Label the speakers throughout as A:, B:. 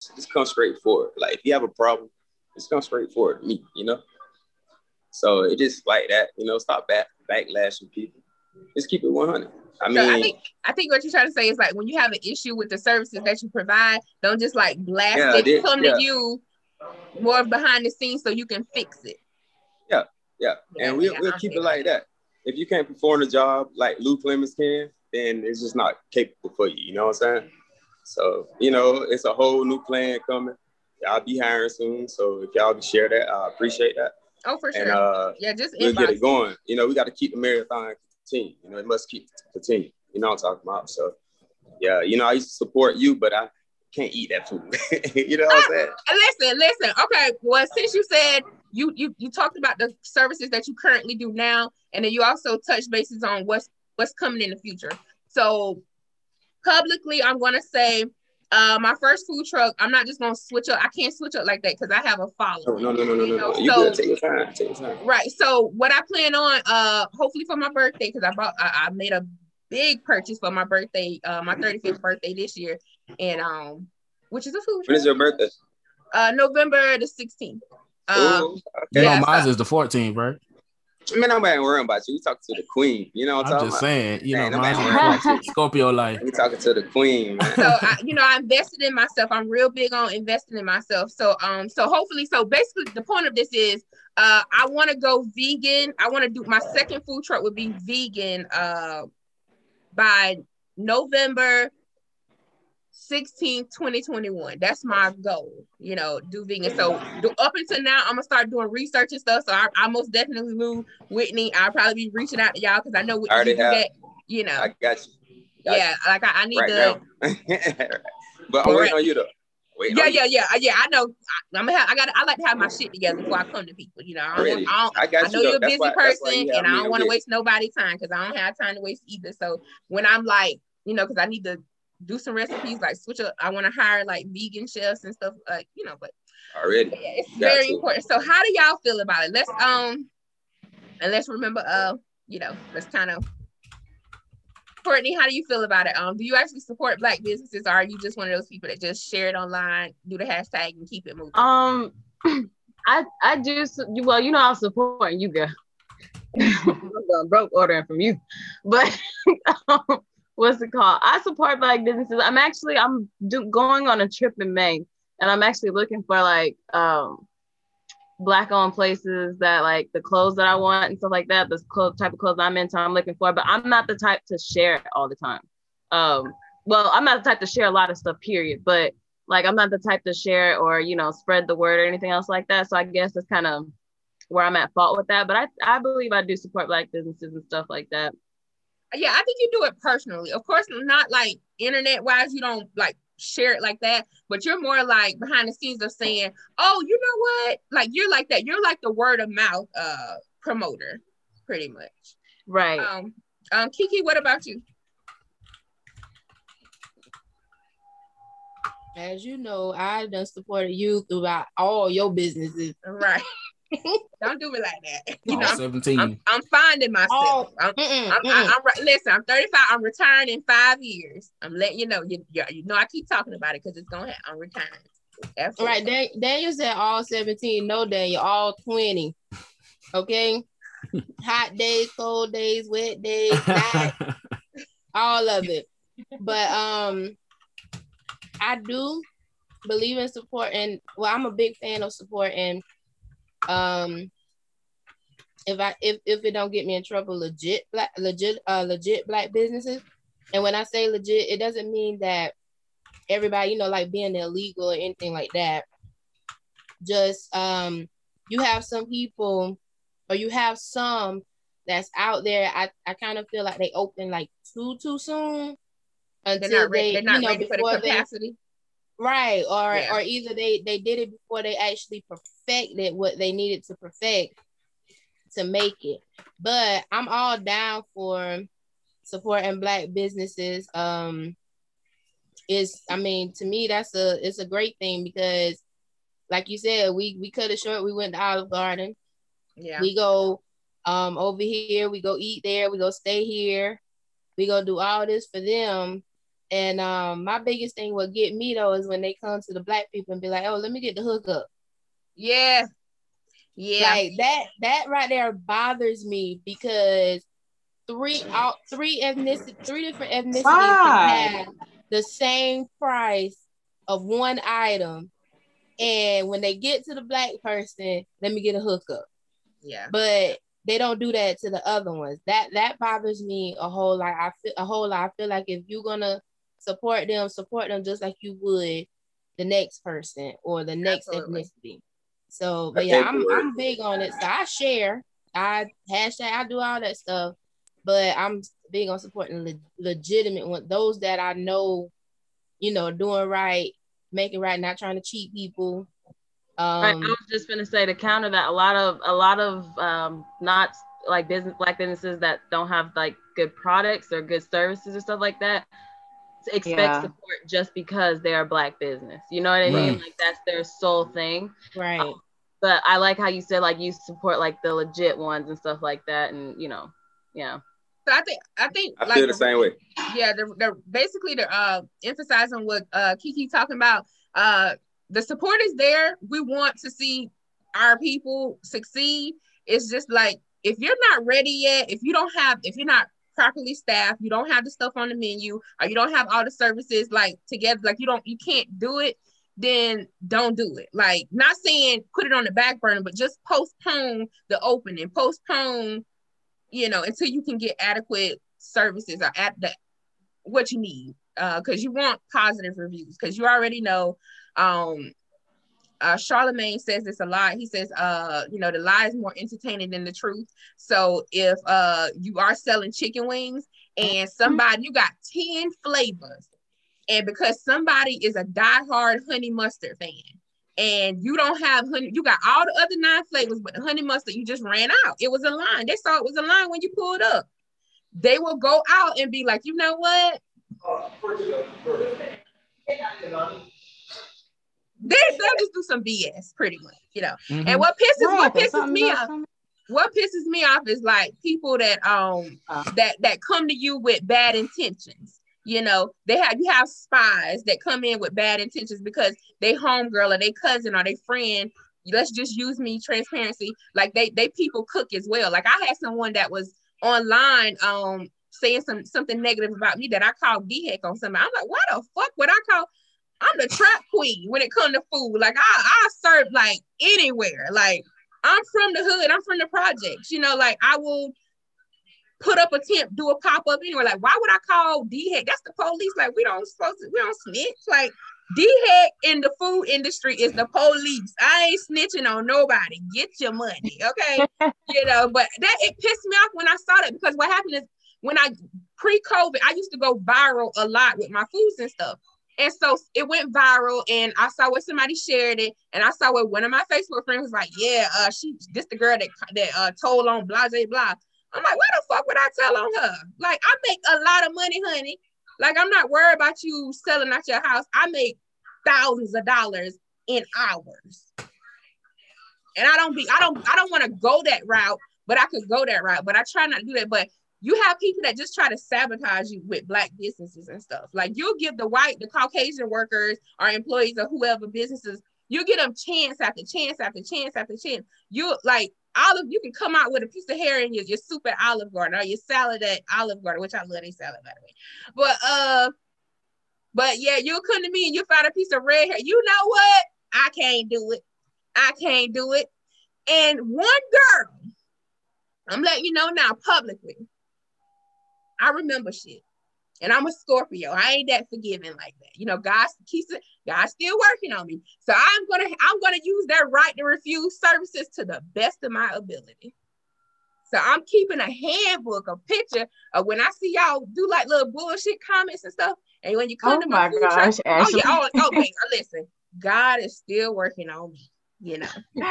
A: just come straight forward. Like if you have a problem, just come straight forward to me, you know. So it just like that, you know. Stop back backlashing people. Just keep it one hundred. I mean,
B: so I think I think what you're trying to say is like when you have an issue with the services that you provide, don't just like blast
A: Yeah,
B: it.
A: they-
B: Come
A: yeah.
B: to you more behind the scenes so you can fix it.
A: yeah, yeah.
B: Yeah,
A: and we'll, we'll keep it like that. If you can't perform the job like Lou Clemens can, then it's just not capable for you. You know what I'm saying? So you know, it's a whole new plan coming. Y'all be hiring soon, so if y'all can share that, I appreciate that.
B: Oh, for sure.
A: And uh,
B: yeah, just
A: we'll get it going. You know, we got to keep the marathon continue. You know, it must keep continue. You know what I'm talking about? So, yeah, you know, I used to support you, but I can't eat that food. you know what I'm saying?
B: Listen, listen. Okay, well, since you said you you you talked about the services that you currently do now, and then you also touched bases on what's what's coming in the future. So publicly, I'm gonna say uh my first food truck. I'm not just gonna switch up. I can't switch up like that because I have a
A: No,
B: following.
A: no, no, no, no,
B: You
A: no.
B: know,
A: no. You
B: so-
A: good? Take your time. Take your time.
B: Right. So what I plan on, uh, hopefully for my birthday, because I bought, I, I made a big purchase for my birthday, uh, my 35th birthday this year, and um, which is a food. Truck.
A: When is your birthday?
B: Uh, November the 16th. Um,
A: Ooh,
C: You
A: okay.
B: Yeah,
C: know, mine
B: so-
C: is the 14th, right?
A: Man, I'm not worrying about you. We talking to the queen. You know what I'm,
C: I'm
A: talking
C: just
A: about?
C: saying, you know,
A: Man,
C: mine's
A: I'm
C: the
A: at
C: 14th. Scorpio life.
A: We talking to the queen, man.
B: so I, you know, I invested in myself. I'm real big on investing in myself. So um, so hopefully, so basically, the point of this is, uh, I want to go vegan. I want to do my second food truck would be vegan. Uh, by November 16th, 2021. That's my goal, you know, do vegan. So do, up until now, I'm gonna start doing research and stuff. So I, I most definitely Lou Whitney. I'll probably be reaching out to y'all because I know what
A: I already have,
B: that, you know
A: i got you got
B: yeah like i, I need
A: right
B: to
A: but I'm waiting on you though. Waiting
B: yeah,
A: you.
B: yeah, yeah, uh, yeah. I know. I, I'm gonna have. I got. I like to have my shit together before I come to people. You know, I, don't. I, don't,
A: I got
B: I know
A: you.
B: you're a busy
A: why-
B: person, and I don't want to waste nobody's time because I don't have time to waste either. So when I'm like, you know, because I need to do some recipes, like switch up. I want to hire like vegan chefs and stuff, like you know. But
A: already.
B: yeah, it's
A: Got
B: very
A: to.
B: important. So how do y'all feel about it? Let's um, and let's remember, uh, you know, let's kind of. Courtney, how do you feel about it? Um, do you actually support black businesses, or are you just one of those people that just share it online, do the hashtag, and keep it moving?
D: Um, I I do. Well, you know, I'm supporting you, girl. I'm broke ordering from you, but um, what's it called? I support black businesses. I'm actually I'm do, going on a trip in May, and I'm actually looking for like um black owned places that like the clothes that I want and stuff like that. The type of clothes I'm into, I'm looking for. But I'm not the type to share it all the time. Um, well, I'm not the type to share a lot of stuff. Period. But like I'm not the type to share or you know spread the word or anything else like that. So I guess that's kind of where I'm at fault with that. But I I believe I do support black businesses and stuff like that.
B: Yeah, I think you do it personally. Of course, not like internet wise, you don't like share it like that, but you're more like behind the scenes of saying, oh, you know what? Like you're like that. You're like the word of mouth uh promoter, pretty much.
D: Right.
B: Um, um, Kiki, what about you?
E: As you know, I done supported you throughout all your businesses.
B: Right. don't do me like that. You
C: All
B: know, I'm,
C: 17.
B: I'm, I'm finding myself.
E: Oh,
B: I'm,
E: Mm-mm,
B: I'm,
E: mm-mm.
B: I, I'm re- listen. I'm 35. I'm retiring in five years. I'm letting you know. You, you, you know, I keep talking about it because it's gonna happen. I'm retiring. Absolutely.
E: All right, Dan- Daniel said all 17. No, Daniel, all 20. Okay. Hot days, cold days, wet days, night, all of it. But um, I do believe in support and Well, I'm a big fan of supporting. Um, if I if if it don't get me in trouble, legit black legit uh legit black businesses. And when I say legit, it doesn't mean that everybody, you know, like being illegal or anything like that. Just um, you have some people, or you have some that's out there. I, I kind of feel like they open like too too soon
B: they're
E: until
B: not ready.
E: they
B: They're not
E: you know
B: ready for
E: before
B: the
E: they
B: capacity.
E: Right or
B: Yeah.
E: or either they they did it before they actually perfected what they needed to perfect to make it. But I'm all down for supporting black businesses. Um, is I mean to me that's a it's a great thing because like you said we we cut it short. We went to Olive Garden.
B: Yeah.
E: We go um over here, we go eat there, we go stay here, we go do all this for them. And um, my biggest thing what get me though is when they come to the black people and be like, "Oh, let me get the hookup."
B: Yeah. Yeah.
E: Like that. That right there bothers me because three out three ethnicity, three different ethnicities
F: Why?
E: have the same price of one item, and when they get to the black person, let me get a hookup.
B: yeah.
E: But they don't do that to the other ones. That that bothers me a whole lot. I feel a whole lot. I feel like if you're gonna support them, support them just like you would the next person or the next
B: Absolutely.
E: ethnicity. So, but
A: I
E: yeah, I'm I'm big on it. So I share, I hashtag, I do all that stuff, but I'm big on supporting le- legitimate ones, those that I know, you know, doing right, making right, not trying to cheat people.
D: Right,
E: Um,
D: I was just gonna say to counter that a lot of a lot of um not like business black businesses that don't have like good products or good services or stuff like that expect
F: Yeah.
D: support just because they are black business. You know what I mean?
C: Right.
D: Like that's their sole thing.
E: right.
D: But I like how you said like you support like the legit ones and stuff like that, and you know, yeah.
B: So I think I think
A: I
B: like
A: feel the same way.
B: yeah, they're, they're basically they're uh emphasizing what uh Kiki talking about. Uh the support is there. We want to see our people succeed. It's just like if you're not ready yet, if you don't have if you're not properly staffed, you don't have the stuff on the menu, or you don't have all the services like together, like you don't you can't do it, then don't do it. Like not saying put it on the back burner, but just postpone the opening, postpone, you know, until you can get adequate services or at the what you need uh because you want positive reviews because you already know um uh Charlamagne says this a lot he says uh you know the lie is more entertaining than the truth. So if uh you are selling chicken wings and somebody you got 10 flavors and because somebody is a diehard honey mustard fan and you don't have honey you got all the other nine flavors but the honey mustard you just ran out. It was a line. They saw it was a line when you pulled up. They will go out and be like you know what they, they'll just do some BS pretty much, you know.
C: Mhm.
B: And what pisses what
F: Right,
B: pisses me off, what pisses me off is like people that um
F: Uh.
B: that that come to you with bad intentions. You know, they have you have spies that come in with bad intentions because they homegirl or they cousin or they friend. Let's just use me transparency. Like they they people cook as well. Like I had someone that was online um saying some something negative about me that I called DHEC on somebody. I'm like, why the fuck would I call? I'm the trap queen when it comes to food. Like I, I serve like anywhere. Like I'm from the hood. I'm from the projects. You know, like I will put up a tent, do a pop up anywhere. Like why would I call DHEC? That's the police. Like we don't supposed to. We don't snitch. Like DHEC in the food industry is the police. I ain't snitching on nobody. Get your money, okay? you know, but that it pissed me off when I saw that because what happened is when I pre-COVID, I used to go viral a lot with my foods and stuff. And so it went viral, and I saw where somebody shared it, and I saw where one of my Facebook friends was like, "Yeah, uh, she this the girl that that uh, told on blah blah blah." I'm like, "Why the fuck would I tell on her? Like, I make a lot of money, honey. Like, I'm not worried about you selling out your house. I make thousands of dollars in hours, and I don't be, I don't, I don't want to go that route, but I could go that route, but I try not to do that. But you have people that just try to sabotage you with black businesses and stuff. Like you'll give the white, the Caucasian workers or employees or whoever businesses, you'll get them chance after chance after chance after chance. You like olive, you can come out with a piece of hair in your, your soup at Olive Garden or your salad at Olive Garden, which I love their salad by the way. But uh, but yeah, you'll come to me and you find a piece of red hair. You know what? I can't do it. I can't do it. And one girl, I'm letting you know now publicly. I remember shit. And I'm a Scorpio. I ain't that forgiving like that. You know, God keeps it, God's still working on me. So I'm gonna I'm gonna use that right to refuse services to the best of my ability. So I'm keeping a handbook, a picture of when I see y'all do like little bullshit comments and stuff. And when you come
F: Oh
B: to my,
F: my
B: food truck-
F: gosh,
B: oh yeah, oh, wait, listen. God is still working on me, you know.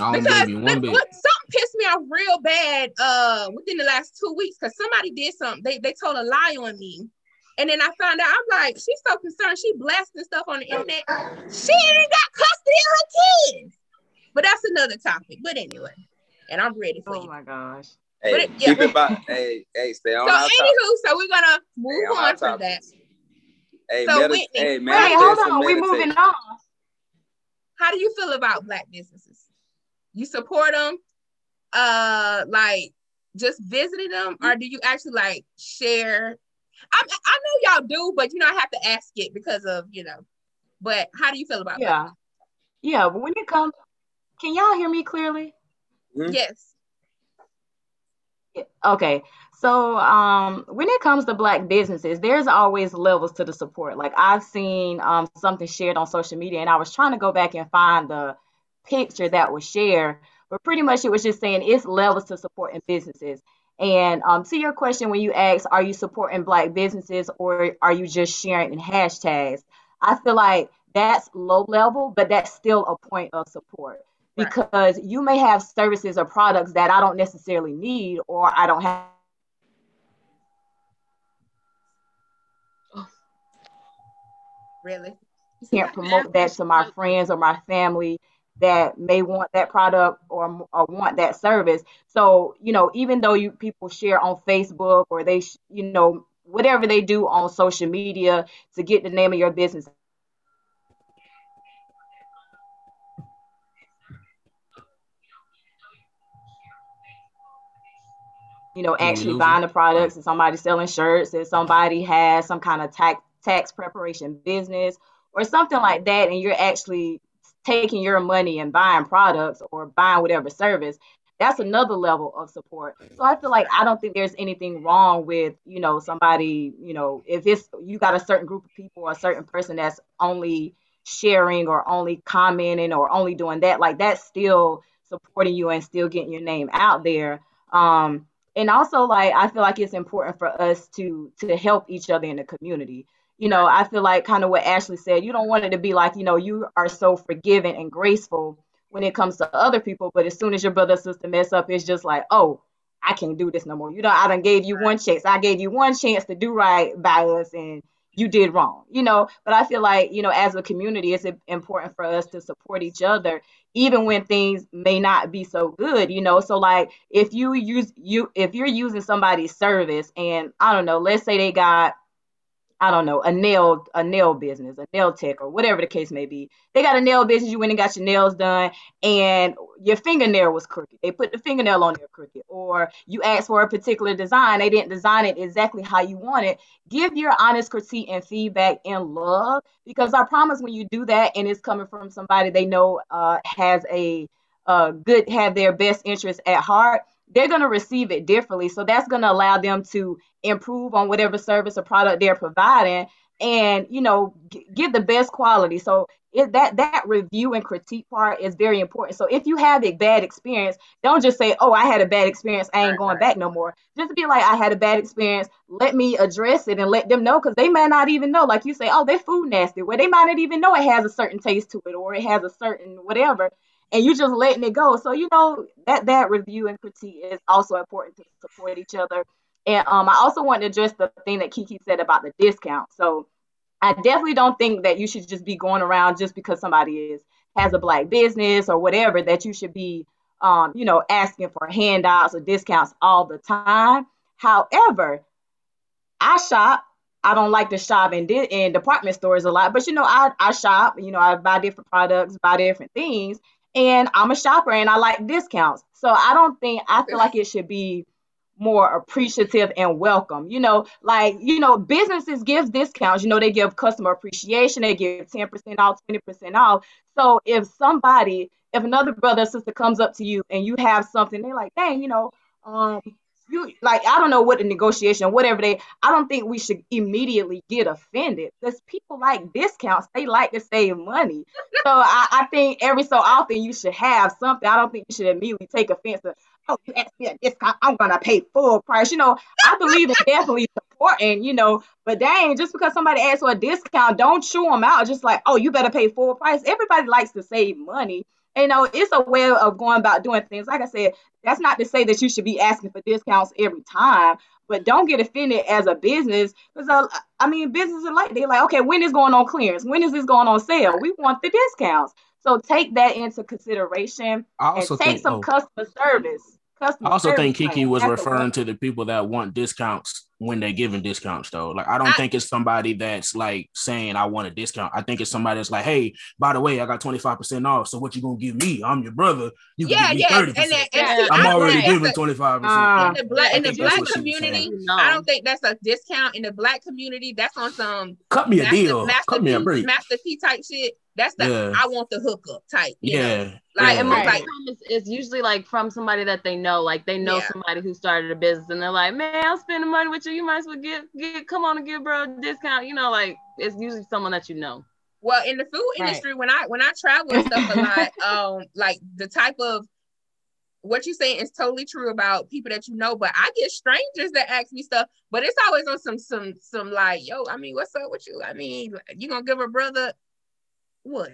C: I
B: Because look,
C: one bit.
B: look, something pissed me off real bad uh within the last two weeks because somebody did something. They they told a lie on me. And then I found out I'm like, she's so concerned. She blasting stuff on the internet. She ain't got custody of her kids. But that's another topic. But anyway, and I'm ready for
F: Oh
B: you.
F: Oh my gosh.
A: Hey,
B: But it- yeah.
A: keep it by. Hey, hey, stay on
B: So
A: our topic.
B: anywho, so we're gonna move
A: Stay
B: on
A: our
B: from that.
A: Hey,
B: So
A: meta-
B: Whitney-
A: hey,
B: Hey,
F: Hey, hold on. We're moving on.
B: How do you feel about black businesses? You support them, uh, like just visiting them, or do you actually like share? I I know y'all do, but you know I have to ask it because of you know. But how do you feel about
F: Yeah. Yeah. But when it comes, can y'all hear me clearly?
B: that? Yes.
F: Okay. So um when it comes to black businesses, there's always levels to the support. Like I've seen um something shared on social media and I was trying to go back and find the picture that was shared, but pretty much it was just saying it's levels to supporting businesses. And um to your question when you ask, are you supporting black businesses or are you just sharing in hashtags? I feel like that's low level, but that's still a point of support
B: Right.
F: because you may have services or products that I don't necessarily need or I don't have
B: Really?
F: can't promote that to my friends or my family that may want that product or, or want that service. So, you know, even though you people share on Facebook or they, sh- you know, whatever they do on social media to get the name of your business you know, actually buying the products, if somebody's selling shirts, if somebody has some kind of tax tax preparation business or something like that, and you're actually taking your money and buying products or buying whatever service, that's another level of support. So I feel like I don't think there's anything wrong with, you know, somebody, you know, if it's you got a certain group of people or a certain person that's only sharing or only commenting or only doing that, like that's still supporting you and still getting your name out there. Um, and also like I feel like it's important for us to to help each other in the community. You know, I feel like kind of what Ashley said, you don't want it to be like, you know, you are so forgiving and graceful when it comes to other people, but as soon as your brother or sister mess up, it's just like, oh, I can't do this no more. You know, I done gave you one chance. I gave you one chance to do right by us and you did wrong. You know, but I feel like, you know, as a community, it's important for us to support each other even when things may not be so good, you know. So like if you use you if you're using somebody's service and I don't know, let's say they got I don't know, a nail a nail business, a nail tech or whatever the case may be. They got a nail business, you went and got your nails done and your fingernail was crooked. They put the fingernail on there crooked or you asked for a particular design, they didn't design it exactly how you want it. Give your honest critique and feedback in love because I promise when you do that and it's coming from somebody they know uh, has a uh, good have their best interest at heart, they're going to receive it differently. So that's going to allow them to improve on whatever service or product they're providing and you know g- give the best quality. So it, that that review and critique part is very important. So if you have a bad experience don't just say oh i had a bad experience. I ain't
B: Right,
F: going
B: right.
F: back no more. Just be like i had a bad experience. Let me address it and let them know because they might not even know. Like you say oh their food nasty. Well they might not even know it has a certain taste to it or it has a certain whatever and you're just letting it go so you know that that review and critique is also important to support each other and um, I also want to address the thing that Kiki said about the discount. So I definitely don't think that you should just be going around just because somebody is has a black business or whatever that you should be um, you know, asking for handouts or discounts all the time. However, I shop. I don't like to shop in in department stores a lot, but you know, I I shop. You know, I buy different products, buy different things, and I'm a shopper and I like discounts. So I don't think I feel like it should be more appreciative and welcome. You know, like you know, businesses give discounts. You know, they give customer appreciation. They give ten percent off, twenty percent off. So if somebody, if another brother or sister comes up to you and you have something, they're like, dang, you know, um, you like I don't know what the negotiation, whatever they. I don't think we should immediately get offended because people like discounts. They like to save money. So I, I think every so often you should have something. I don't think you should immediately take offense to, oh, you asked me a discount, I'm gonna pay full price. You know, I believe in definitely supporting, you know, but dang, just because somebody asks for a discount, don't chew them out. Just like, oh, you better pay full price. Everybody likes to save money. You know, it's a way of going about doing things. Like I said, that's not to say that you should be asking for discounts every time, but don't get offended as a business because uh, I mean, businesses are like they're like, okay, when is going on clearance? When is this going on sale? We want the discounts. So take that into consideration
C: I
F: and take
C: think
F: some
C: oh,
F: customer service customer.
C: I also think Kiki was
F: That's
C: referring to the people that want discounts when they're giving discounts though. Like I don't
B: I-
C: think it's somebody that's like saying I want a discount. I think it's somebody that's like, hey, by the way, I got 25% off. So what you gonna give me? I'm your brother. You
B: Yeah,
C: can give
B: yeah,
C: me
B: and,
C: 30%.
B: and, and
D: Yeah.
C: I'm already giving
B: a-
C: 25%.
F: Ah.
B: in the black in the black
C: what she was
B: community.
D: No.
B: I don't think that's a discount in the black community. That's on some
C: Cut me a
B: master,
C: deal.
B: master
C: Cut me a
B: P,
C: break.
B: master P type shit. That's the
C: Yeah.
B: I want the hookup type. You Know?
C: Yeah.
B: Like,
C: yeah.
D: and
B: Right.
D: of the time it's, it's usually like from somebody that they know, like they know
B: Yeah.
D: somebody who started a business, and they're like, "Man, I'm spending money with you. You might as well get get come on and give bro a discount." You know, like it's usually someone that you know.
B: Well, in the food
F: Right.
B: industry, when I when I travel and stuff a lot, um, like the type of what you're saying is totally true about people that you know, but I get strangers that ask me stuff, but it's always on some some some like, yo, I mean, what's up with you? I mean, you gonna give a brother what?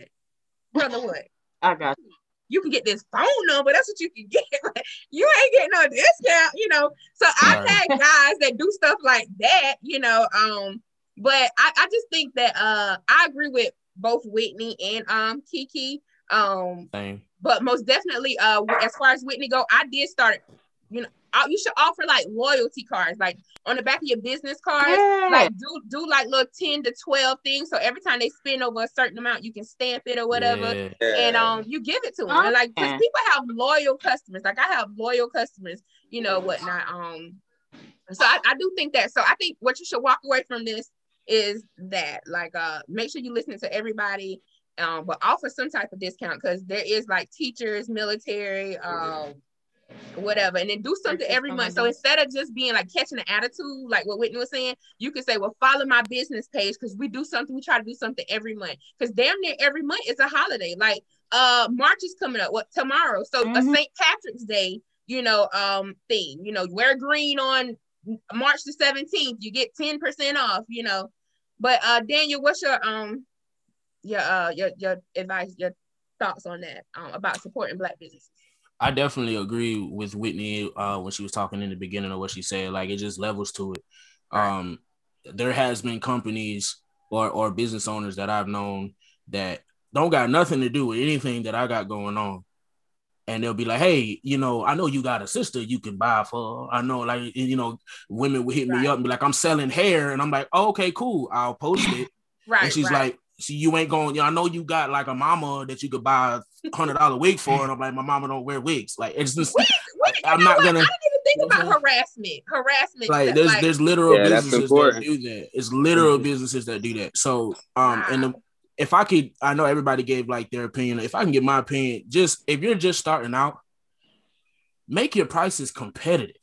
B: Brother what?
F: I got you.
B: You can get this phone number. That's what you can get. you ain't getting no discount, you know. So I've had guys that do stuff like that, you know. Um, but I, I just think that uh I agree with both Whitney and um Kiki. Um,
C: Same.
B: but most definitely uh as far as Whitney go, I did start, you know, you should offer like loyalty cards, like on the back of your business cards.
F: Yeah.
B: Like do do like little 10 to 12 things. So every time they spend over a certain amount, you can stamp it or whatever
C: Yeah.
B: and um you give it to them and like 'cause
F: Okay.
B: people have loyal customers like i have loyal customers you know whatnot um so I, I do think that so i think what you should walk away from this is that like uh make sure you listen to everybody um but offer some type of discount because there is like teachers military um whatever and then do something every month. so instead of just being like catching the attitude like what whitney was saying you can say well follow my business page because we do something we try to do something every month. Because damn near every month is a holiday. Like uh march is coming up what tomorrow. So a
F: Mhm.
B: st patrick's day you know um thing you know wear green on march the 17th you get 10 percent off you know. But uh daniel what's your um your uh your your advice your thoughts on that um about supporting black businesses
C: I definitely agree with Whitney uh, when she was talking in the beginning of what she said. Like it just levels to it. Um, there has been companies or or business owners that I've known that don't got nothing to do with anything that I got going on. And they'll be like, "Hey, you know, I know you got a sister you can buy for. I know, like, you know, women will hit me up and be like, I'm selling hair, and I'm like, oh, okay, cool, I'll post it.
B: right
C: and she's
B: right.
C: like, "See, you ain't going. I know you got like a mama that you could buy hundred dollar wig for." And I'm like, "My mama don't wear wigs. Like, it's just
B: Wait, wait, you
C: I'm not
B: what?
C: gonna-
B: I didn't even think
C: You know
B: about harassment. Harassment.
C: like there's
B: like,
C: there's literal
A: Yeah,
C: businesses that do that. It's literal
A: Mhm.
C: businesses that do that. So um, and the, if I could, I know everybody gave like their opinion. If I can get my opinion, just if you're just starting out, make your prices competitive.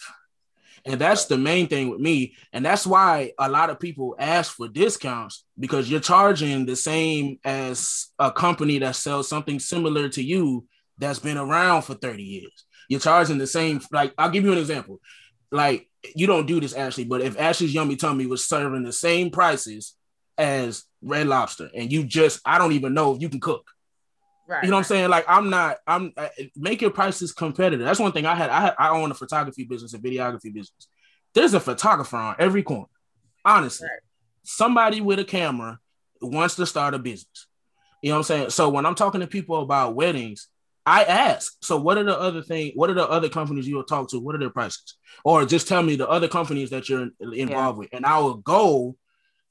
C: And that's the main thing with me. And that's why a lot of people ask for discounts because you're charging the same as a company that sells something similar to you that's been around for 30 years. You're charging the same, like, I'll give you an example. Like, you don't do this, Ashley, but if Ashley's Yummy Tummy was serving the same prices as Red Lobster, and you just, I don't even know if you can cook.
B: Right,
C: You know what I'm saying? Like I'm not. I'm uh, make your prices competitive. That's one thing I had. I had, I own a photography business, a videography business. There's a photographer on every corner. Honestly,
B: Right.
C: somebody with a camera wants to start a business. You know what I'm saying? So when I'm talking to people about weddings, I ask. So what are the other thing? What are the other companies you'll talk to? What are their prices? Or just tell me the other companies that you're involved with, and I will go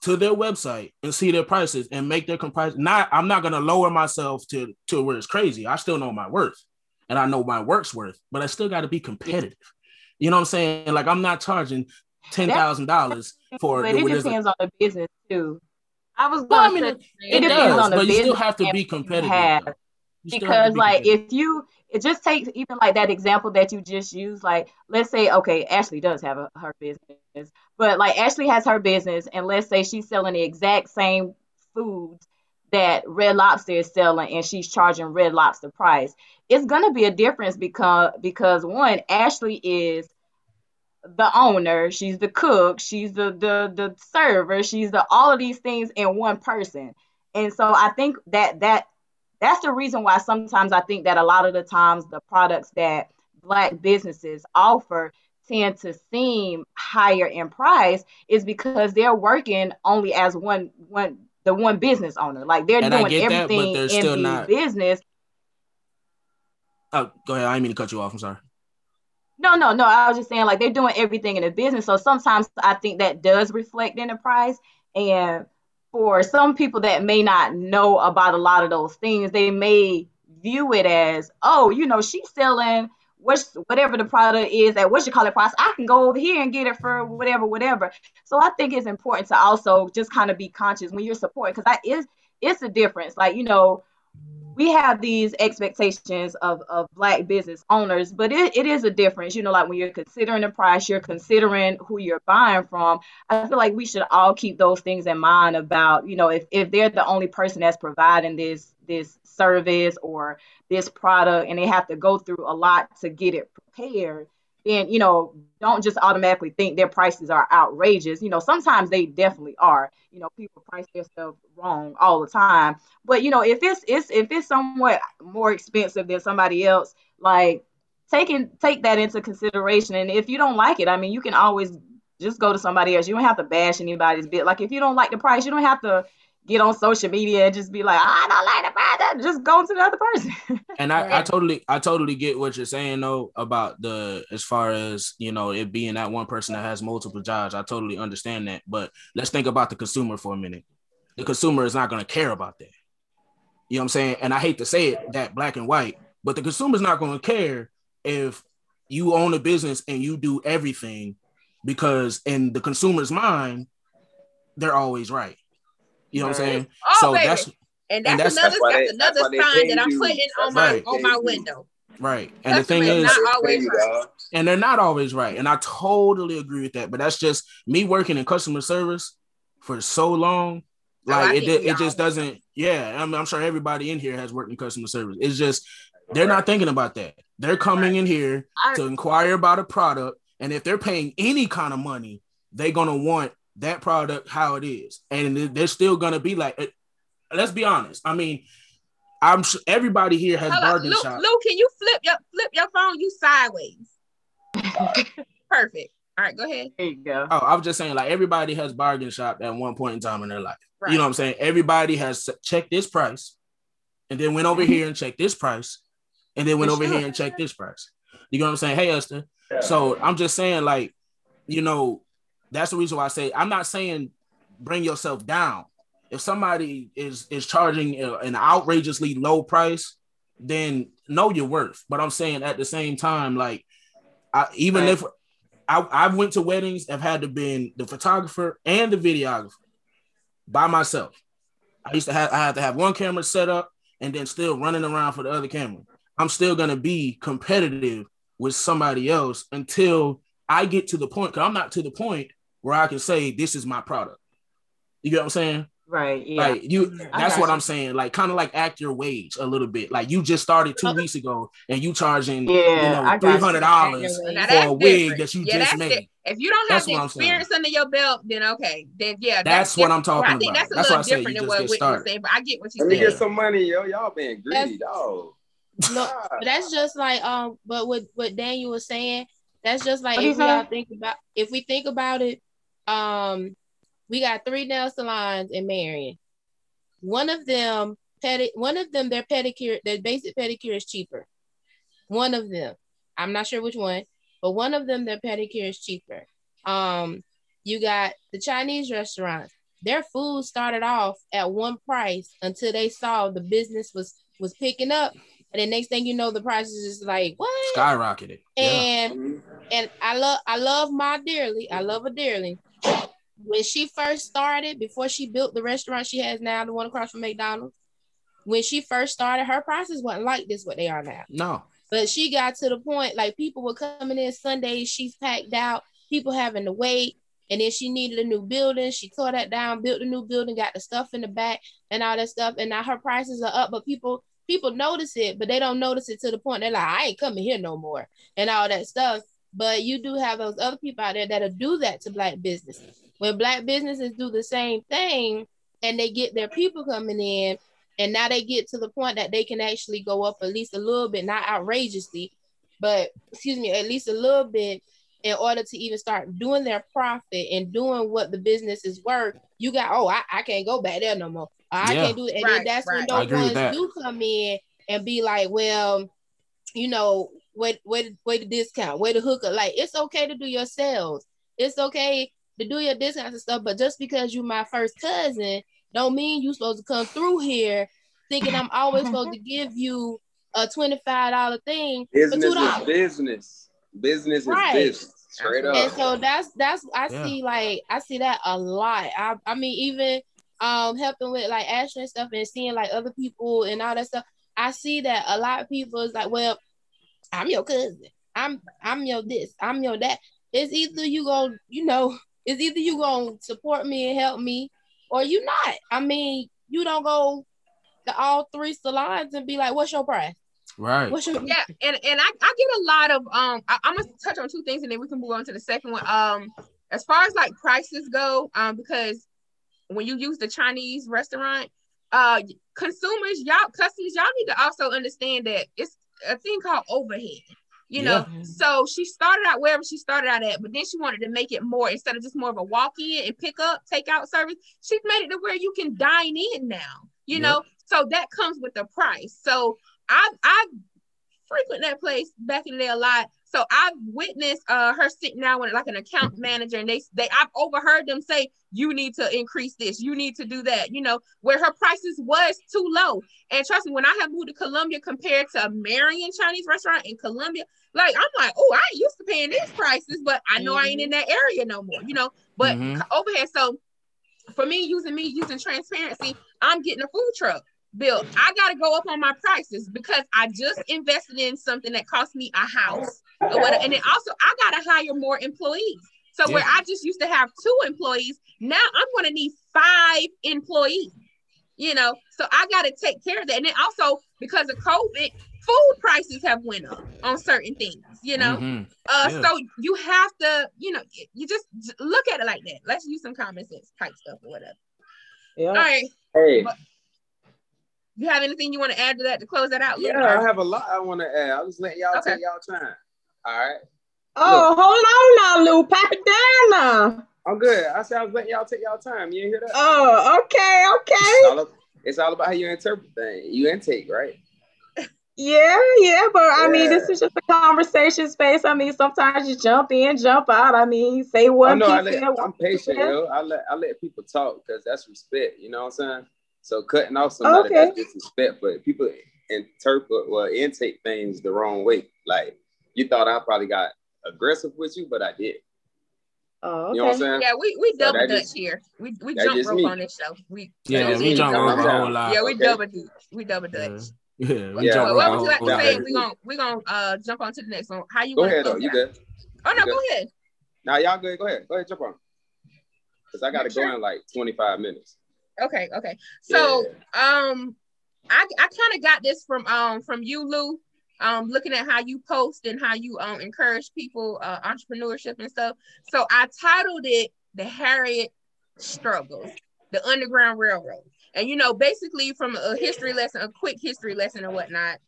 C: to their website and see their prices and make their comparison. Not, I'm not gonna lower myself to to where it's crazy. I still know my worth, and I know my work's worth, but I still got to be competitive. You know what I'm saying? Like I'm not charging ten thousand dollars for.
F: but it depends on the business too.
D: I was
C: Well, I
D: going
C: mean,
D: to
C: It,
F: It
C: does,
F: depends on the business.
C: but you still have to be competitive.
F: Have.
C: though. You still have to
F: because like if you it just takes even like that example that you just used like let's say okay ashley does have a, her business but like ashley has her business and let's say she's selling the exact same foods that red lobster is selling and she's charging red lobster price it's going to be a difference because because one ashley is the owner she's the cook she's the the the server she's the all of these things in one person and so i think that that that's the reason why sometimes I think that a lot of the times the products that black businesses offer tend to seem higher in price is because they're working only as one one the one business owner. Like they're
C: And
F: doing
C: that,
F: everything
C: they're
F: in
C: still
F: the
C: not-
F: business.
C: Oh, go ahead. I didn't mean to cut you off. I'm sorry.
F: No, no, no. I was just saying like they're doing everything in the business. So sometimes I think that does reflect in the price. And for some people that may not know about a lot of those things, they may view it as, oh, you know, she's selling what's whatever the product is at what you call it price. I can go over here and get it for whatever, whatever. So I think it's important to also just kind of be conscious when you're supporting because that is it's a difference. Like, you know, we have these expectations of, of black business owners, but it, it is a difference. You know, like when you're considering the price, you're considering who you're buying from. I feel like we should all keep those things in mind about, you know, if, if they're the only person that's providing this this service or this product and they have to go through a lot to get it prepared, then you know don't just automatically think their prices are outrageous. You know sometimes they definitely are. You know people price their stuff wrong all the time. But you know if it's it's if it's somewhat more expensive than somebody else like taking take that into consideration. And if you don't like it i mean you can always just go to somebody else. You don't have to bash anybody's bit. Like if you don't like the price you don't have to get on social media and just be like, oh, I don't like the brother. Just go to the other person.
C: and I, I totally, I totally get what you're saying though about the as far as you know it being that one person that has multiple jobs. I totally understand that. But let's think about the consumer for a minute. The consumer is not going to care about that. You know what I'm saying? And I hate to say it that black and white, but the consumer's not going to care if you own a business and you do everything because in the consumer's mind, they're always right. You know what I'm saying?
B: Oh, so baby. that's and that's, and that's another that's, that's another sign that I'm putting on my right. on my window.
C: Right. And the thing is, not always right. and they're not always right. And I totally agree with that. But that's just me working in customer service for so long. Oh, like oh, it, it just doesn't. Yeah, I'm, I'm sure everybody in here has worked in customer service. It's just they're not thinking about that. They're coming right. in here to inquire about a product, and if they're paying any kind of money, they're gonna want that product how it is, and they're still gonna be like, let's be honest. I mean, I'm sure everybody here has Hold bargain
B: Luke,
C: shop.
B: Luke, can you flip your flip your phone? You sideways. Perfect. All right, go ahead.
F: There you go. Oh,
C: I was just saying, like everybody has bargain shop at one point in time in their life. Right. You know what I'm saying? Everybody has checked this price, and then went over mm-hmm. here and checked this price, and then went For over sure. here and checked this price. You know what I'm saying? Hey, Esther. Yeah. So I'm just saying, like, you know, that's the reason why I say I'm not saying bring yourself down. If somebody is is charging an outrageously low price, then know your worth. But I'm saying at the same time, like I, even right. if I, I went to weddings, I've had to be the photographer and the videographer by myself. I used to have I had to have one camera set up and then still running around for the other camera. I'm still gonna be competitive with somebody else until I get to the point. Cause I'm not to the point where I can say this is my product. You get what I'm saying?
F: Right. Yeah.
C: Like you that's what you. I'm saying. Like kind of like act your wage a little bit. Like you just started two weeks ago and you charging yeah, you know three hundred dollars for a wig that you yeah, just made. It.
B: If you don't have that's the experience under your belt, then okay, then yeah,
C: that's, that's what I'm talking about. I think that's a that's little different than what
B: Whitney was saying, but I get what you're
A: saying.
B: Let me
A: get some money, yo. Y'all being greedy, dog.
E: No, but that's just like um, but what what Daniel was saying, that's just like if we all think about if we think about it, um, we got three nail salons in Marion. One of them, pedi- one of them, their pedicure, their basic pedicure is cheaper. One of them, I'm not sure which one, but one of them, their pedicure is cheaper. Um, you got the Chinese restaurants. Their food started off at one price until they saw the business was was picking up, and the next thing you know, the prices is like what
C: skyrocketed.
E: And yeah. and I love I love my dearly. I love her dearly when she first started, before she built the restaurant she has now, the one across from McDonald's, when she first started, her prices wasn't like this what they are now.
C: No.
E: But she got to the point like people were coming in Sundays, she's packed out, people having to wait. And then she needed a new building. She tore that down, built a new building, got the stuff in the back and all that stuff. And now her prices are up, but people people notice it, but they don't notice it to the point they're like, I ain't coming here no more, and all that stuff. But you do have those other people out there that'll do that to black business. When black businesses do the same thing and they get their people coming in, and now they get to the point that they can actually go up at least a little bit, not outrageously, but excuse me, at least a little bit in order to even start doing their profit and doing what the business is worth. You got, oh, I, I can't go back there no more. Oh, I yeah. can't do it. And right, then that's right. when those ones do come in and be like, well, you know, where where where the discount, where the hookup. Like it's okay to do your sales. It's okay to do your discounts and stuff. But just because you're my first cousin, don't mean you're supposed to come through here thinking I'm always supposed to give you a twenty five dollar thing
A: Business
E: for
A: is
E: two dollars.
A: business. Business is
E: Right.
A: business. Straight up.
E: And so that's that's I
C: Yeah.
E: see like I see that a lot. I I mean even um helping with like Ashley and stuff and seeing like other people and all that stuff. I see that a lot of people is like, well, I'm your cousin. I'm I'm your this. I'm your that. It's either you go, you know, it's either you gonna support me and help me, or you not. I mean, you don't go to all three salons and be like, what's your price?
C: Right.
E: What's your
B: yeah and and I, I get a lot of um I, i'm gonna touch on two things and then we can move on to the second one um as far as like prices go um because when you use the chinese restaurant uh consumers y'all customers y'all need to also understand that it's a thing called overhead you know
E: Yeah.
B: so she started out wherever she started out at but then she wanted to make it more instead of just more of a walk-in and pick up take out service she's made it to where you can dine in now you know so that comes with the price so I I frequent that place back in the day a lot. So I've witnessed uh her sitting down with like an account manager and they they I've overheard them say you need to increase this, you need to do that, you know, where her prices was too low. And trust me, when I have moved to Columbia compared to a Marion Chinese restaurant in Columbia, like I'm like, oh, I ain't used to paying these prices, but I know I ain't in that area no more, you know. But
C: Mhm.
B: overhead, so for me using me using transparency, I'm getting a food truck built. I got to go up on my prices because I just invested in something that cost me a house. Or and then also I got to hire more employees. So where I just used to have two employees, now I'm going to need five employees. You know, so I got to take care of that. And then also because of COVID, food prices have went up on certain things. You know,
C: Mhm.
B: uh,
C: Yeah.
B: so you have to, you know, you just look at it like that. Let's use some common sense type stuff or whatever.
F: Yeah.
B: All right.
A: Hey,
B: You have anything you want to add to that to close that out? Luke?
A: yeah, I have a lot I want to add. I'll just let y'all
B: Okay.
A: take y'all time. All right.
F: Oh, hold on now, Lou. Pipe it down now.
A: I'm good. I said I was letting y'all take y'all time. You ain't hear that?
F: Oh, okay,
A: It's
F: okay.
A: all, up- it's all about how you interpret things. You intake, right?
F: Yeah, yeah, but I mean, this is just a conversation space. I mean, sometimes you jump in, jump out. I mean, say
A: Oh
F: one
A: no, I let, I'm patient, yo. I let I let people talk because that's respect. You know what I'm saying? So cutting off somebody that's
F: Okay.
A: disrespect, but people interpret well intake things the wrong way. Like you thought I probably got aggressive with you, but I did.
F: Oh,
A: You know what I'm
F: okay.
A: saying?
B: Yeah, we we double
A: that
B: dutch
A: just-
B: here. We we
A: that
B: jump rope
A: me.
B: on this show. We
C: Yeah,
A: just
C: we
A: me.
C: jump
A: I'm
C: a whole lot.
B: yeah we
A: Okay.
B: double dutch. We double dutch.
C: yeah, we
A: Yeah,
C: jump
B: Well, what would you like to say? We gonna we gonna uh jump on to the next one. How you
A: Go
B: want
A: ahead
B: to
A: though. You good?
B: Oh no,
A: You
B: go
A: good?
B: ahead.
A: Now y'all good. Go ahead. Go ahead. Jump on. Cause I got to go in like 25 minutes.
B: Okay, okay. So um I I kind of got this from um from you, Lou. Um, looking at how you post and how you um encourage people uh entrepreneurship and stuff. So I titled it the Harriet Struggles, the Underground Railroad. And you know, basically from a history lesson, a quick history lesson or whatnot.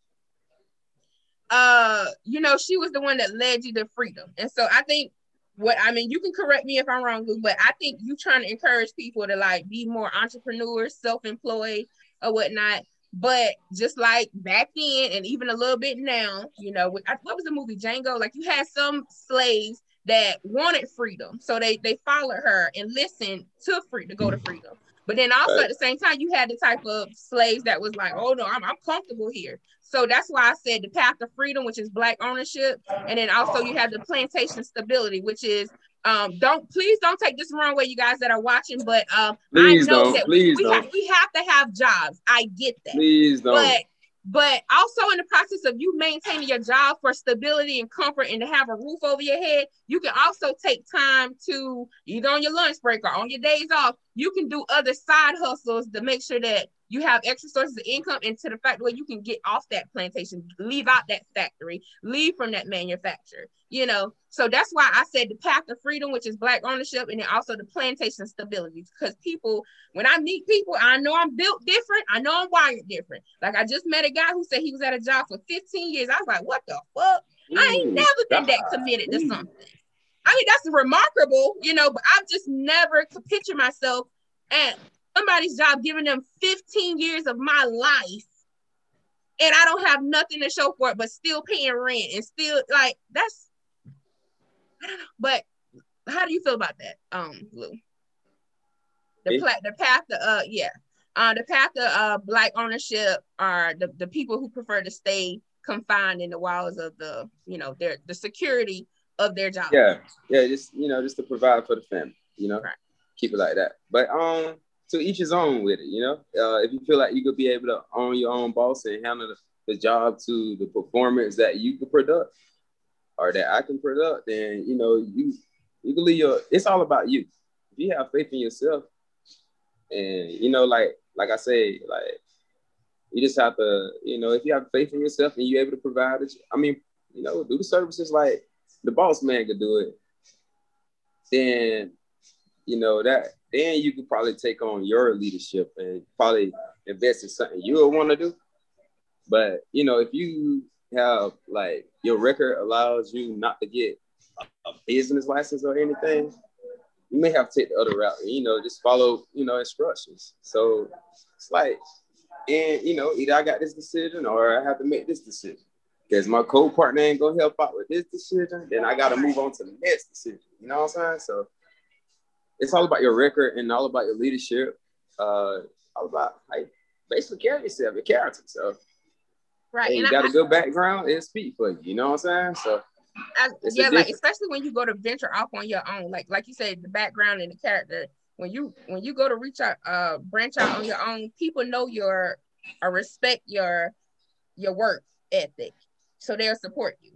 B: Uh, you know, she was the one that led you to freedom. And so I think what I mean, you can correct me if I'm wrong, Lou, but I think you trying to encourage people to like be more entrepreneurs, self-employed or whatnot. But just like back then, and even a little bit now, you know, what was the movie Django? Like you had some slaves that wanted freedom, so they they followed her and listened to free to go to mm-hmm. freedom. But then also
A: Right.
B: at the same time, you had the type of slaves that was like, oh no, I'm, I'm comfortable here. So that's why I said the path to freedom, which is black ownership, and then also you have the plantation stability, which is um don't please don't take this the wrong way, you guys that are watching, but um
A: Please
B: I know
A: don't.
B: that
A: Please
B: we
A: don't.
B: have we have to have jobs. I get that.
A: Please don't.
B: But but also in the process of you maintaining your job for stability and comfort and to have a roof over your head, you can also take time to either on your lunch break or on your days off, you can do other side hustles to make sure that you have extra sources of income and to the fact where you can get off that plantation, leave out that factory, leave from that manufacturer, you know. So that's why I said the path of freedom, which is black ownership, and then also the plantation stability. Because people, when I meet people, I know I'm built different. I know I'm wired different. Like I just met a guy who said he was at a job for 15 years. I was like, what the fuck? I ain't never been that committed to
A: Ooh.
B: something. I mean, that's remarkable, you know, but I've just never could picture myself at somebody's job giving them 15 years of my life and I don't have nothing to show for it, but still paying rent and still like that's I don't know. But how do you feel about that, um, Lou? The pla- the path to uh yeah. Uh the path to uh black ownership are the, the people who prefer to stay confined in the walls of the, you know, their the security of their job.
A: Yeah, yeah, just you know, just to provide for the family, you know,
B: Right.
A: keep it like that. But um, to each his own with it, you know. Uh, if you feel like you could be able to own your own boss and handle the, the job to the performance that you can product or that I can product, then you know you you can leave your. It's all about you. If you have faith in yourself, and you know, like like I say, like you just have to, you know, if you have faith in yourself and you're able to provide it, I mean, you know, do the services like the boss man could do it, then you know that then you could probably take on your leadership and probably invest in something you would want to do. But you know, if you have like your record allows you not to get a, business license or anything, you may have to take the other route. You know, just follow you know instructions. So it's like, and you know, either I got this decision or I have to make this decision. Because my co-partner ain't gonna help out with this decision, then I gotta move on to the next decision. You know what I'm saying? So it's all about your record and all about your leadership. Uh, all about like basically carry yourself, your character. So
B: Right.
A: hey,
B: and
A: you got
B: I-
A: a good background, it'll speak for you. You know what I'm saying? So
B: I- yeah, like especially when you go to venture off on your own, like like you said, the background and the character. When you when you go to reach out, uh, branch out on your own, people know your or respect your your work ethic, so they'll support you.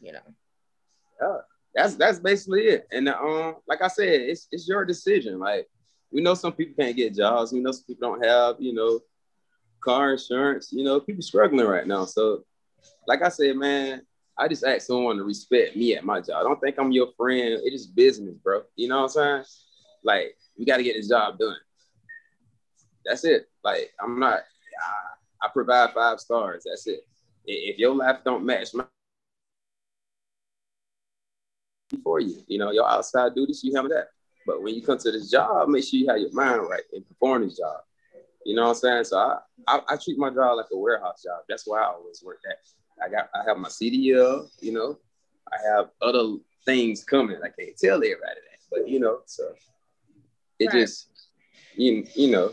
B: You know,
A: that's that's basically it. And um, like I said, it's it's your decision. Like we know some people can't get jobs. We know some people don't have, you know, car insurance. You know, people struggling right now. So, like I said, man, I just ask someone to respect me at my job. I don't think I'm your friend. It's just business, bro. You know what I'm saying? Like we got to get this job done. That's it. Like I'm not. I, I provide five stars. That's it. If your life don't match my for you. You know, your outside duties, you have that. But when you come to this job, make sure you have your mind right and perform this job. You know what I'm saying? So I, I, I treat my job like a warehouse job. That's why I always work at. I got I have my CDL, you know, I have other things coming. I can't tell everybody that, but you know, so it
B: Right.
A: just you you know,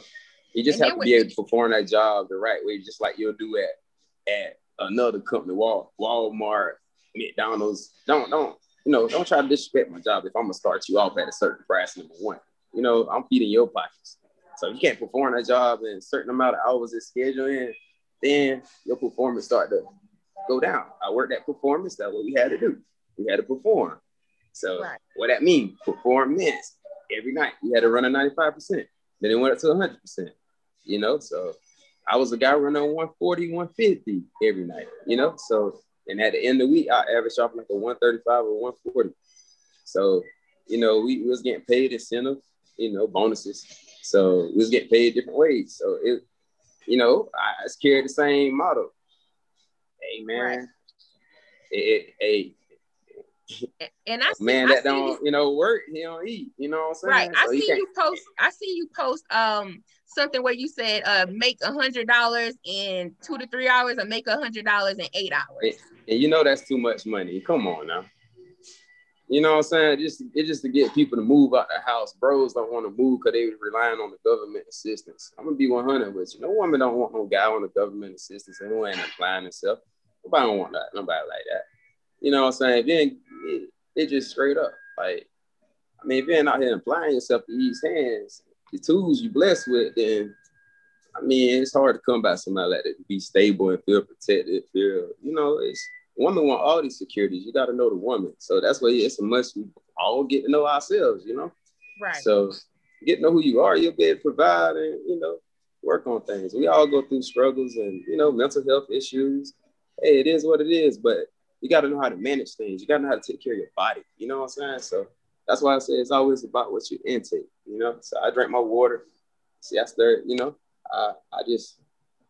A: you just
B: And
A: have to be able to perform that job the right way, just like you'll do at at another company, Wal, Walmart, McDonald's. Don't don't you know, don't try to disrespect my job if I'm gonna start you off at a certain price, number one. You know, I'm feeding your pockets. So if you can't perform that job in a certain amount of hours it's scheduled in, then your performance start to go down. I worked that performance, that's what we had to do. We had to perform. So
B: Right.
A: what that mean? Performance every night. We had to run a 95%. Then it went up to 100%. You know, so I was a guy running 140, 150 every night, you know? So, and at the end of the week, I averaged off like a 135 or 140. So, you know, we, we was getting paid incentive, you know, bonuses. So we was getting paid different ways. So it, you know, I, I carried the same model. Hey man,
B: Right.
A: it, it,
B: and I see,
A: man
B: I
A: that
B: see
A: don't,
B: you,
A: you know, work, he don't eat. You know what I'm saying?
B: right. I
A: So he
B: see you post. I see you post um something where you said uh make a hundred dollars in two to three hours, or make a hundred dollars in eight hours.
A: And you know that's too much money. Come on now. You know what I'm saying? Just it's just to get people to move out the house. Bros don't want to move because they relying on the government assistance. I'm gonna be 100 with you. No woman don't want no guy on the government assistance and who ain't applying himself. Nobody don't want that. Nobody like that. You know what I'm saying? Then it, it just straight up. Like, I mean, if you're not here applying yourself to these hands, the tools you blessed with, then I mean, it's hard to come by somebody like that to be stable and feel protected. Feel, you know, it's women want all these securities. You got to know the woman. So that's why it's a must. We all get to know ourselves. You know.
B: Right.
A: So get to know who you are. You'll be able to provide and you know work on things. We all go through struggles and you know mental health issues. Hey, it is what it is, but you got to know how to manage things. You got to know how to take care of your body. You know what I'm saying? So that's why I say it's always about what you intake. You know. So I drink my water. See, I stir. You know, I I just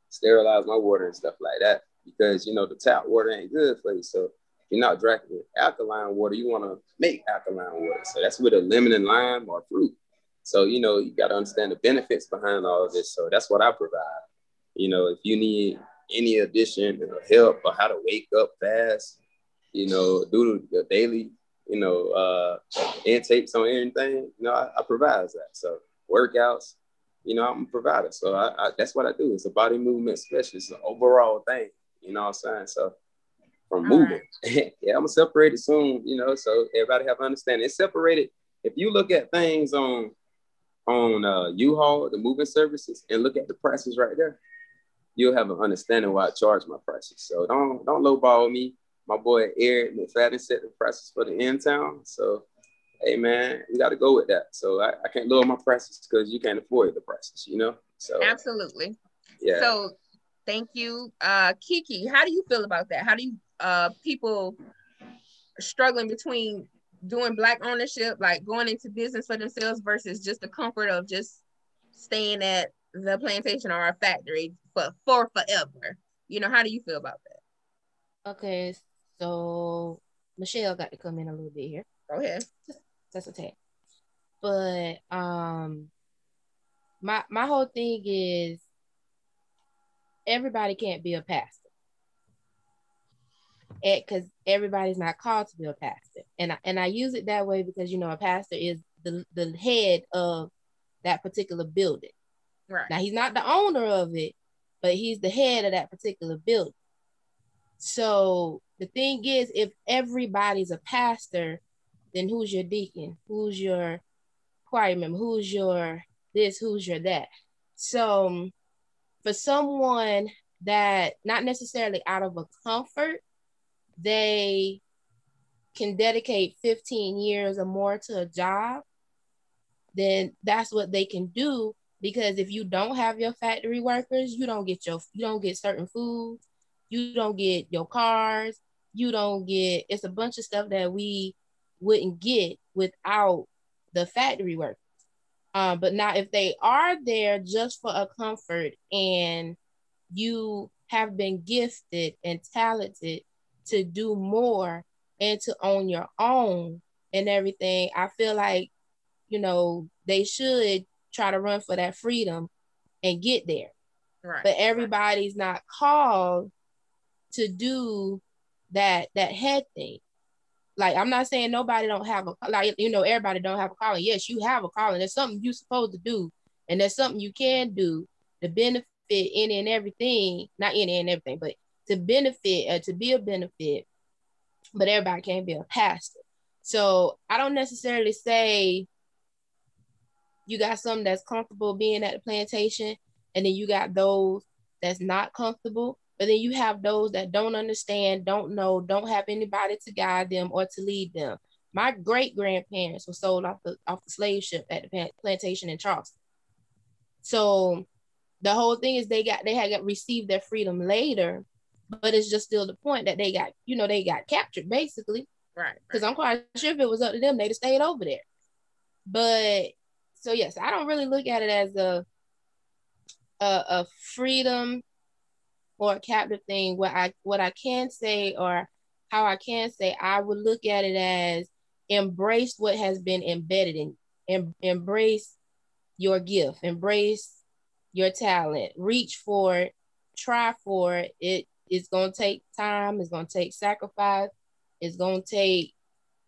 A: sterilize my water and stuff like that because you know the tap water ain't good for you. So if you're not drinking alkaline water, you want to make alkaline water. So that's with a lemon and lime or fruit. So you know you got to understand the benefits behind all of this. So that's what I provide. You know, if you need any addition or help or how to wake up fast, you know, do the daily, you know, uh, intakes on anything, you know, I, I provide that. So workouts, you know, I'm a provider. So I, I, that's what I do. It's a body movement specialist, an overall thing. You know what I'm saying? So from All moving, right. yeah, I'm gonna separate it soon. You know, so everybody have understanding. It's separated. If you look at things on on uh, U-Haul, the moving services, and look at the prices right there, you'll have an understanding why I charge my prices. So don't don't lowball me. My boy Eric McFadden set the prices for the in town. So hey man, we got to go with that. So I, I can't lower my prices because you can't afford the prices, you know. So
B: absolutely.
A: Yeah.
B: So thank you, uh, Kiki. How do you feel about that? How do you uh people struggling between doing black ownership, like going into business for themselves versus just the comfort of just staying at the plantation or a factory for for forever. You know, how do you feel about that?
E: Okay, so Michelle got to come in a little bit here.
B: Go ahead.
E: That's a tag. But um my my whole thing is everybody can't be a pastor. Because everybody's not called to be a pastor. And I, and I use it that way because you know a pastor is the, the head of that particular building.
B: Right.
E: Now he's not the owner of it, but he's the head of that particular building. So the thing is, if everybody's a pastor, then who's your deacon? Who's your choir member? Who's your this? Who's your that? So um, for someone that not necessarily out of a comfort, they can dedicate 15 years or more to a job, then that's what they can do. Because if you don't have your factory workers, you don't get your you don't get certain food, you don't get your cars, you don't get it's a bunch of stuff that we wouldn't get without the factory workers. Um, but now, if they are there just for a comfort and you have been gifted and talented to do more and to own your own and everything, I feel like, you know, they should try to run for that freedom and get there.
B: Right.
E: But everybody's not called to do that that head thing. Like I'm not saying nobody don't have a like you know everybody don't have a calling. Yes, you have a calling. There's something you're supposed to do, and there's something you can do to benefit any and everything. Not any and everything, but to benefit uh, to be a benefit. But everybody can't be a pastor. So I don't necessarily say you got something that's comfortable being at the plantation, and then you got those that's not comfortable. But then you have those that don't understand, don't know, don't have anybody to guide them or to lead them. My great grandparents were sold off the off the slave ship at the plantation in Charleston. So the whole thing is they got they had got received their freedom later, but it's just still the point that they got, you know, they got captured basically.
B: Right.
E: Because I'm quite sure if it was up to them, they'd have stayed over there. But so yes, I don't really look at it as a a, a freedom or captive thing, what I what I can say or how I can say, I would look at it as embrace what has been embedded in em, embrace your gift, embrace your talent, reach for it, try for it. It it's gonna take time, it's gonna take sacrifice, it's gonna take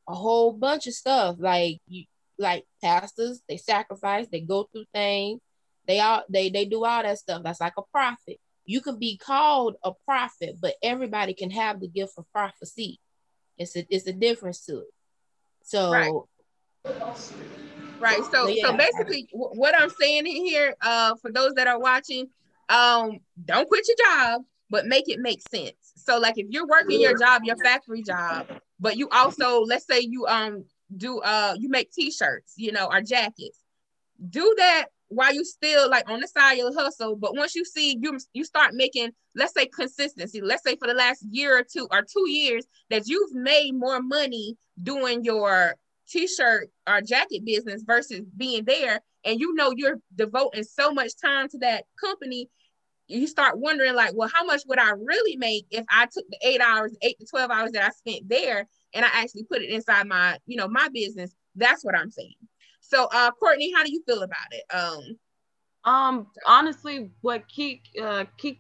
E: a whole bunch of stuff. Like you like pastors, they sacrifice, they go through things, they all they they do all that stuff. That's like a prophet you can be called a prophet, but everybody can have the gift of prophecy. It's a it's a difference to it. So
B: right. Right. So, so, yeah. so basically, what I'm saying in here, uh, for those that are watching, um, don't quit your job, but make it make sense. So, like, if you're working your job, your factory job, but you also, let's say, you um do uh you make t-shirts, you know, or jackets, do that while you still like on the side you'll hustle but once you see you you start making let's say consistency let's say for the last year or two or two years that you've made more money doing your t-shirt or jacket business versus being there and you know you're devoting so much time to that company you start wondering like well how much would i really make if i took the eight hours eight to 12 hours that i spent there and i actually put it inside my you know my business? That's what i'm saying so, uh, Courtney, how do you feel about it? Um,
F: um, honestly, what Keek, uh, Keek,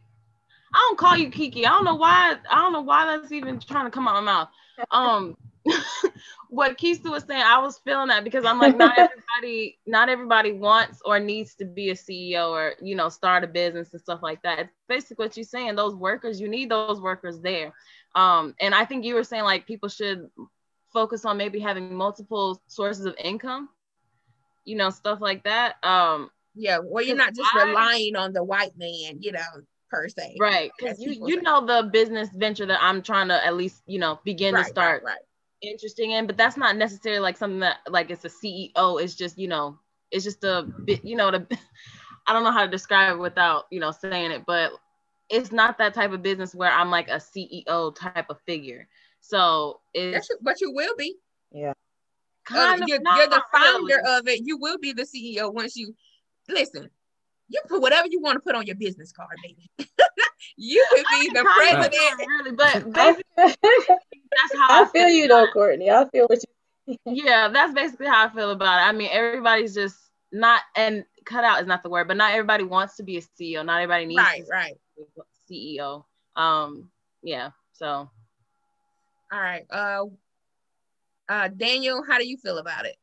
D: I don't call you Kiki. I don't know why. I don't know why that's even trying to come out my mouth. Um, what Keisha was saying, I was feeling that because I'm like, not everybody, not everybody wants or needs to be a CEO or you know start a business and stuff like that. It's basically what you're saying. Those workers, you need those workers there. Um, and I think you were saying like people should focus on maybe having multiple sources of income, you know, stuff like that. Um,
B: yeah, well, you're not just I, relying on the white man, you know, per se.
D: Right. Because you, you know the business venture that I'm trying to at least, you know, begin right, to start right, right. interesting in, but that's not necessarily like something that like it's a CEO. It's just, you know, it's just a bit, you know, the I don't know how to describe it without, you know, saying it, but it's not that type of business where I'm like a CEO type of figure. So it's
B: but you will be.
F: Yeah.
B: Kind of you're, you're the founder really. of it. You will be the CEO once you listen. You put whatever you want to put on your business card, baby. you could be the president,
D: really. But that's
F: how I, I feel, you though, Courtney. I feel what
D: you. yeah, that's basically how I feel about it. I mean, everybody's just not and cut out is not the word, but not everybody wants to be a CEO. Not everybody needs
B: right, right.
D: CEO. Um, yeah. So
B: all right. Uh, uh, Daniel, how do you feel about it?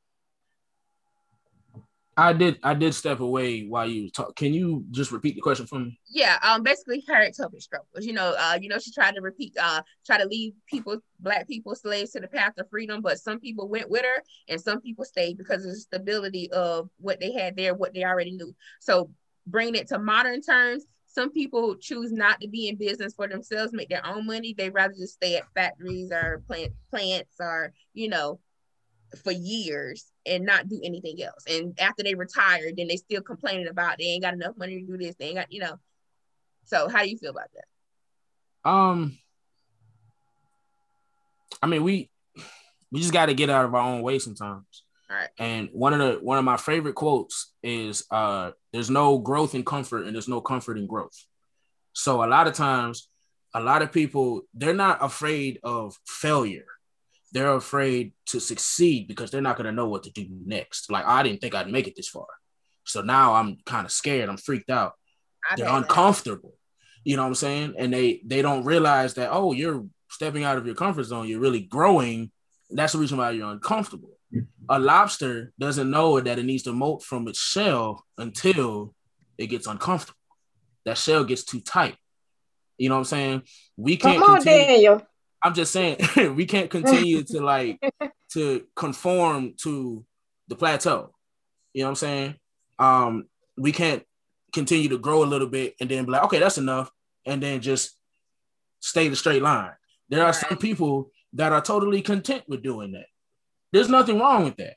C: I did. I did step away while you talk. Can you just repeat the question for me?
B: Yeah. Um. Basically, Harriet Tubman struggles. You know. Uh. You know, she tried to repeat. Uh. Try to leave people, black people, slaves to the path of freedom. But some people went with her, and some people stayed because of the stability of what they had there, what they already knew. So bringing it to modern terms, some people choose not to be in business for themselves, make their own money. They rather just stay at factories or plant plants or, you know, for years and not do anything else. And after they retire, then they still complaining about they ain't got enough money to do this. They ain't got, you know. So how do you feel about that?
C: Um I mean we we just gotta get out of our own way sometimes. And one of the one of my favorite quotes is uh there's no growth in comfort and there's no comfort in growth. So a lot of times a lot of people they're not afraid of failure. They're afraid to succeed because they're not going to know what to do next. Like I didn't think I'd make it this far. So now I'm kind of scared, I'm freaked out. I they're uncomfortable. That. You know what I'm saying? And they they don't realize that oh, you're stepping out of your comfort zone, you're really growing. That's the reason why you're uncomfortable a lobster doesn't know that it needs to molt from its shell until it gets uncomfortable. That shell gets too tight. You know what I'm saying? We can't Come on, continue. Daniel. I'm just saying we can't continue to like to conform to the plateau. You know what I'm saying? Um, we can't continue to grow a little bit and then be like, okay, that's enough, and then just stay the straight line. There are right. some people that are totally content with doing that. There's nothing wrong with that.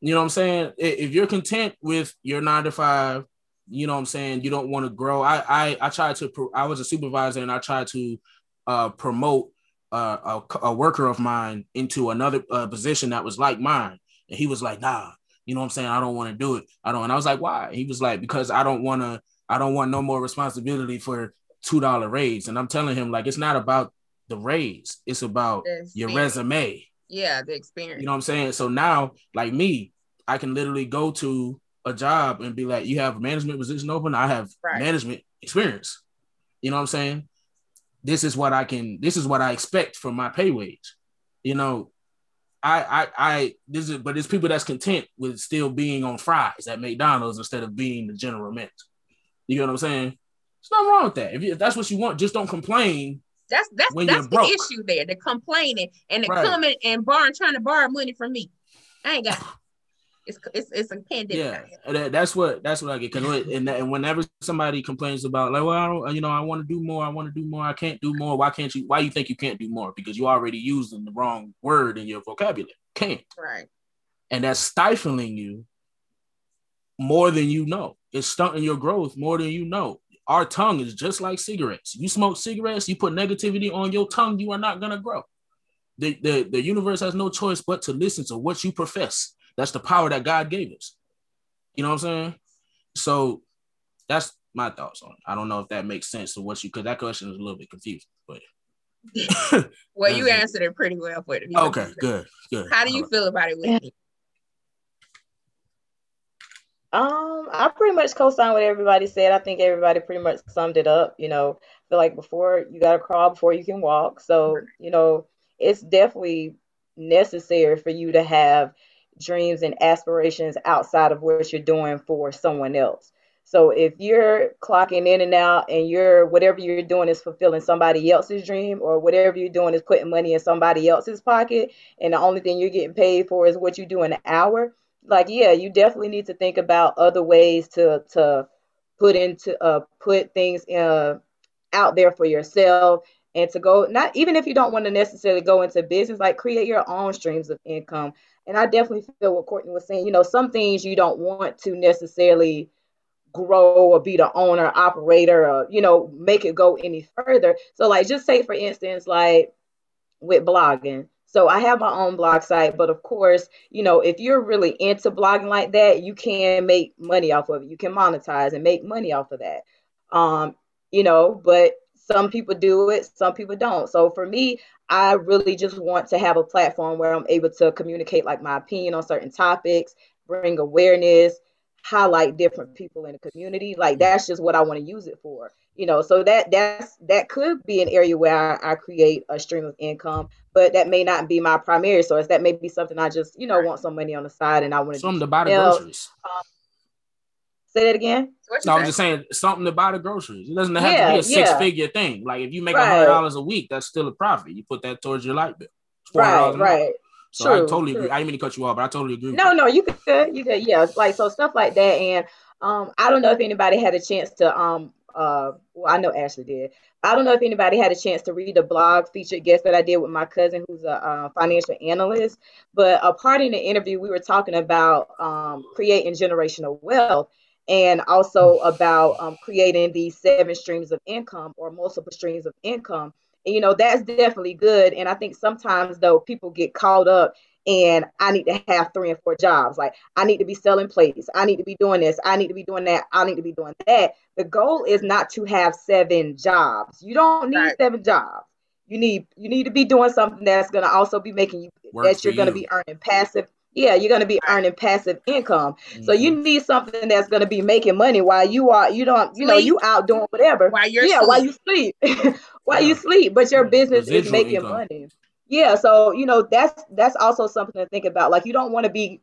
C: You know what I'm saying? If you're content with your nine to five, you know what I'm saying, you don't want to grow. I I I tried to I was a supervisor and I tried to uh, promote uh, a, a, worker of mine into another uh, position that was like mine, and he was like, "Nah, you know what I'm saying? I don't want to do it. I don't." And I was like, "Why?" He was like, "Because I don't want to. I don't want no more responsibility for two dollar raise." And I'm telling him like, it's not about the raise. It's about your resume.
B: Yeah, the experience.
C: You know what I'm saying? So now, like me, I can literally go to a job and be like, you have a management position open, I have right. management experience. You know what I'm saying? This is what I can, this is what I expect from my pay wage. You know, I I I this is but there's people that's content with still being on fries at McDonald's instead of being the general manager. You know what I'm saying? There's nothing wrong with that. If, you, if that's what you want, just don't complain
B: that's that's that's the broke. issue there. The complaining and the right. coming and borrowing, trying to borrow money from me. I ain't got. It. It's, it's, it's a pandemic.
C: Yeah, that's what that's what I get. Cause and, and whenever somebody complains about like, well, I don't, you know, I want to do more, I want to do more, I can't do more. Why can't you? Why you think you can't do more? Because you already using the wrong word in your vocabulary. Can't.
B: Right.
C: And that's stifling you more than you know. It's stunting your growth more than you know our tongue is just like cigarettes. You smoke cigarettes, you put negativity on your tongue, you are not gonna grow. The, the, the universe has no choice but to listen to what you profess. That's the power that God gave us. You know what I'm saying? So that's my thoughts on it. I don't know if that makes sense to what you because that question is a little bit confusing, but
B: well, you answered it pretty well for it.
C: Okay, good, good.
B: How do you feel about it, Whitney?
F: Um, I pretty much co-sign what everybody said. I think everybody pretty much summed it up. You know, feel like before you got to crawl before you can walk. So, you know, it's definitely necessary for you to have dreams and aspirations outside of what you're doing for someone else. So if you're clocking in and out and you're whatever you're doing is fulfilling somebody else's dream or whatever you're doing is putting money in somebody else's pocket and the only thing you're getting paid for is what you do in an hour, like yeah, you definitely need to think about other ways to to put into uh put things uh out there for yourself and to go not even if you don't want to necessarily go into business like create your own streams of income. And i definitely feel what courtney was saying you know some things you don't want to necessarily grow or be the owner operator or you know make it go any further. So like just say for instance like with blogging so I have my own blog site, but of course, you know, if you're really into blogging like that, you can make money off of it. You can monetize and make money off of that. Um, you know, but some people do it, some people don't. So for me, I really just want to have a platform where I'm able to communicate like my opinion on certain topics, bring awareness, highlight different people in the community. Like that's just what I want to use it for. You know, so that that's that could be an area where I, I create a stream of income, but that may not be my primary source. That may be something I just, you know, want some money on the side and I want to
C: something to buy the groceries. Um,
F: Say that again.
C: no, I'm just saying something to buy the groceries. It doesn't have yeah, to be a six yeah. figure thing. Like if you make a hundred dollars a week, that's still a profit. You put that towards your light bill.
F: Right, right.
C: So true, I totally true. agree. I didn't mean to cut you off, but I totally agree.
F: No, no, you could, you could, yeah, like so stuff like that. And um, I don't know if anybody had a chance to um, uh, well, I know Ashley did. I don't know if anybody had a chance to read the blog featured guest that I did with my cousin, who's a uh, financial analyst. But a part in the interview, we were talking about um, creating generational wealth and also about um, creating these seven streams of income or multiple streams of income. And, you know, that's definitely good. And I think sometimes, though, people get caught up and I need to have three and four jobs. Like, I need to be selling plates. I need to be doing this. I need to be doing that. I need to be doing that. The goal is not to have seven jobs. You don't need right. seven jobs. You need you need to be doing something that's going to also be making you that you're going to be earning passive yeah, you're going to be earning passive income. Mm-hmm. So you mm-hmm. need something that's going to be making money while you are, you don't, you sleep. know, you out doing whatever.
B: While you're
F: yeah,
B: sleep.
F: while you sleep, while yeah. you sleep, but your business Residual is making income. money. Yeah, so you know that's that's also something to think about. Like you don't want to be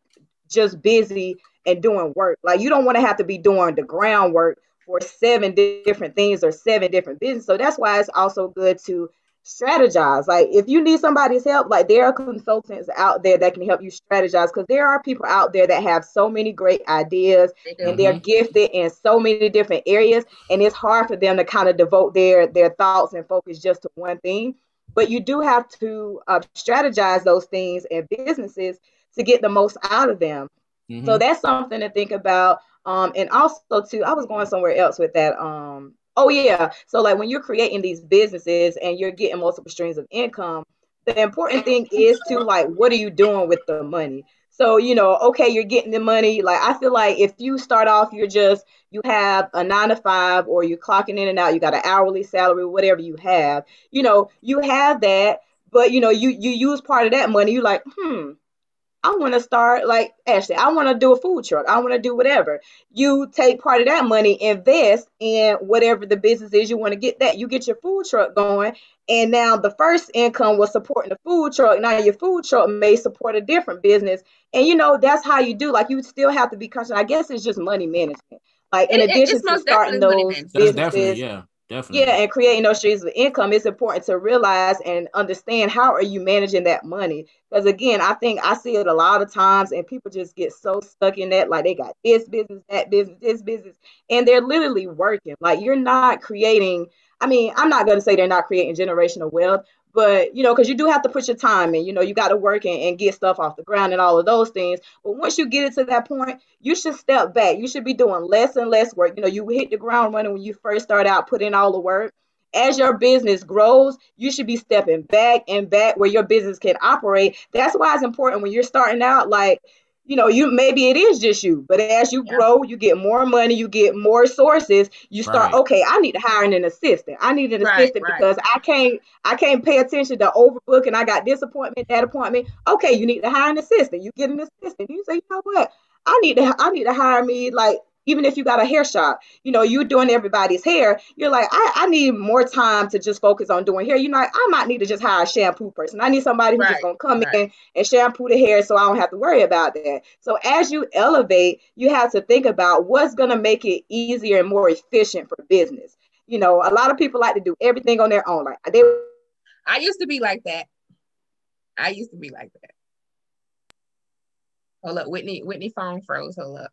F: just busy and doing work. Like you don't want to have to be doing the groundwork for seven different things or seven different businesses. So that's why it's also good to strategize. Like if you need somebody's help, like there are consultants out there that can help you strategize because there are people out there that have so many great ideas and they're mm-hmm. gifted in so many different areas and it's hard for them to kind of devote their their thoughts and focus just to one thing. But you do have to uh, strategize those things and businesses to get the most out of them. Mm-hmm. So that's something to think about. Um, and also too, I was going somewhere else with that. Um, Oh yeah. So like when you're creating these businesses and you're getting multiple streams of income, the important thing is to like what are you doing with the money? So, you know, okay, you're getting the money. Like I feel like if you start off, you're just you have a nine to five or you're clocking in and out, you got an hourly salary, whatever you have, you know, you have that, but you know, you you use part of that money, You're like, hmm, I want to start like Ashley, I want to do a food truck. I want to do whatever. You take part of that money, invest in whatever the business is you want to get that. You get your food truck going. And now the first income was supporting the food truck. Now your food truck may support a different business. And you know, that's how you do. Like you still have to be conscious. I guess it's just money management. Like in it, addition to starting those businesses.
C: yeah Definitely.
F: Yeah, and creating those streams of income, it's important to realize and understand how are you managing that money. Because again, I think I see it a lot of times, and people just get so stuck in that, like they got this business, that business, this business, and they're literally working. Like you're not creating. I mean, I'm not going to say they're not creating generational wealth, but you know because you do have to put your time in you know you got to work and, and, get stuff off the ground and all of those things. But once you get it to that point you should step back. You should be doing less and less work. You know you hit the ground running when you first start out put in all the work. As your business grows you should be stepping back and back where your business can operate. That's why it's important when you're starting out like you know, you maybe it is just you, but as you yeah. grow, you get more money, you get more sources. You start, right. okay, I need to hire an assistant. I need an right, assistant right. because I can't, I can't pay attention to overbook, and I got this appointment, that appointment. Okay, you need to hire an assistant. You get an assistant. You say, you know what? I need to I need to hire me like even if you got a hair shop, you know, you're doing everybody's hair, you're like, I, I need more time to just focus on doing hair. You know, I might need to just hire a shampoo person. I need somebody who's
B: Right,
F: just gonna come
B: right.
F: in and shampoo the hair so I don't have to worry about that. So as you elevate, you have to think about what's gonna make it easier and more efficient for business. You know, a lot of people like to do everything on their own. Like they
B: I used to be like that. I used to be like that. Hold up, Whitney. Whitney phone froze. Hold up.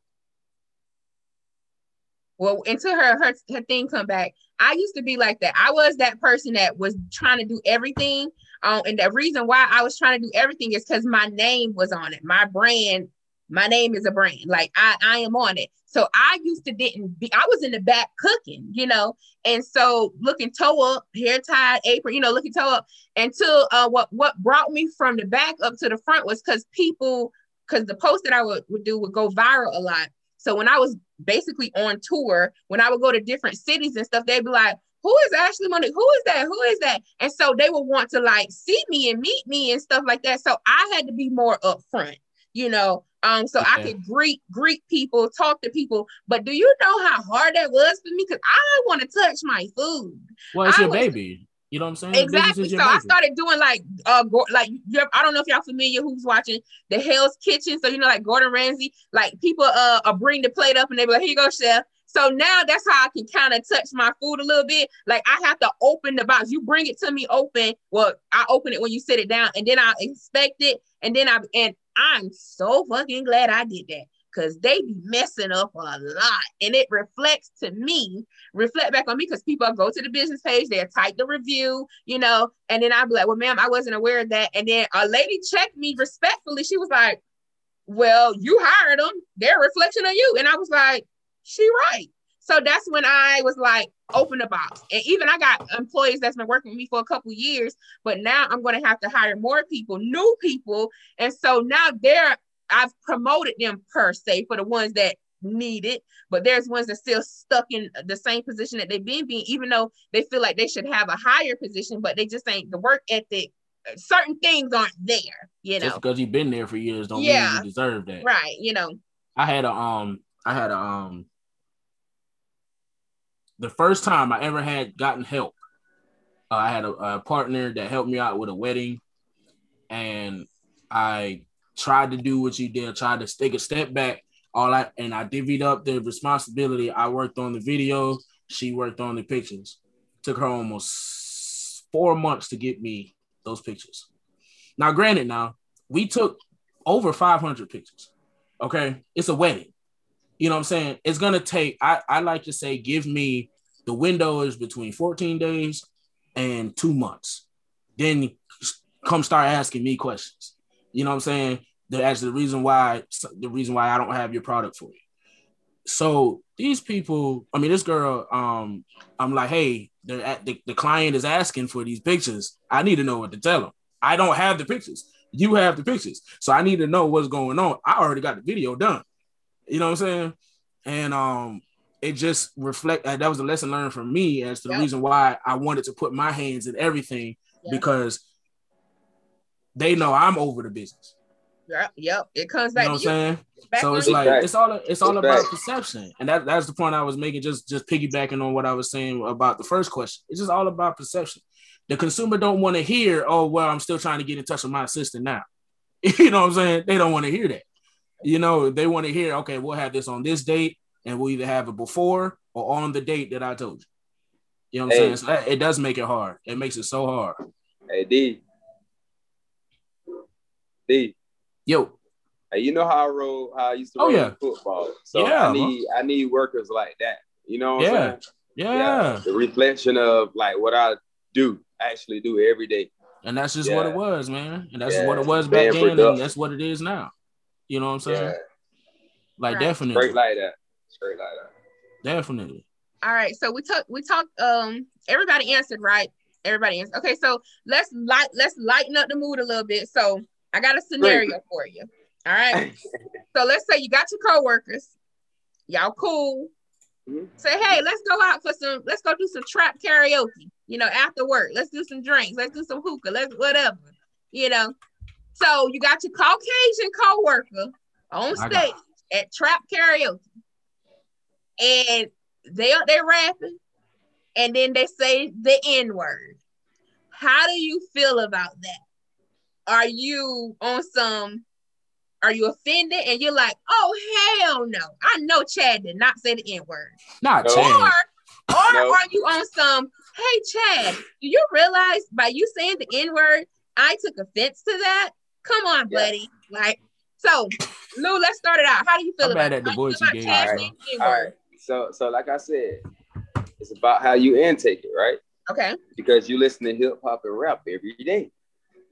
B: Well, until her her her thing come back, I used to be like that. I was that person that was trying to do everything. Um, and the reason why I was trying to do everything is because my name was on it. My brand, my name is a brand. Like I I am on it. So I used to didn't be. I was in the back cooking, you know. And so looking toe up, hair tied, apron, you know, looking toe up until uh what what brought me from the back up to the front was because people because the post that I would, would do would go viral a lot. So when I was basically on tour, when I would go to different cities and stuff, they'd be like, who is Ashley Monique? Who is that? Who is that? And so they would want to like see me and meet me and stuff like that. So I had to be more upfront, you know. Um, so I could greet greet people, talk to people. But do you know how hard that was for me? Because I want to touch my food.
C: Well, it's
B: I
C: your
B: was-
C: baby. You know what I'm saying?
B: Exactly. So I started doing like uh go- like you I don't know if y'all familiar who's watching the Hell's Kitchen. So you know, like Gordon Ramsay, like people uh, uh bring the plate up and they be like, here you go, chef. So now that's how I can kind of touch my food a little bit. Like I have to open the box. You bring it to me open. Well, I open it when you sit it down, and then I inspect it, and then I and I'm so fucking glad I did that because they be messing up a lot, and it reflects to me reflect back on me because people go to the business page, they'll type the review, you know, and then I'll be like, well, ma'am, I wasn't aware of that. And then a lady checked me respectfully. She was like, well, you hired them. They're reflection of you. And I was like, she right. So that's when I was like, open the box. And even I got employees that's been working with me for a couple years, but now I'm going to have to hire more people, new people. And so now they're, I've promoted them per se for the ones that need it, but there's ones that still stuck in the same position that they've been being, even though they feel like they should have a higher position, but they just ain't the work ethic. Certain things aren't there, you know.
C: Just because you've been there for years don't
B: Yeah.
C: mean you deserve that.
B: Right, you know.
C: I had a um I had a um the first time I ever had gotten help. Uh, I had a, a partner that helped me out with a wedding, and I tried to do what you did, tried to take a step back. All I and I divvied up the responsibility. I worked on the video, she worked on the pictures. Took her almost four months to get me those pictures. Now, granted, now we took over 500 pictures. Okay, it's a wedding. You know what I'm saying? It's gonna take. I I like to say, give me the window is between 14 days and two months. Then come start asking me questions. You know what I'm saying? That's the reason why the reason why I don't have your product for you. So these people, I mean, this girl, um, I'm like, hey, they're at, the, the client is asking for these pictures. I need to know what to tell them. I don't have the pictures. You have the pictures. So I need to know what's going on. I already got the video done. You know what I'm saying? And um, it just reflect uh, that was a lesson learned for me as to the
B: Yep.
C: reason why I wanted to put my hands in everything
B: Yep.
C: because they know I'm over the business.
B: Yep, yep. It comes back.
C: You
B: back
C: know what I'm
B: to you.
C: saying?
B: Back
C: so it's like
A: Exactly.
C: it's all it's all about
A: Exactly.
C: perception, and that that's the point I was making. Just just piggybacking on what I was saying about the first question. It's just all about perception. The consumer don't want to hear, "Oh, well, I'm still trying to get in touch with my assistant now." you know what I'm saying? They don't want to hear that. You know, they want to hear, "Okay, we'll have this on this date, and we'll either have it before or on the date that I told you." You know what I'm saying? So that, it does make it hard. It makes it so hard.
A: Hey D. D.
C: Yo,
A: Hey, you know how I roll, how I used to
C: Oh,
A: roll
C: yeah.
A: football. So
C: Yeah,
A: I need I need workers like that. You know what
C: Yeah.
A: I'm saying?
C: yeah.
A: The reflection of like what I do, actually do every day.
C: And that's just what it was, man. And that's
A: Yeah.
C: what it was back then, and that's what it is now. You know what I'm saying?
A: Yeah.
C: Like
B: Right.
C: definitely,
A: Straight like that. Straight like that.
C: definitely.
B: All right. So we talked. We talked. Um, everybody answered right. Everybody answered. Okay. So let's light. Let's lighten up the mood a little bit. So I got a scenario for you. All right. so let's say you got your coworkers. Y'all cool.
A: Mhm.
B: Say, hey, let's go out for some. Let's go do some trap karaoke. You know, after work. Let's do some drinks. Let's do some hookah. Let's whatever. You know. So you got your Caucasian coworker on stage, at trap karaoke and they are they're rapping and then they say the N-word. How do you feel about that? Are you on some are you offended and you're like, oh hell no. I know Chad did not say the N-word.
C: Not
A: No.
C: Chad.
B: Or or
A: No.
B: are you on some, hey Chad, do you realize by you saying the N-word, I took offense to that? Come on,
A: Yeah.
B: buddy. Like, so Lou, let's start it out. How do you feel
C: I'm
B: about
C: mad
B: it?
C: the
B: How you
C: voice
B: feel
C: you
B: about
C: gave,
B: Chad
A: bro.
B: saying the
A: All
B: N-word?
A: So so like I said, it's about how you intake it, right?
B: Okay.
A: Because you listen to hip hop and rap every day.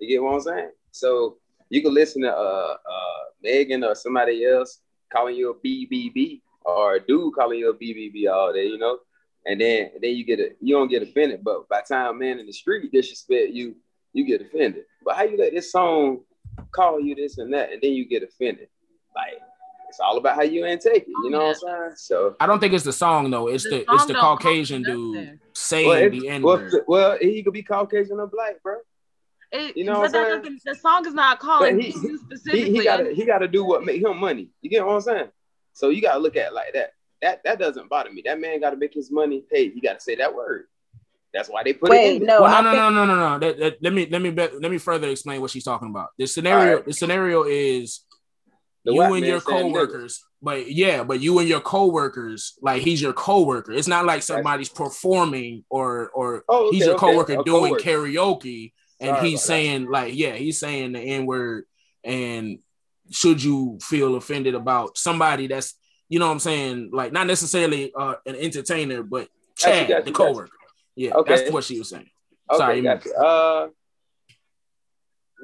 A: You get what I'm saying? So you can listen to uh uh Megan or somebody else calling you a BBB or a dude calling you a BBB all day, you know, and then then you get it, you don't get offended. But by the time man in the street disrespect you, you get offended. But how you let this song call you this and that, and then you get offended? Like it's all about how you intake it. You know what I'm saying? So
C: I don't think it's the song though. It's
D: The
C: the, it's the Caucasian dude saying
A: well,
C: the N
A: well,
C: word.
A: well, he could be Caucasian or black, bro.
D: It,
A: You know what I'm saying?
D: the song is not calling
A: he-
D: you specifically.
A: he gotta he gotta do what make him money. You get what I'm saying? So you gotta look at it like that. That that doesn't bother me. That man gotta make his money. Hey, he gotta say that word. That's why they put it
F: Wait,
A: in.
F: no,
C: well,
F: I
C: no, no, no, no, no, no. That, that- let me let me be- let me further explain what she's talking about. The scenario,
A: Alright.
C: the scenario is
A: The
C: you and your
A: saying nigga.
C: coworkers, but yeah, but you and your coworkers, like he's your coworker. It's not like somebody's performing or or
A: Oh, okay,
C: he's your
A: okay,
C: coworker
A: a
C: doing
A: coworker.
C: karaoke, and
A: Sorry
C: he's
A: about that.
C: saying like, yeah, he's saying the n word, and should you feel offended about somebody that's you know what I'm saying, like not necessarily uh, an entertainer, but Chad,
A: gotcha,
C: the
A: gotcha.
C: coworker. Yeah,
A: Okay.
C: that's what she was saying.
A: Okay,
C: Sorry, you
A: gotcha. Uh,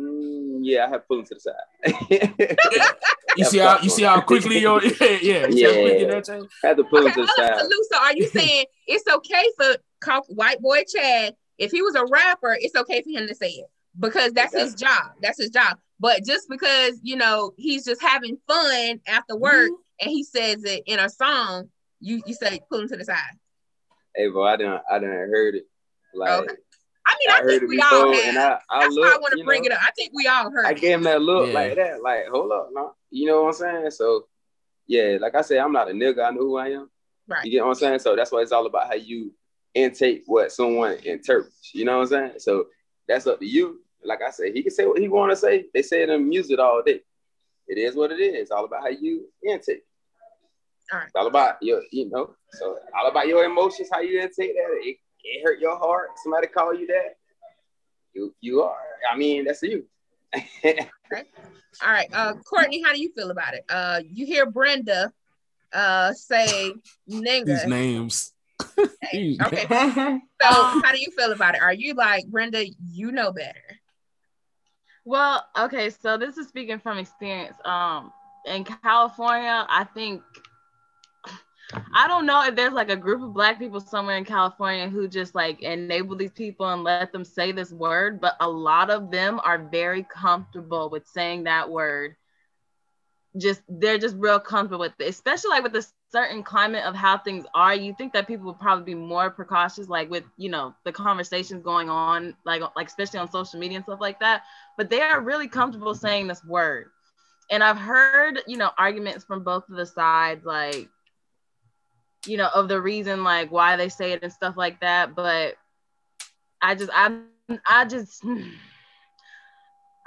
A: mm, yeah, I have to pull him to the side.
C: You see how you see how quickly your yeah, yeah, you see how
A: Yeah. I had to pull
B: Okay,
A: him to the side.
B: So, are you saying it's okay for white boy Chad if he was a rapper, it's okay for him to say it because that's his job. That's his job. But just because you know he's just having fun after mm-hmm. work and he says it in a song, you you say pull him to the side.
A: Hey, bro, I didn't, I didn't heard it. Like
B: Okay. I mean,
A: I
B: I,
A: heard
B: think
A: it
B: we all
A: before,
B: have.
A: and I, I
B: that's
A: look.
B: why I want to bring
A: know,
B: it up. I think we all heard.
A: I
B: it.
A: gave him that look
C: Yeah.
A: like that, like hold up, now. You know what I'm saying? So, yeah, like I said, I'm not a nigga. I know who I am.
B: Right.
A: You get what I'm saying? So that's why it's all about how you intake what someone interprets. You know what I'm saying? So that's up to you. Like I said, he can say what he want to say. They say it in the music all day. It is what it is. It's all about how you intake.
B: All right.
A: It's all about your, you know, so all about your emotions, how you intake that. It, it hurt your heart. Somebody call you that. You you are. I mean, that's you. okay.
B: All right, uh, Courtney, how do you feel about it? Uh, you hear Brenda uh say
C: These names.
B: Okay. Okay. So how do you feel about it? Are you like Brenda? You know better.
D: Well, okay, so this is speaking from experience. Um, in California, I think I don't know if there's like a group of black people somewhere in California who just like enable these people and let them say this word, but a lot of them are very comfortable with saying that word. Just they're just real comfortable with it, especially like with the certain climate of how things are. You think that people would probably be more precautious, like with you know the conversations going on, like like especially on social media and stuff like that. But they are really comfortable saying this word, and I've heard you know arguments from both of the sides, like you know of the reason like why they say it and stuff like that. But I just I I just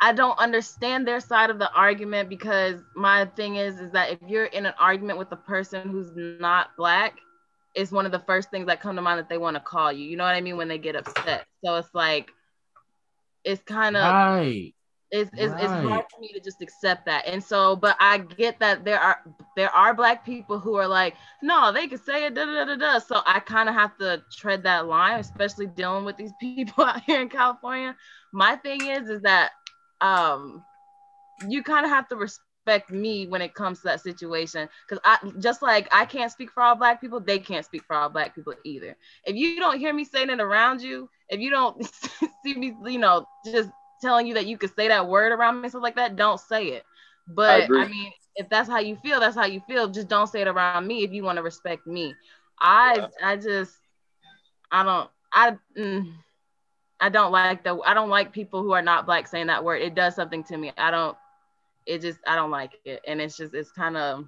D: I don't understand their side of the argument because my thing is is that if you're in an argument with a person who's not black, it's one of the first things that come to mind that they want to call you. You know what I mean when they get upset. So it's like it's kind of
C: Right.
D: it's, it's, it's hard for me to just accept that and so but i get that there are there are black people who are like no they can say it da, da, da, da, da. so i kind of have to tread that line especially dealing with these people out here in california my thing is is that um you kind of have to respect me when it comes to that situation because i just like i can't speak for all black people they can't speak for all black people either if you don't hear me saying it around you if you don't see me you know just telling you that you could say that word around me stuff like that, don't say it. But
A: agree.
D: I, mean, if that's how you feel, that's how you feel. Just don't say it around me if you want to respect me. I
A: Yeah.
D: I just I don't I mm, I don't like the I don't like people who are not black saying that word. It does something to me. I don't it just I don't like it. And it's just it's kind of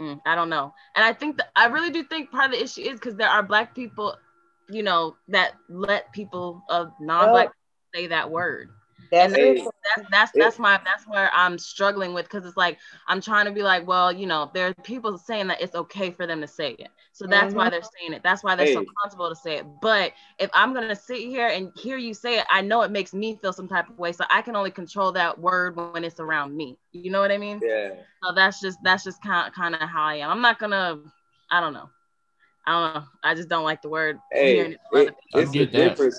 D: mm, I don't know. And I think that I really do think part of the issue is because there are black people, you know, that let people of non-black say that word. That's, and that's that's that's my that's where I'm struggling with because it's like I'm trying to be like, well, you know, there are people saying that it's okay for them to say it. So that's mm-hmm. why they're saying it. That's why they're hey. so comfortable to say it. But if I'm gonna sit here and hear you say it, I know it makes me feel some type of way. So I can only control that word when it's around me. You know what I mean?
A: Yeah.
D: So that's just that's just kind of kind of how I am. I'm not gonna. I don't know. I don't know. I just don't like the word.
A: Hey, it, it's the difference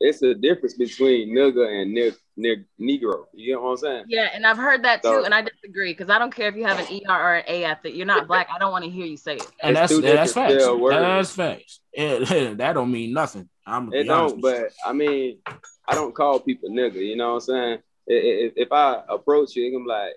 A: it's a difference between nigga and nig, nig, negro. You know what I'm saying?
D: Yeah, and I've heard that too, and I disagree because I don't care if you have an ER or an A after you're not black. I don't want to hear you say it.
C: And that's that's facts. That's facts. It, that don't mean nothing. I'm
A: it don't, but I mean, I don't call people nigga. You know what I'm saying? If, if I approach you, I'm like,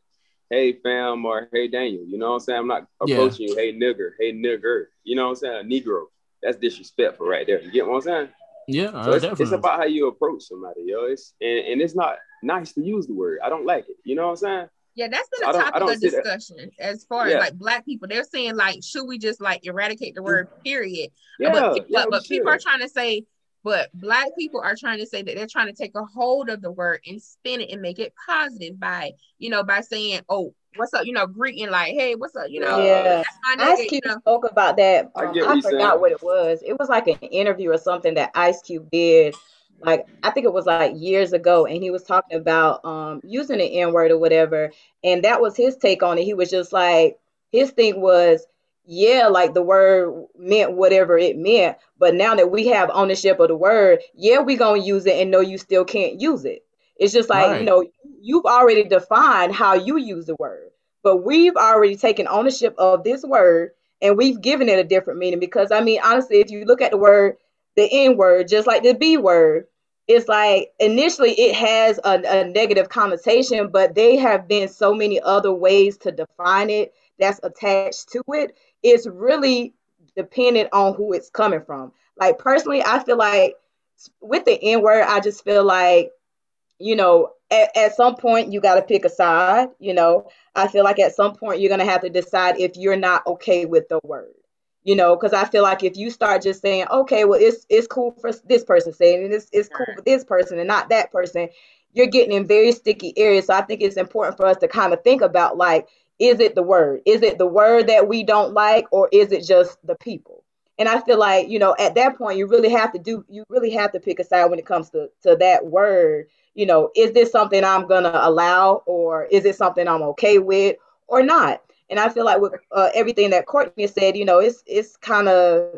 A: hey fam or hey Daniel. You know what I'm saying? I'm not approaching yeah. you, hey nigger, hey nigger. You know what I'm saying? A negro. That's disrespectful right there. You get what I'm saying?
C: Yeah,
A: so it's, it's, about how you approach somebody, yo. It's and, and it's not nice to use the word. I don't like it. You know what I'm saying?
B: Yeah, that's been a topic of discussion that. as far yeah. as like black people. They're saying like, should we just like eradicate the word mm. period?
A: Yeah,
B: but,
A: yeah,
B: but, but people are trying to say, but black people are trying to say that they're trying to take a hold of the word and spin it and make it positive by, you know, by saying, oh, what's up, you know, greeting like, hey, what's up, you know.
F: Yeah, Ice Cube you know? spoke about that. Um, I, I forgot saying. what it was. It was like an interview or something that Ice Cube did. Like I think it was like years ago, and he was talking about um using the N word or whatever, and that was his take on it. He was just like, his thing was, yeah, like the word meant whatever it meant, but now that we have ownership of the word, yeah, we gonna use it, and no, you still can't use it. It's just like, right. you know, you've already defined how you use the word, but we've already taken ownership of this word and we've given it a different meaning. Because, I mean, honestly, if you look at the word, the N word, just like the B word, it's like initially it has a, a negative connotation, but they have been so many other ways to define it that's attached to it. It's really dependent on who it's coming from. Like, personally, I feel like with the N word, I just feel like you know, at, at some point you got to pick a side. You know, I feel like at some point you're going to have to decide if you're not okay with the word. You know, because I feel like if you start just saying, okay, well, it's it's cool for this person saying, and it's it's cool for this person and not that person, you're getting in very sticky areas. So I think it's important for us to kind of think about like, is it the word? Is it the word that we don't like, or is it just the people? And I feel like, you know, at that point, you really have to do, you really have to pick a side when it comes to, to that word you know, is this something I'm going to allow or is it something I'm okay with or not? And I feel like with uh, everything that Courtney said, you know, it's it's kind of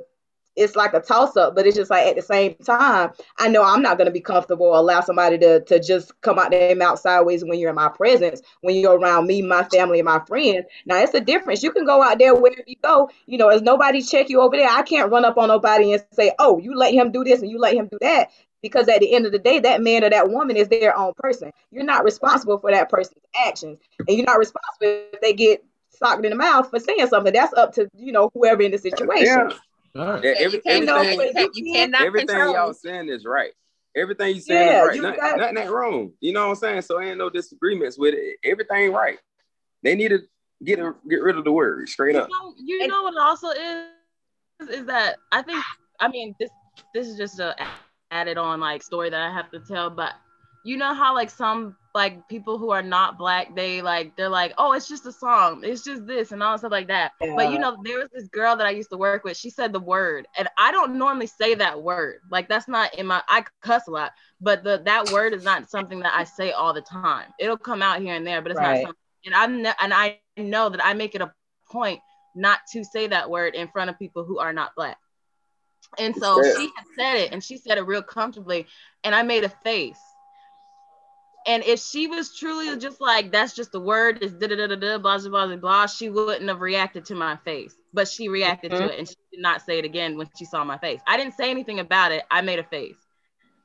F: it's like a toss up, but it's just like at the same time, I know I'm not going to be comfortable allow somebody to to just come out their mouth sideways when you're in my presence, when you're around me, my family, and my friends. Now it's a difference. You can go out there wherever you go. You know, as nobody check you over there, I can't run up on nobody and say, "Oh, you let him do this and you let him do that." Because at the end of the day, that man or that woman is their own person. You're not responsible for that person's actions, and you're not responsible if they get socked in the mouth for saying something. That's up to you know whoever in the situation.
A: Yeah. Right. yeah every, everything, know, you, you cannot everything control. y'all saying is right. Everything you saying yeah, is right. Nothing, got, nothing ain't wrong. You know what I'm saying? So ain't no disagreements with it. Everything right. They need to get a, get rid of the word straight
D: you
A: up.
D: Know, you and, know what also is is that I think I mean this this is just a added on like story that I have to tell, but you know how like some like people who are not black, they like they're like, oh, it's just a song, it's just this and all stuff like that. Yeah. But you know, there was this girl that I used to work with. She said the word, and I don't normally say that word. Like that's not in my. I cuss a lot, but the that word is not something that I say all the time. It'll come out here and there, but it's right. not something. And I'm ne- and I know that I make it a point not to say that word in front of people who are not black. And so she had said it and she said it real comfortably. And I made a face. And if she was truly just like, that's just the word, it's da da da da da, blah, blah, blah, blah, she wouldn't have reacted to my face. But she reacted mm-hmm. to it and she did not say it again when she saw my face. I didn't say anything about it. I made a face.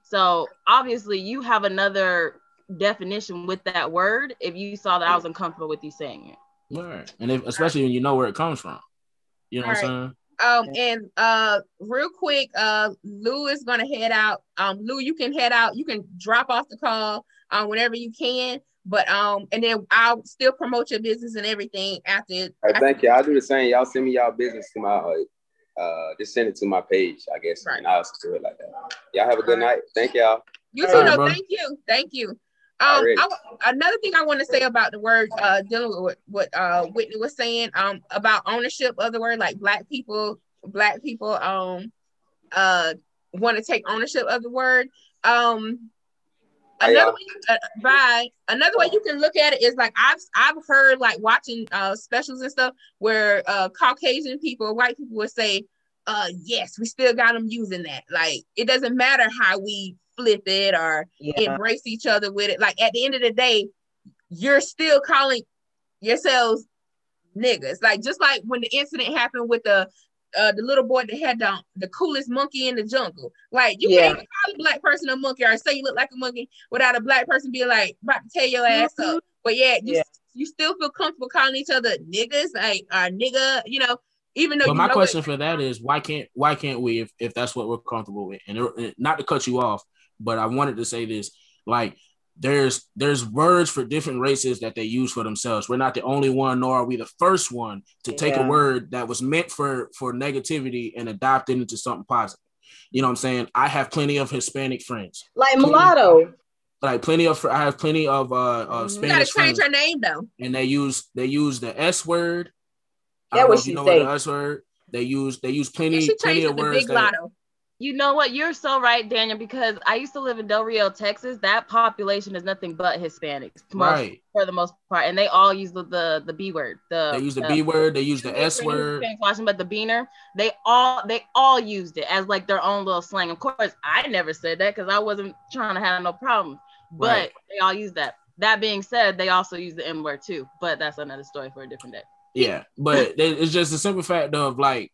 D: So obviously, you have another definition with that word if you saw that I was uncomfortable with you saying
C: it. Right. And if, especially when you know where it comes from. You know All what I'm saying?
B: Um, and uh, real quick, uh, Lou is gonna head out. Um, Lou, you can head out. You can drop off the call um, whenever you can. But um, and then I'll still promote your business and everything after.
A: All right,
B: after-
A: thank you. I'll do the same. Y'all send me y'all business to my uh, uh just send it to my page, I guess.
B: Right.
A: And I'll do it like that. Y'all have a good
B: All right.
A: night. Thank y'all.
B: You too.
C: right,
B: no,
C: bro.
B: thank you, thank you. Um. I another thing I want to say about the word uh dealing with what, uh Whitney was saying um about ownership of the word, like black people, black people um uh want to take ownership of the word. Um, another way, uh, bye. Another way you can look at it is like I've I've heard like watching uh specials and stuff where uh Caucasian people, white people would say, uh yes, we still got them using that. Like it doesn't matter how we flip it or
F: Yeah.
B: embrace each other with it. Like at the end of the day, you're still calling yourselves niggas. Like just like when the incident happened with the uh, the little boy that had the, the coolest monkey in the jungle. Like you
F: Yeah.
B: can't call a black person a monkey or say you look like a monkey without a black person being like about to tear your ass up. But yeah, you
F: Yeah.
B: you still feel comfortable calling each other niggas, like uh nigga, you know, even though
C: But my question
B: it,
C: for that is why can't why can't we if, if that's what we're comfortable with and it- not to cut you off but I wanted to say this like there's there's words for different races that they use for themselves we're not the only one nor are we the first one to take
F: Yeah.
C: a word that was meant for for negativity and adopt it into something positive you know what I'm saying I have plenty of Hispanic friends
F: Like mulatto.
C: like plenty of I have plenty of uh, uh
B: you gotta change
C: friends
B: her name though.
C: and they use they use the S word.
F: That
C: don't know
F: what
C: if you know
F: say.
C: what the S word. They use they use plenty
B: should
C: plenty of words
B: Big
C: that
B: Lotto.
D: You know what? You're so right, Daniel, because I used to live in Del Rio, Texas. That population is nothing but Hispanics, most,
C: right.
D: for the most part, and they all use the the, the B word. The
C: They use the
D: uh,
C: B word. They use the S word.
D: Washington, but the beaner, they all they all used it as like their own little slang. Of course, I never said that because I wasn't trying to have no problems, but
C: Right.
D: they all use that. That being said, they also use the M word too, but that's another story for a different day.
C: Yeah, but it's just a simple fact of like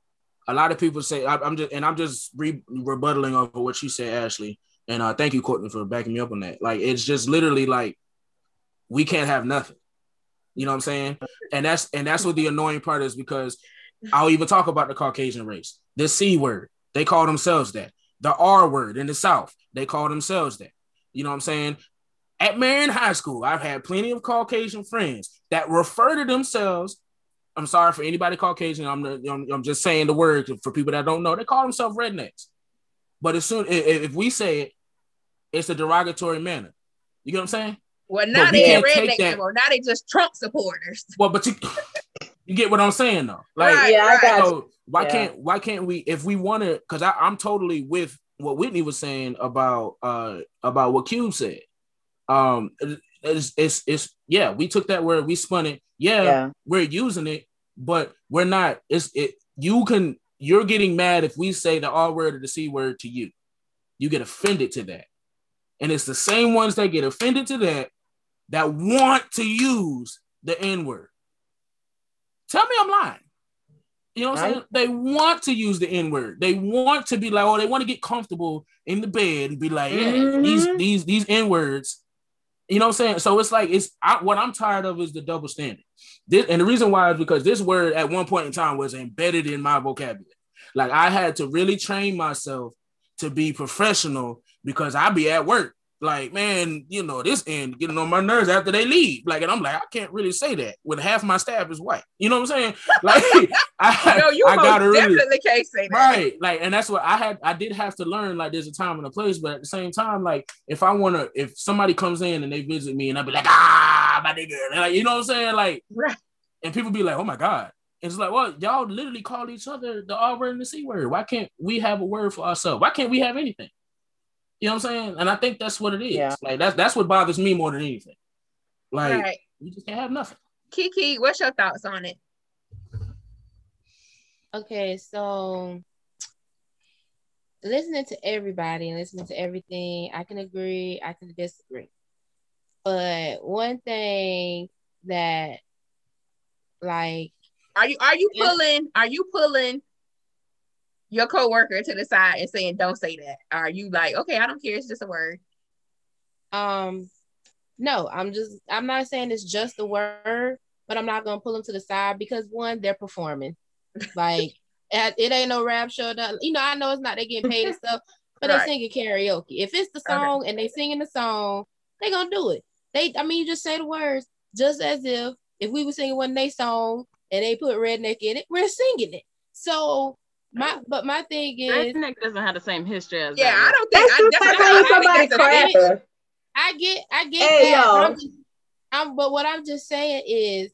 C: a lot of people say I, I'm just and I'm just re- rebuttaling over what you said, Ashley. And uh, thank you, Courtney, for backing me up on that. Like it's just literally like we can't have nothing. You know what I'm saying? And that's and that's what the annoying part is because I'll even talk about the Caucasian race. The C word, they call themselves that. The R word in the South, they call themselves that. You know what I'm saying? At Marion High School, I've had plenty of Caucasian friends that refer to themselves. I'm sorry for anybody Caucasian. I'm, I'm, I'm just saying the word for people that don't know. They call themselves rednecks. But as soon if, if we say it, it's a derogatory manner. You get what I'm saying?
B: Well, now
C: we
B: they ain't
C: can't
B: redneck
C: that-
B: anymore. Now they just Trump supporters.
C: Well, but you you get what I'm saying though. Like
B: Right,
F: Yeah, I got you.
C: so why
F: Yeah.
C: can't why can't we if we want to because i'm totally with what whitney was saying about uh about what cube said um it's it's, it's yeah we took that word we spun it yeah,
F: Yeah.
C: we're using it but we're not it's it you can you're getting mad if we say the r word or the c word to you you get offended to that and it's the same ones that get offended to that that want to use the n word tell me i'm lying you know what I'm saying? They want to use the N word. They want to be like, oh, they want to get comfortable in the bed and be like, yeah, these
F: Mhm.
C: these these N words. You know what I'm saying? So it's like it's I, what I'm tired of is the double standard. This, and the reason why is because this word at one point in time was embedded in my vocabulary. Like I had to really train myself to be professional because I be at work. Like, man, you know, this end getting on my nerves after they leave. Like, and I'm like, I can't really say that when half my staff is white. You know what I'm saying? Like, I,
B: No, you
C: I
B: most
C: gotta really
B: definitely can't say that.
C: right like and that's what i had i did have to learn like there's a time and a place but at the same time like if i want to if somebody comes in and they visit me and i'll be like ah my nigga like you know what i'm saying like
B: Right.
C: and people be like oh my god it's like well y'all literally call each other the r word and the c word why can't we have a word for ourselves why can't we have anything you know what i'm saying and i think that's what it is
F: Yeah.
C: like that's that's what bothers me more than anything like
B: Right.
C: we just can't have nothing
B: Kiki, what's your thoughts on it?
E: Okay, so listening to everybody and listening to everything, I can agree, I can disagree. But one thing that like
B: Are you are you pulling are you pulling your coworker to the side and saying don't say that? Are you like, okay, I don't care, it's just a word.
E: um no, I'm just I'm not saying it's just the word, but I'm not gonna pull them to the side because one, they're performing. Like it ain't no rap show. You know, I know it's not they getting paid and stuff, but
B: Right.
E: they singing karaoke. If it's the
B: Okay.
E: song and they singing the song, they gonna do it. They, I mean, you just say the words, just as if if we were singing one they song and they put redneck in it, we're singing it. So my, but my thing is,
D: redneck doesn't have the same history as
B: Yeah,
D: that.
B: I don't think
G: That's
B: I,
G: just
B: that's
G: like
B: not- I
G: somebody
B: that's a finish.
G: crapper.
E: I get, I get
G: Hey,
E: that. but
G: y'all.
E: I'm, just, I'm, but what I'm just saying is,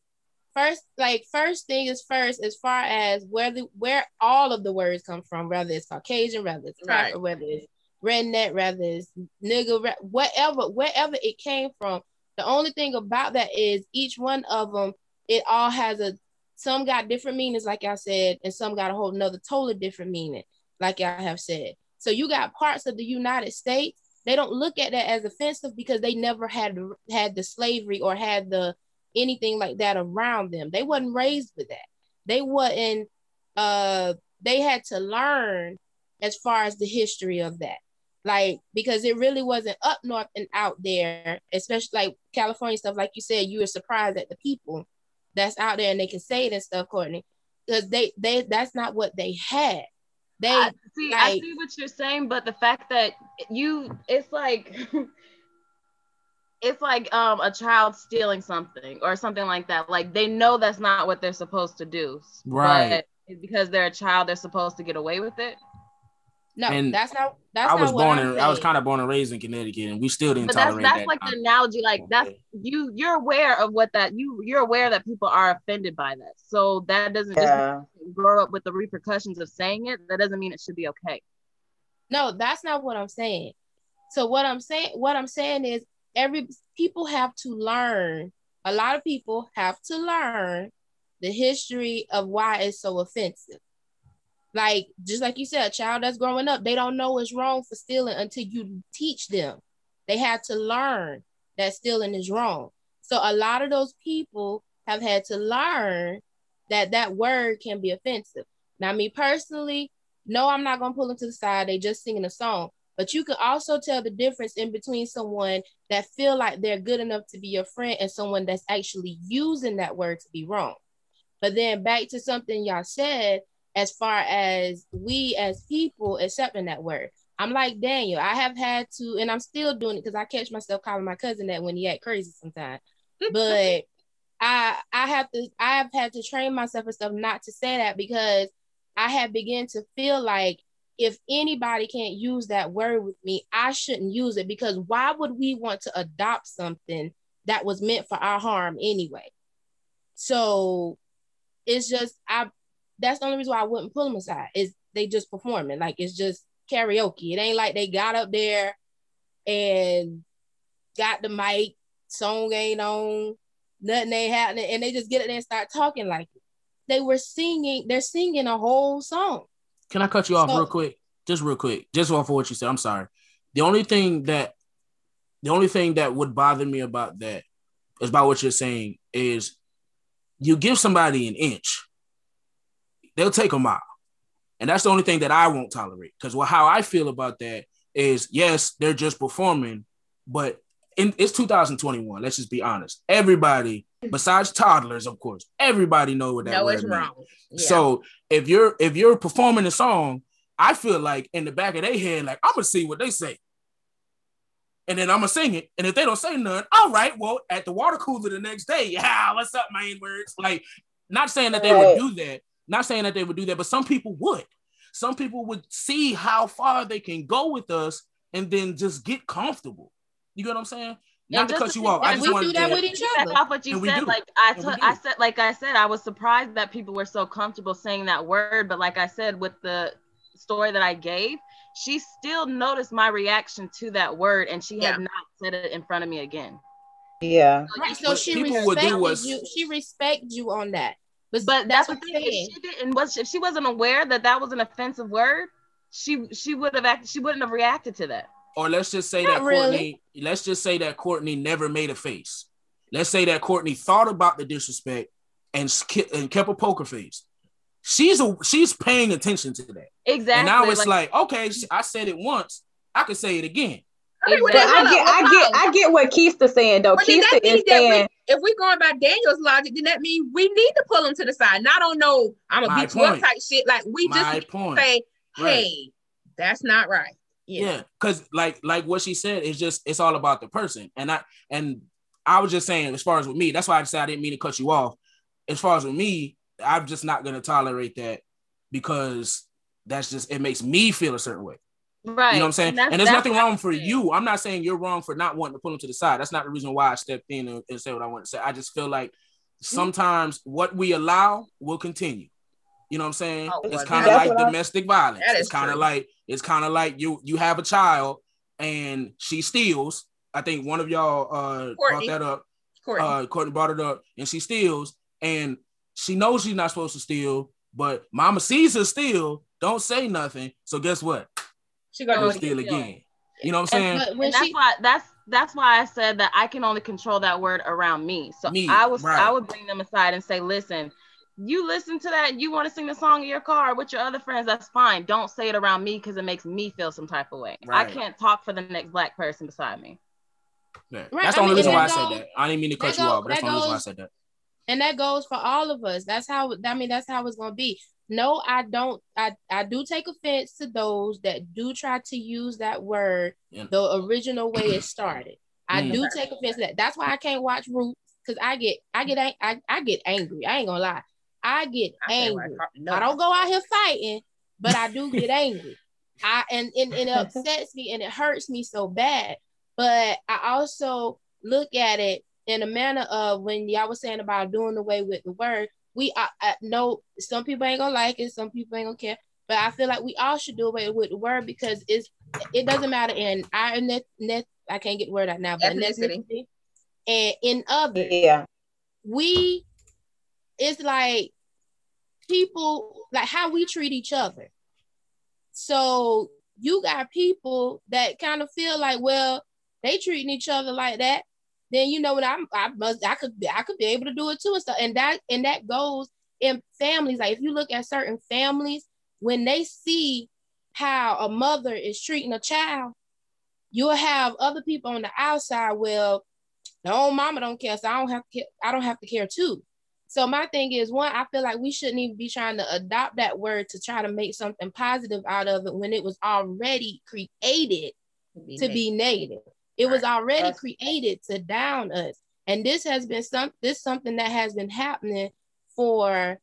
E: first, like first thing is first, as far as where the where all of the words come from, whether it's Caucasian, whether it's
B: Right.
E: crapper, whether it's redneck, whether it's nigga, whatever, wherever it came from. The only thing about that is each one of them, it all has a some got different meanings, like I said, and some got a whole nother totally different meaning, like I have said. So you got parts of the United States they don't look at that as offensive because they never had had the slavery or had the anything like that around them. They wasn't raised with that. They wasn't uh they had to learn as far as the history of that. Like because it really wasn't up north and out there, especially like California stuff. Like you said, you were surprised at the people that's out there and they can say it and stuff, Courtney. Because they they that's not what they had. They
D: I, see, I see what you're saying, but the fact that you, it's like, it's like um a child stealing something or something like that. Like they know that's not what they're supposed to do,
C: Right.
D: But because they're a child, they're supposed to get away with it.
E: No,
C: And
E: that's not that's
C: I was
E: not what
C: born
E: I'm
C: in I was kind of born and raised in Connecticut, and we still didn't
D: But that's
C: tolerate
D: that's
C: that.
D: like the analogy. Like that's you. You're aware of what that you. You're aware that people are offended by that. So that doesn't just grow up with the repercussions of saying it. That doesn't mean it should be okay.
E: No, that's not what I'm saying. So what I'm saying, what I'm saying is every people have to learn. A lot of people have to learn the history of why it's so offensive. Like just like you said, a child that's growing up, they don't know it's wrong for stealing until you teach them. They have to learn that stealing is wrong. So a lot of those people have had to learn that that word can be offensive. Now, me personally, no, I'm not gonna pull them to the side. They just singing a song. But you can also tell the difference in between someone that feel like they're good enough to be your friend and someone that's actually using that word to be wrong. But then back to something y'all said, as far as we as people accepting that word. I'm like Daniel. I have had to, and I'm still doing it because I catch myself calling my cousin that when he act crazy sometimes. But I I have to I have had to train myself and stuff not to say that because I have begun to feel like if anybody can't use that word with me, I shouldn't use it because why would we want to adopt something that was meant for our harm anyway? So it's just I that's the only reason why I wouldn't pull them aside is they just performing like it's just karaoke. It ain't like they got up there and got the mic, song ain't on, nothing ain't happening, and they just get it there and start talking like it. They were singing, they're singing a whole song.
C: Can I cut you off
E: So-
C: real quick? Just real quick, just off of what you said. I'm sorry. The only thing that, the only thing that would bother me about that, is about what you're saying, is you give somebody an inch, they'll take a mile, and that's the only thing that I won't tolerate. Because well, how I feel about that is, yes, they're just performing, but in, it's 2021. Let's just be honest. Everybody, besides toddlers, of course, everybody know what that
B: No,
C: word means.
B: Yeah.
C: So if you're if you're performing a song, I feel like in the back of their head, like I'm gonna see what they say. And then I'm gonna sing it. And if they don't say none, all right, well, at the water cooler the next day, yeah, what's up, main words? Like, not saying that they would do that, not saying that they would do that, but some people would. Some people would see how far they can go with us and then just get comfortable. You get what I'm saying? Not
D: And
C: to cut you off. I just
E: we
C: wanted
E: do that
C: to,
E: with each other.
D: off what you
C: And
D: said, like I
C: And we
D: took,
C: do.
D: I said, like I said, I was surprised that people were so comfortable saying that word. But like I said, with the story that I gave, she still noticed my reaction to that word, and she
B: Yeah.
D: had not said it in front of me again.
G: Yeah.
E: Right. So
C: What
E: she
C: people would do
E: respected you. She respect you on that. But,
D: But
E: that's
D: that's the
E: what I'm
D: thing.
E: saying.
D: If she didn't, was if she wasn't aware that that was an offensive word, she she would have acted. She wouldn't have reacted to that.
C: or let's just say
E: Not
C: that
E: really.
C: Courtney, let's just say that Courtney never made a face. Let's say that Courtney thought about the disrespect and, sk- and kept a poker face. She's a she's paying attention to that.
D: Exactly.
C: And now it's like, okay, I said it once, I can say it again.
B: Okay, wait,
G: But I get, I
B: hold
G: get. I get what Keista saying though.
B: But then
G: Keista
B: that
G: is
B: means that
G: saying,
B: we, if we're going by Daniel's logic, then that means we need to pull him to the side. Not on no, I'm gonna beat you up type shit. Like we just
C: My
B: to
C: point.
B: say,
C: Right.
B: hey, that's not right.
C: Yeah, because like like what she said is just it's all about the person, and I and I was just saying, as far as with me, that's why I said I didn't mean to cut you off. As far as with me, I'm just not gonna tolerate that because that's just it makes me feel a certain way.
D: Right.
C: You know what I'm saying?
D: that's-
C: And, there's nothing wrong for you. I'm not saying you're wrong for not wanting to pull him to the side. That's not the reason why I stepped in and, and said what I want to say. I just feel like sometimes what we allow will continue. You know what I'm saying?
B: Oh,
C: it's kind of like
F: what I-
C: domestic violence. It's kind of like it's kind of like you you have a child and she steals. I think one of y'all uh
B: Courtney.
C: brought that up.
B: Courtney.
C: Uh Courtney brought it up and she steals and she knows she's not supposed to steal, but mama sees her steal, don't say nothing. So guess what?
B: She
C: She'll
B: gonna do
C: steal
B: again.
C: again. You know what I'm saying?
E: But when
D: and that's
E: she
D: why that's that's why I said that I can only control that word around me. So
C: Me,
D: I was
C: right.
D: I would bring them aside and say, listen, you listen to that, you want to sing the song in your car with your other friends, that's fine. Don't say it around me because it makes me feel some type of way.
C: Right.
D: I can't talk for the next black person beside me.
C: Yeah.
E: Right,
C: That's the
E: I
C: only
E: mean,
C: reason
E: and
C: why I said that. I didn't mean to cut
E: that
C: you
E: go-
C: off, but that's the only reason why I said that.
E: and that goes for all of us. That's how I mean that's how it's gonna be. No, I don't I, I do take offense to those that do try to use that word
C: Yeah.
E: the original way it started. I
C: Mm.
E: do take offense to that. That's why I can't watch Roots because I get I get I, I get angry. I ain't gonna lie. I get
B: I say what I
E: angry.
B: call- no.
E: I don't go out here fighting, but I do get angry. I and, and, and it upsets me and it hurts me so bad. But I also look at it in a manner of when y'all was saying about doing away with the word. We I, I know some people ain't gonna like it, some people ain't gonna care, but I feel like we all should do away with the word because it's it doesn't matter in our ethnic, ethnic- I can't get the word out now, but
B: Ethnicity.
E: ethnicity and in others
F: Yeah.
E: we it's like people like how we treat each other. So you got people that kind of feel like, well, they treating each other like that. Then you know what I'm I must I could I could be able to do it too and stuff. And that and that goes in families. Like if you look at certain families, when they see how a mother is treating a child, you'll have other people on the outside. Well, no, mama don't care, so I don't have to. Care, I don't have to care too. So my thing is, one, I feel like we shouldn't even be trying to adopt that word to try to make something positive out of it when it was already created to be negative. It was already
F: That's-
E: created to down us, and this has been some. This something that has been happening for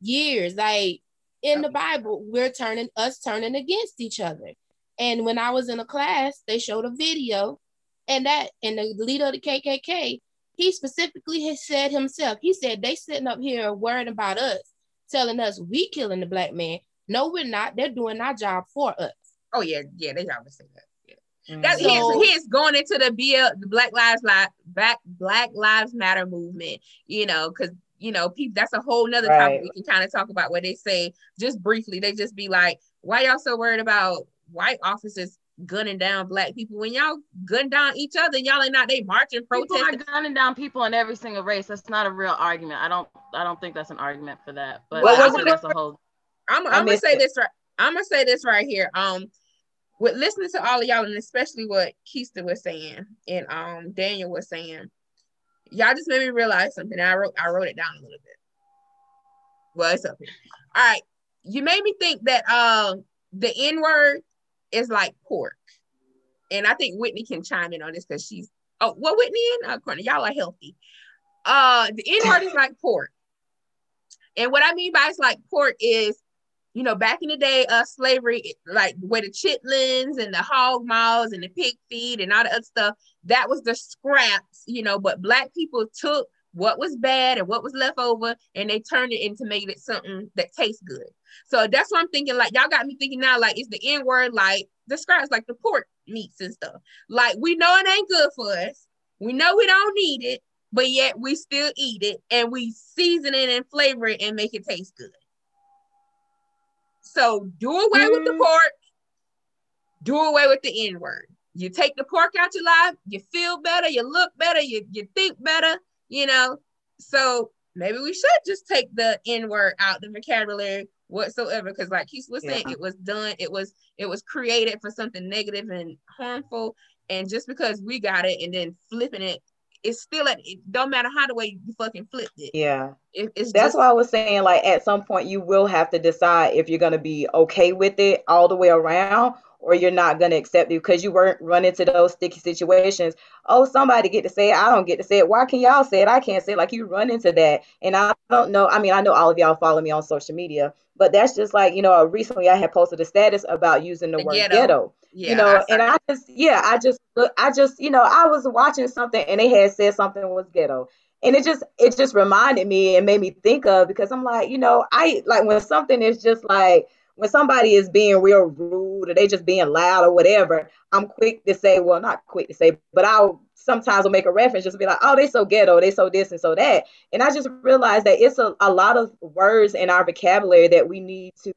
E: years. Like in the Bible, we're turning us turning against each other. And when I was in a class, they showed a video, and that and the leader of the KKK, he specifically has said himself. He said they sitting up here worrying about us, telling us we killing the black man. No, we're not. They're doing our job for us.
B: Oh yeah, yeah, they always say that. Yeah.
F: Mm.
E: So-
B: he, is, he is going into the BL, the Black Lives Li- Black Black Lives Matter movement. You know, because you know, people. That's a whole nother topic we can kind of talk about. Where they say just briefly, they just be like, "Why y'all so worried about white officers gunning down black people when y'all gun down each other? and Y'all ain't not they marching,
D: People are
B: protesting."
D: gunning down people in every single race. That's not a real argument. I don't I don't think that's an argument for that. But
B: Well,
D: I
B: I
D: think
B: wanna-
D: that's a whole
B: I'm,
F: I
B: I'm gonna say
F: it.
B: this right. I'm gonna say this right here. Um, with listening to all of y'all, and especially what Keista was saying and um Daniel was saying, y'all just made me realize something. I wrote I wrote it down a little bit. Well, it's up here. All right, you made me think that um the N word is like pork, and I think Whitney can chime in on this because she's oh well Whitney and uh, Courtney, y'all are healthy. Uh, the N word is like pork. And what I mean by it's like pork is, you know, back in the day, uh, slavery, like where the chitlins and the hog maws and the pig feet and all the other stuff, that was the scraps, you know. But black people took what was bad and what was left over, and they turned it into making it something that tastes good. So that's what I'm thinking. Like y'all got me thinking now, like it's the N word, like the scraps, like the pork meats and stuff. Like we know it ain't good for us. We know we don't need it, but yet we still eat it and we season it and flavor it and make it taste good. So do away with the
F: Mm.
B: pork, do away with the N word. You take the pork out your life, you feel better, you look better, you, you think better, you know. So maybe we should just take the N word out the vocabulary whatsoever. Because like Keith was saying,
F: Yeah.
B: it was done, it was it was created for something negative and harmful. And just because we got it and then flipping it, it's still at it don't matter how the way you fucking flipped it.
F: Yeah.
B: It- it's
F: That's
B: just
F: why I was saying, like, at some point, you will have to decide if you're going to be okay with it all the way around or you're not going to accept it because you weren't run into those sticky situations. Oh, somebody get to say it. I don't get to say it. Why can y'all say it? I can't say it. Like you run into that. And I don't know. I mean, I know all of y'all follow me on social media, but that's just like, you know, recently I had posted a status about using the, the word ghetto. ghetto yeah, you know, and I just, yeah, I just, I just, you know, I was watching something and they had said something was ghetto and it just it just reminded me and made me think of because I'm like, you know, I like when something is just like when somebody is being real rude or they just being loud or whatever, I'm quick to say, well, not quick to say, but I'll sometimes will make a reference just be like, oh, they so ghetto, they so this and so that. And I just realized that it's a, a lot of words in our vocabulary that we need to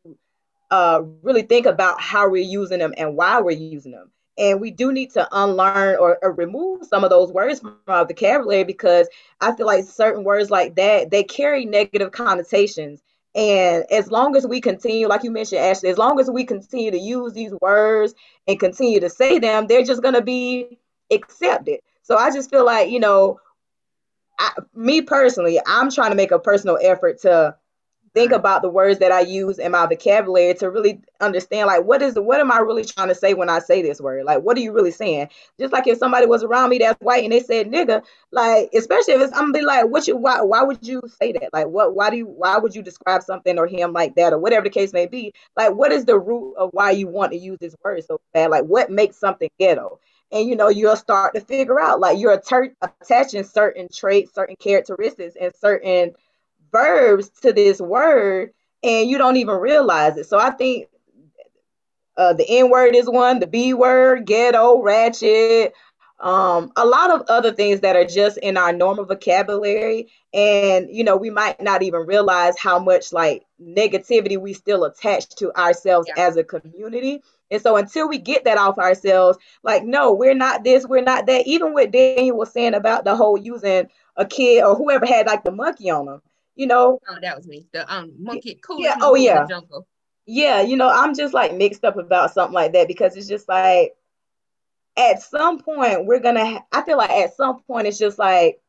F: uh, really think about how we're using them and why we're using them. And we do need to unlearn or, or, remove some of those words from our vocabulary because I feel like certain words like that, they carry negative connotations. And as long as we continue, like you mentioned, Ashley, as long as we continue to use these words and continue to say them, they're just going to be accepted. So I just feel like, you know, I, me personally, I'm trying to make a personal effort to think about the words that I use in my vocabulary to really understand like what is the, what am I really trying to say when I say this word? Like what are you really saying? Just like if somebody was around me that's white and they said nigga, like especially if it's I'm gonna be like, what you why why would you say that? Like what why do you why would you describe something or him like that or whatever the case may be? Like what is the root of why you want to use this word so bad? Like what makes something ghetto? and you know you'll start to figure out like you're attaching certain traits certain characteristics and certain verbs to this word and you don't even realize it. So I think uh, the N word is one, the B word, ghetto, ratchet, um, a lot of other things that are just in our normal vocabulary. And, you know, we might not even realize how much like negativity we still attach to ourselves yeah. as a community. And so until we get that off ourselves, like, no, we're not this, we're not that. Even what Daniel was saying about the whole using a kid or whoever had like the monkey on them you know.
B: Oh, that was me. The um monkey cool.
F: Yeah. Oh yeah. Yeah, you know, I'm just like mixed up about something like that because it's just like at some point we're gonna. Ha- I feel like at some point it's just like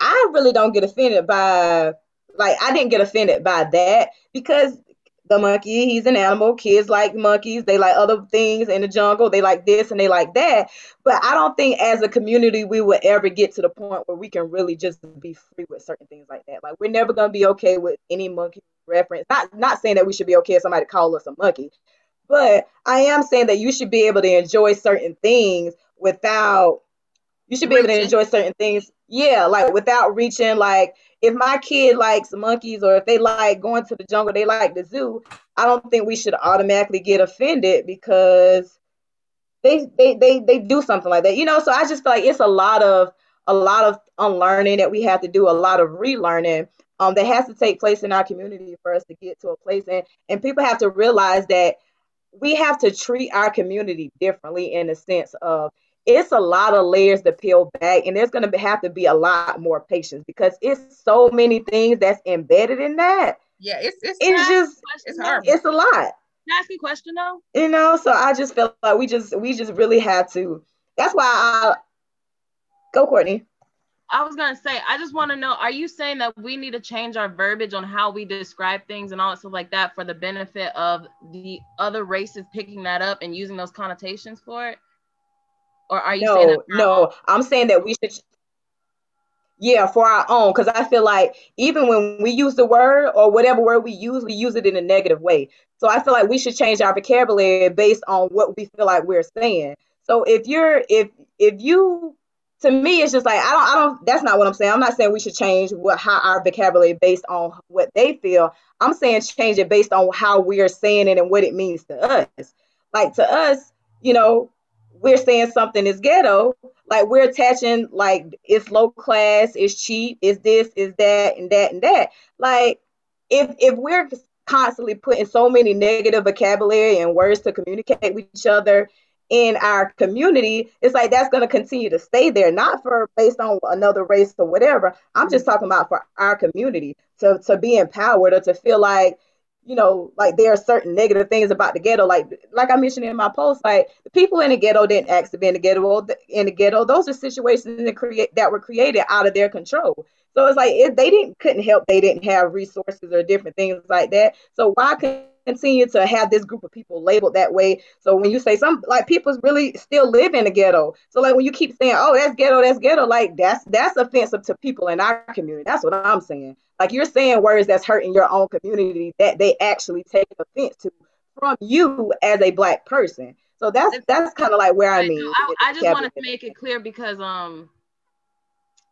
F: I really don't get offended by like I didn't get offended by that because the monkey. He's an animal. Kids like monkeys. They like other things in the jungle. They like this and they like that. But I don't think as a community we will ever get to the point where we can really just be free with certain things like that. Like we're never gonna be okay with any monkey reference. Not not saying that we should be okay if somebody call us a monkey, but I am saying that you should be able to enjoy certain things without you should be able to enjoy certain things yeah like without reaching like if my kid likes monkeys or if they like going to the jungle they like the zoo i don't think we should automatically get offended because they they they, they do something like that you know? So i just feel like it's a lot of a lot of unlearning that we have to do a lot of relearning um, that has to take place in our community for us to get to a place. And, and people have to realize that we have to treat our community differently in the sense of it's a lot of layers to peel back and there's going to have to be a lot more patience because it's so many things that's embedded in that.
B: Yeah it's it's,
F: it's just it's hard it's a lot.
D: Can I ask you a question though?
F: You know so i just felt like we just we just really had to that's why i go courtney.
D: I was gonna say, I just want to know: Are you saying that we need to change our verbiage on how we describe things and all that stuff like that for the benefit of the other races picking that up and using those connotations for it? Or are you
F: no,
D: saying
F: no? I'm saying that we should. Yeah, for our own, because I feel like even when we use the word or whatever word we use, we use it in a negative way. So I feel like we should change our vocabulary based on what we feel like we're saying. So if you're if if you to me it's just like I don't I don't that's not what I'm saying. I'm not saying we should change what how our vocabulary based on what they feel. I'm saying change it based on how we are saying it and what it means to us. Like to us, you know, we're saying something is ghetto, like we're attaching like it's low class, it's cheap, it's this, is that, and that, and that. Like if if we're constantly putting so many negative vocabulary and words to communicate with each other in our community, it's like that's going to continue to stay there, not for based on another race or whatever. I'm just talking about for our community to to be empowered or to feel like you know, like there are certain negative things about the ghetto. Like, like I mentioned in my post, like the people in the ghetto didn't ask to be in the ghetto. In the ghetto, those are situations that create that were created out of their control. So it's like if they didn't couldn't help, they didn't have resources or different things like that. So why continue to have this group of people labeled that way. So when you say some like people's really still live in the ghetto. So like when you keep saying, "Oh, that's ghetto, that's ghetto," like that's that's offensive to people in our community. That's what I'm saying. Like you're saying words that's hurting your own community that they actually take offense to from you as a black person. So that's that's kind of like where I mean.
D: I, I just want to make it clear because um,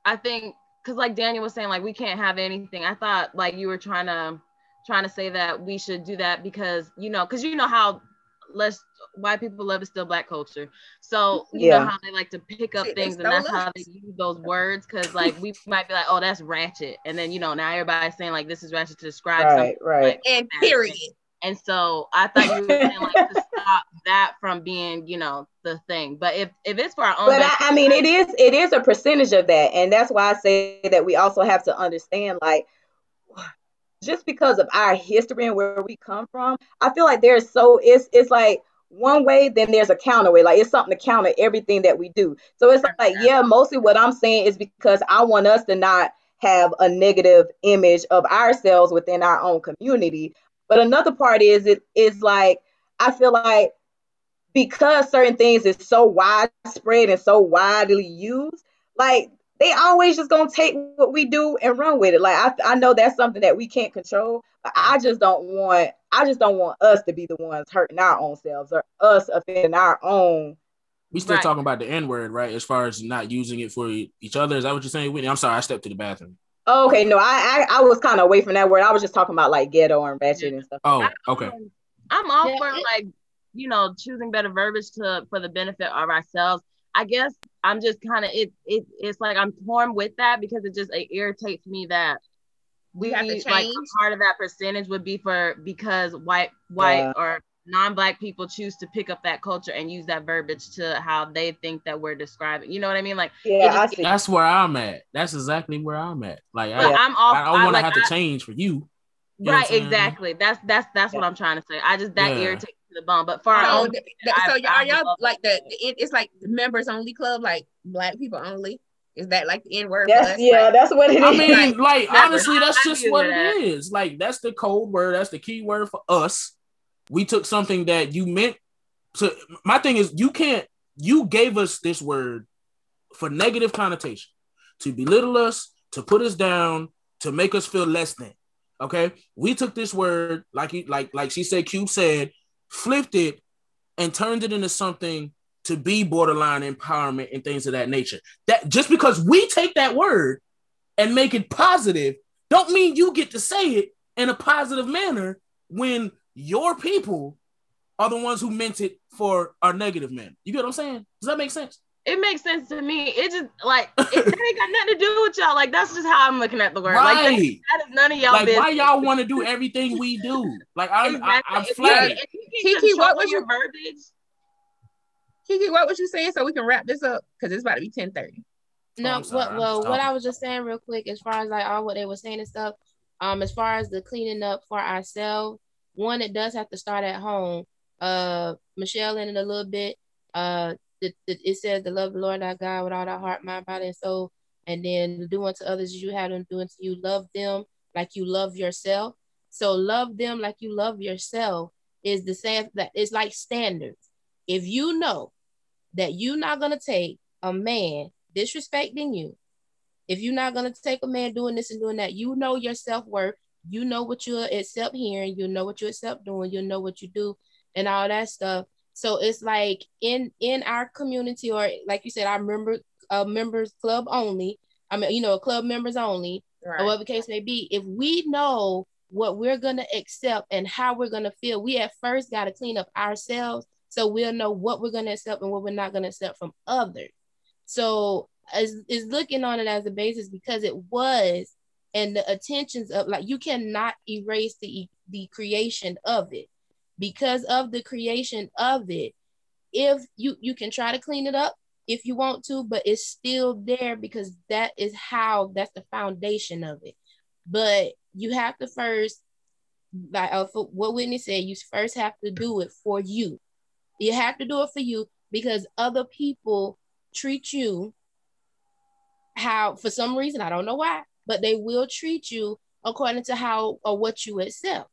D: I think because like Daniel was saying, like we can't have anything. I thought like you were trying to trying to say that we should do that because you know because you know how less white people love is still black culture. So you yeah. know how they like to pick up things and that's how they use those words because like we might be like, oh, that's ratchet. And then you know, now everybody's saying like this is ratchet to describe
F: right,
D: something.
F: Right.
B: Like, and period.
D: And so I thought you were saying like to stop that from being, you know, the thing. But if if it's for our own,
F: but I, I mean, it is it is a percentage of that, and that's why I say that we also have to understand like just because of our history and where we come from, I feel like there's so it's it's like one way, then there's a counter way. Like it's something to counter everything that we do. So it's like, yeah, mostly what I'm saying is because I want us to not have a negative image of ourselves within our own community. But another part is it is like I feel like because certain things is so widespread and so widely used, like they always just gonna take what we do and run with it. Like I, I know that's something that we can't control, but I just don't want I just don't want us to be the ones hurting our own selves or us offending our own.
C: We still right. talking about the N word, right? As far as not using it for each other. Is that what you're saying, Whitney? I'm sorry, I stepped to the bathroom.
F: okay, no, I, I, I was kind of away from that word. I was just talking about like ghetto and ratchet and stuff.
C: Oh, okay.
D: I'm all for like you know choosing better verbiage to for the benefit of ourselves. I guess I'm just kind of it, it it's like I'm torn with that because it just it irritates me that
B: we have to change.
D: Like part of that percentage would be for because white white yeah. or non-black people choose to pick up that culture and use that verbiage to how they think that we're describing. You know what I mean? Like
F: yeah,
C: just, that's where I'm at. That's exactly where I'm at. Like I,
D: I'm off,
C: I don't want to like, have to change for you.
D: you right, exactly. That's that's that's yeah. what I'm trying to say. I just that yeah. irritates the bone. But for our own,
B: so are y'all like the it's like the members only club, like black people only? Is that like the N word?
F: Yeah, like, that's what it is. I
C: mean, like, like honestly, that's just what it is. Like that's the code word. That's the key word for us. We took something that you meant to. My thing is, you can't. You gave us this word for negative connotation, to belittle us, to put us down, to make us feel less than. Okay, we took this word, like he, like like she said, Cube said, flipped it and turned it into something to be borderline empowerment and things of that nature. That just because we take that word and make it positive, don't mean you get to say it in a positive manner when your people are the ones who meant it for our negative manner. You get what I'm saying? Does that make sense?
D: It makes sense to me. It just like it, ain't got nothing to do with y'all. Like that's just how I'm looking at the word.
C: Right.
D: Like that, that is none of y'all.
C: Like
D: business.
C: why y'all want to do everything we do? Like I'm, exactly. I, am flattered.
B: Kiki, what was your verbiage? Kiki, what was you saying so we can wrap this up because it's about to be ten thirty.
E: No, oh, what, well, what I was just saying real quick, as far as like all what they were saying and stuff, um, as far as the cleaning up for ourselves, one, it does have to start at home. Uh, Michelle in it a little bit. Uh, the, the, it says the love the Lord our God with all our heart, mind, body, and soul, and then do unto others as you have them do unto you. Love them like you love yourself. So love them like you love yourself is the same that it's like standards. If you know that you're not gonna take a man disrespecting you, if you're not gonna take a man doing this and doing that, you know your self-worth, you know what you accept hearing, you know what you accept doing, you know what you do, and all that stuff. So it's like in in our community, or like you said, our member uh, members club only. I mean, you know, club members only, right. or whatever the case may be. If we know what we're gonna accept and how we're gonna feel, we at first got to clean up ourselves so we'll know what we're gonna accept and what we're not gonna accept from others. So is is looking on it as a basis because it was and the attentions of like you cannot erase the the creation of it because of the creation of it. If you you can try to clean it up if you want to but it's still there because that is how that's the foundation of it. But you have to first like uh, what whitney said you first have to do it for you. You have to do it for you because other people treat you how for some reason i don't know why but they will treat you according to how or what you accept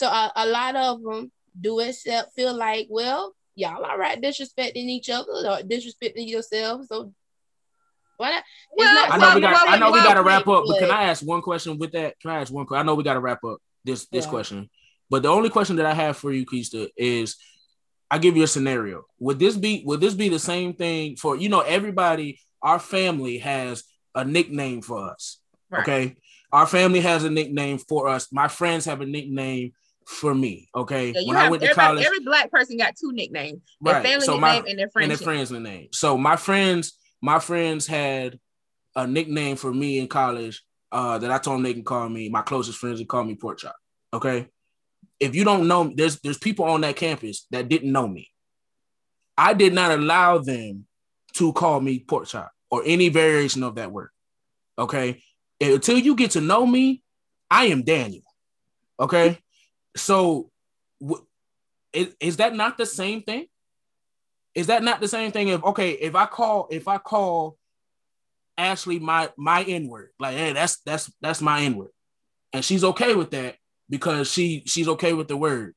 E: So a, a lot of them do accept, feel like, well, y'all all right disrespecting each other or disrespecting yourself. So why not?
B: Well,
E: not
C: I know we
B: Well,
C: got. I know we got to wrap up, but
E: but-
C: can I ask one question with that? Can I ask one? que- I know we got to wrap up this this
E: Yeah.
C: question, but the only question that I have for you, Keista, is I give you a scenario. Would this be would this be the same thing for you know everybody? Our family has a nickname for us.
B: Right.
C: Okay, our family has a nickname for us. My friends have a nickname for me. Okay,
B: you
C: when I went to college,
B: every black person got two nicknames: their
C: right?
B: family
C: So my
B: and their
C: and their friends name. So my friends, my friends had a nickname for me in college uh, that I told them they can call me. My closest friends would call me Pork Chop. Okay, if you don't know, there's there's people on that campus that didn't know me. I did not allow them to call me Pork Chop or any variation of that word. Okay, until you get to know me, I am Daniel. Okay, so w- is, is that not the same thing? Is that not the same thing? If okay, if I call if I call Ashley my my N word, like hey, that's that's that's my N word, and she's okay with that because she she's okay with the word.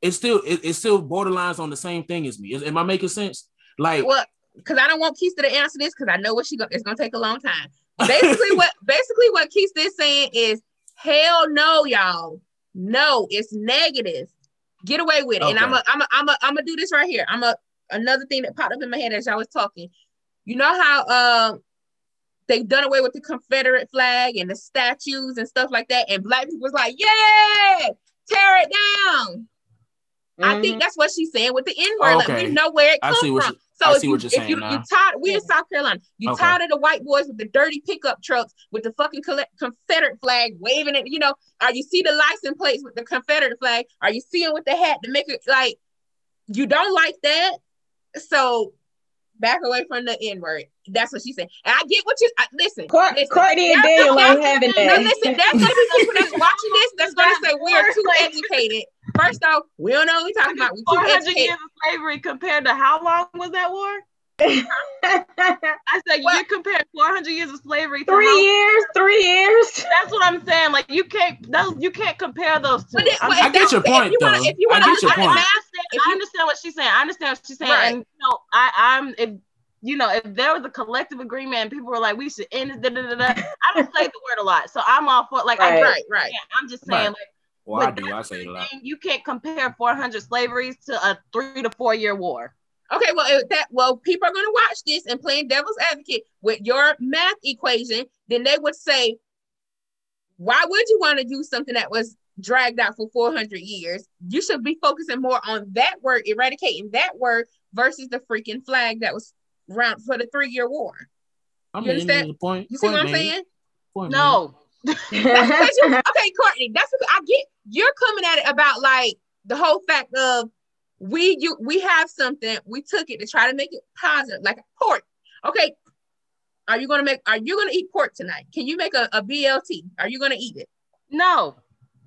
C: It's still it, it's still borderlines on the same thing as me. Is, am I making sense? Like
B: well, because I don't want Keista to answer this because I know what she go- it's gonna take a long time. Basically, what basically what Keista is saying is hell no, y'all. No, it's negative. Get away with it. And I'm a I'm a I'm a I'm gonna do this right here. I'm a another thing that popped up in my head as y'all was talking. You know how uh they've done away with the Confederate flag and the statues and stuff like that, and black people was like, yeah, tear it down. I
G: Mm-hmm.
B: think that's what she's saying with the N word. Like
C: Okay.
B: we know where it comes from.
C: you-
B: so
C: I
B: if
C: see
B: you,
C: what you're
B: if
C: saying
B: you,
C: now.
B: you tired, we in South Carolina. You
C: Okay.
B: tired of the white boys with the dirty pickup trucks with the fucking Confederate flag waving it. You know, are you see the license plates with the Confederate flag? Are you seeing with the hat to make it like you don't like that? So back away from the N word. That's what she said. And I get what you I, listen.
G: Cour-
B: listen.
G: Courtney and Daniel
B: some-
G: ain't having that.
B: No, listen, there's gonna be people that's watching this that's gonna say we are too educated. First off, we don't know what we're talking about. We
D: Four
B: too
D: years of slavery compared to how long was that war? I said
B: Well-
D: you compare four hundred years of slavery to
G: three
D: how,
G: years, three years.
D: That's what I'm saying. Like you can't those you can't compare those two.
B: But it-
D: I'm
B: but
C: I get your
B: If you
C: point
B: wanna-
C: though.
B: if you
C: I
B: wanna
C: get your
B: look
C: point.
D: I understand,
B: If
D: I understand what she's saying. I understand what she's saying.
B: Right.
D: And you know, I, I'm if you know, if there was a collective agreement and people were like, we should end it, da, da, da, da, I don't say the word a lot. So I'm all for like I
G: Right.
D: get
B: Right, right.
D: it. I'm just saying
C: Right.
D: like
C: Well, I do. I say a lot.
D: you can't compare 400 slaveries to a three to four year war.
B: Okay, well, that well, people are going to watch this and playing devil's advocate with your math equation, then they would say, why would you want to do something that was dragged out for 400 years? You should be focusing more on that word, eradicating that word versus the freaking flag that was around for the three year war.
C: I'm
B: You
C: mean,
B: understand?
C: the point.
B: You see
C: point
B: what I'm saying?
C: Point.
D: No.
B: That's because you, okay, Courtney, that's what I get. You're coming at it about like the whole fact of we you we have something, we took it to try to make it positive, like pork. Okay. Are you gonna make are you gonna eat pork tonight? Can you make a, a BLT? Are you gonna eat it?
D: No.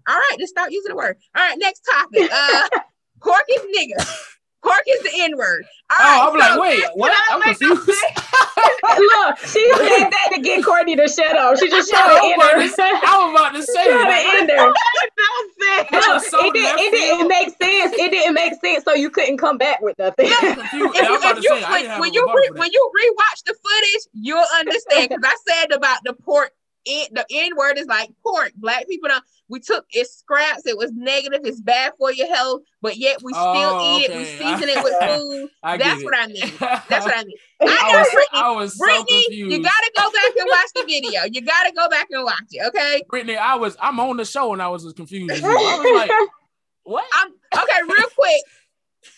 B: All right, let's start using the word. All right, next topic. Uh pork is nigga. Pork is the N-word. All oh, right,
C: Oh, I'm like, wait, what? I'm confused.
G: Look, she said that to get Courtney to shut up. She just trying to
C: I
G: end
C: about
G: her.
C: to say, I was about to say
G: Trying to
C: like,
G: end her.
D: that was it.
C: That
G: Look,
C: was so
G: it, did, it didn't make sense. It didn't make sense, so you couldn't come back with nothing.
C: I'm
B: if you, if you,
C: say,
B: when, when you re,
C: for
B: when you rewatch the footage, you'll understand because I said about the pork. It, the N word is like pork. Black people don't. We took it's scraps. It was negative. It's bad for your health, but yet we still
C: Oh,
B: eat it. We season it with food.
C: I get
B: That's
C: it.
B: what I mean. That's what I mean. I
C: I was,
B: Brittany.
C: I was so
B: Brittany,
C: confused.
B: you gotta go back and watch the video. You gotta go back and watch it. Okay.
C: Brittany, I was, I'm on the show and I was as confused as you. I was like, what?
B: I'm okay, real quick.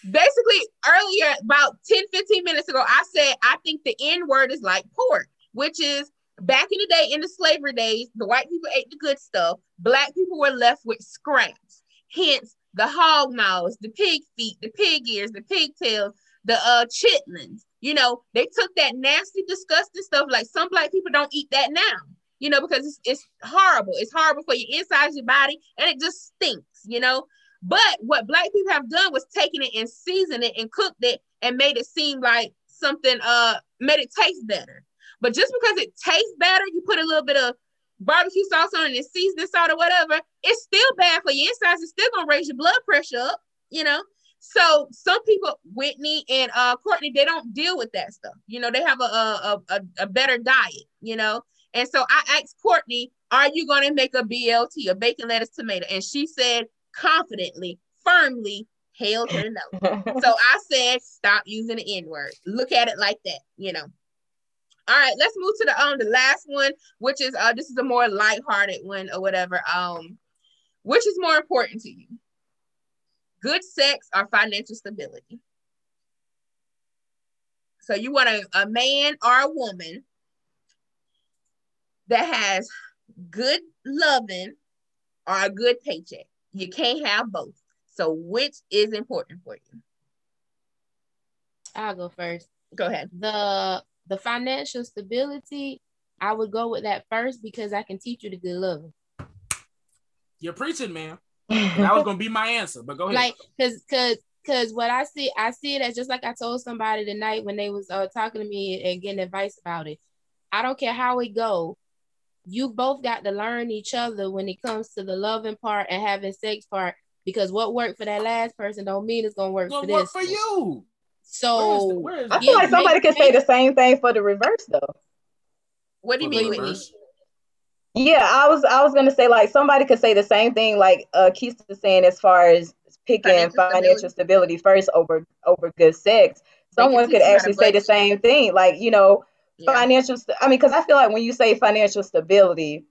B: Basically, earlier, about 10, 15 minutes ago, I said I think the N word is like pork, which is back in the day, in the slavery days, the white people ate the good stuff. Black people were left with scraps. Hence, the hog mouths, the pig feet, the pig ears, the pigtails, the uh chitlins. You know, they took that nasty, disgusting stuff. Like some black people don't eat that now. You know, because it's, it's horrible. It's horrible for your inside of your body, and it just stinks. You know, but what black people have done was taken it and seasoned it and cooked it and made it seem like something uh made it taste better. But just because it tastes better, you put a little bit of barbecue sauce on it and seasoning salt or whatever, it's still bad for your insides. It's still gonna raise your blood pressure up, you know. So some people, Whitney and uh Courtney, they don't deal with that stuff. You know, they have a a, a, a better diet, you know. And so I asked Courtney, are you gonna make a BLT, a bacon, lettuce, tomato? And she said confidently, firmly, hell to no. so I said, stop using the N-word. Look at it like that, you know. All right, let's move to the um the last one, which is uh this is a more lighthearted one or whatever. Um, which is more important to you? Good sex or financial stability? So you want a, a man or a woman that has good loving or a good paycheck. You can't have both. So which is important for you?
E: I'll go first.
B: Go ahead.
E: The the financial stability, I would go with that first because I can teach you the good loving.
C: You're preaching, man. that was gonna be my answer, but go ahead.
E: Like, cause, cause, cause what I see, I see it as just like I told somebody tonight when they was uh, talking to me and getting advice about it. I don't care how it go. You both got to learn each other when it comes to the loving part and having sex part. Because what worked for that last person don't mean it's gonna work for
C: work
E: this.
C: for you.
E: So
C: Where is
F: I feel like somebody could say the same thing for the reverse though.
B: What do you
C: For
B: mean, Whitney?
F: Yeah, I was I was gonna say like somebody could say the same thing like uh Keith was saying as far as picking
B: Financial
F: financial, stability. first over over good sex. Someone could
B: you how to
F: actually say the same thing, like you know,
B: Yeah.
F: financial. St- I mean, because I feel like when you say financial stability,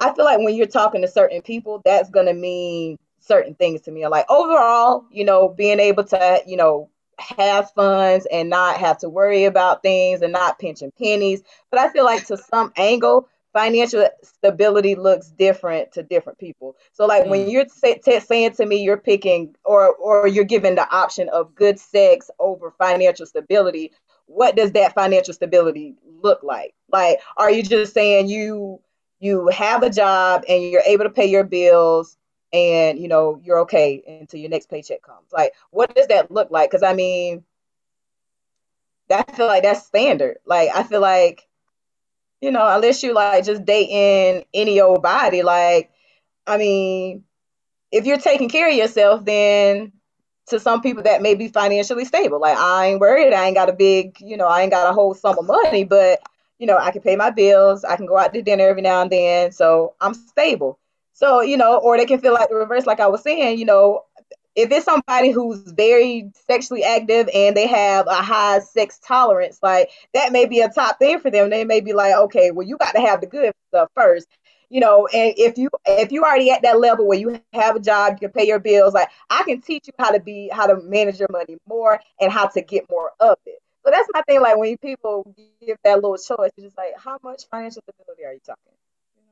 F: I feel like when you're talking to certain people, that's gonna mean certain things to me. Like overall, you know, being able to, you know, have funds and not have to worry about things and not pinching pennies. But I feel like to some angle, financial stability looks different to different people. So like when
C: Mm.
F: you're say, t- saying to me you're picking or or you're given the option of good sex over financial stability, what does that financial stability look like? Like are you just saying you you have a job and you're able to pay your bills and you know you're okay until your next paycheck comes. Like what does that look like? Because i mean that I feel like that's standard. Like i feel like you know unless you like just dating any old body like i mean if you're taking care of yourself then to some people that may be financially stable. Like i ain't worried. I ain't got a big you know i ain't got a whole sum of money but you know i can pay my bills. I can go out to dinner every now and then. So i'm stable so, you know, or they can feel like the reverse, like I was saying, you know, if it's somebody who's very sexually active and they have a high sex tolerance, like that may be a top thing for them. They may be like, okay, well, you got to have the good stuff first, you know. And if you if you already at that level where you have a job, you can pay your bills, like I can teach you how to be how to manage your money more and how to get more of it. So that's my thing. Like when people give that little choice, it's just like, how much financial stability are you talking?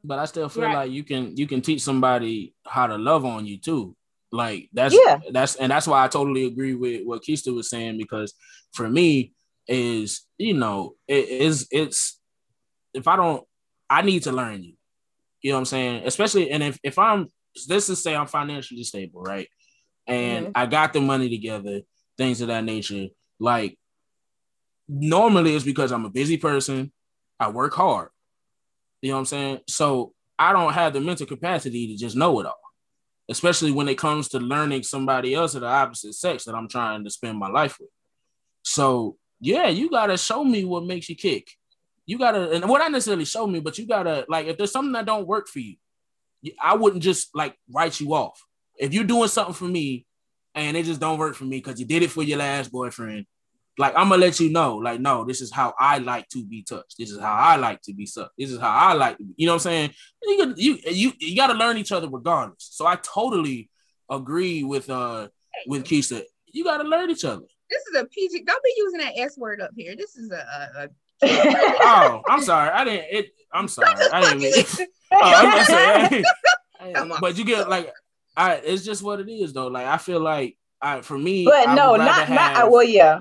C: But I still feel
E: Right.
C: like you can you can teach somebody how to love on you too. Like that's
F: Yeah.
C: that's and that's why I totally agree with what Keista was saying because for me is you know it is it's if I don't I need to learn you. You know what I'm saying? Especially and if if I'm this is say I'm financially stable, right? And
F: Mhm.
C: I got the money together, things of that nature. Like normally it's because I'm a busy person. I work hard. You know what I'm saying? So I don't have the mental capacity to just know it all, especially when it comes to learning somebody else of the opposite sex that I'm trying to spend my life with. So yeah, you gotta show me what makes you kick. You gotta, and what not necessarily show me, but you gotta like if there's something that don't work for you- I wouldn't just like write you off. If you're doing something for me and it just don't work for me because you did it for your last boyfriend, like I'm gonna let you know, like, no, this is how I like to be touched. This is how I like to be sucked. This is how I like to be. You know what I'm saying? You got- you you, you got to learn each other regardless. So I totally agree with uh with Keisha. You got to learn each other.
B: This is a PG. Don't be using that S word up here. This is a, a, a
C: Oh, I'm sorry. I didn't. It. I'm sorry. I didn't. Mean, oh, I'm not saying.
B: Come on.
C: but you get like, I. It's just what it is though. Like I feel like, I for me,
F: But
C: I
F: no,
C: would rather
F: not not.
C: have-
F: Well, yeah.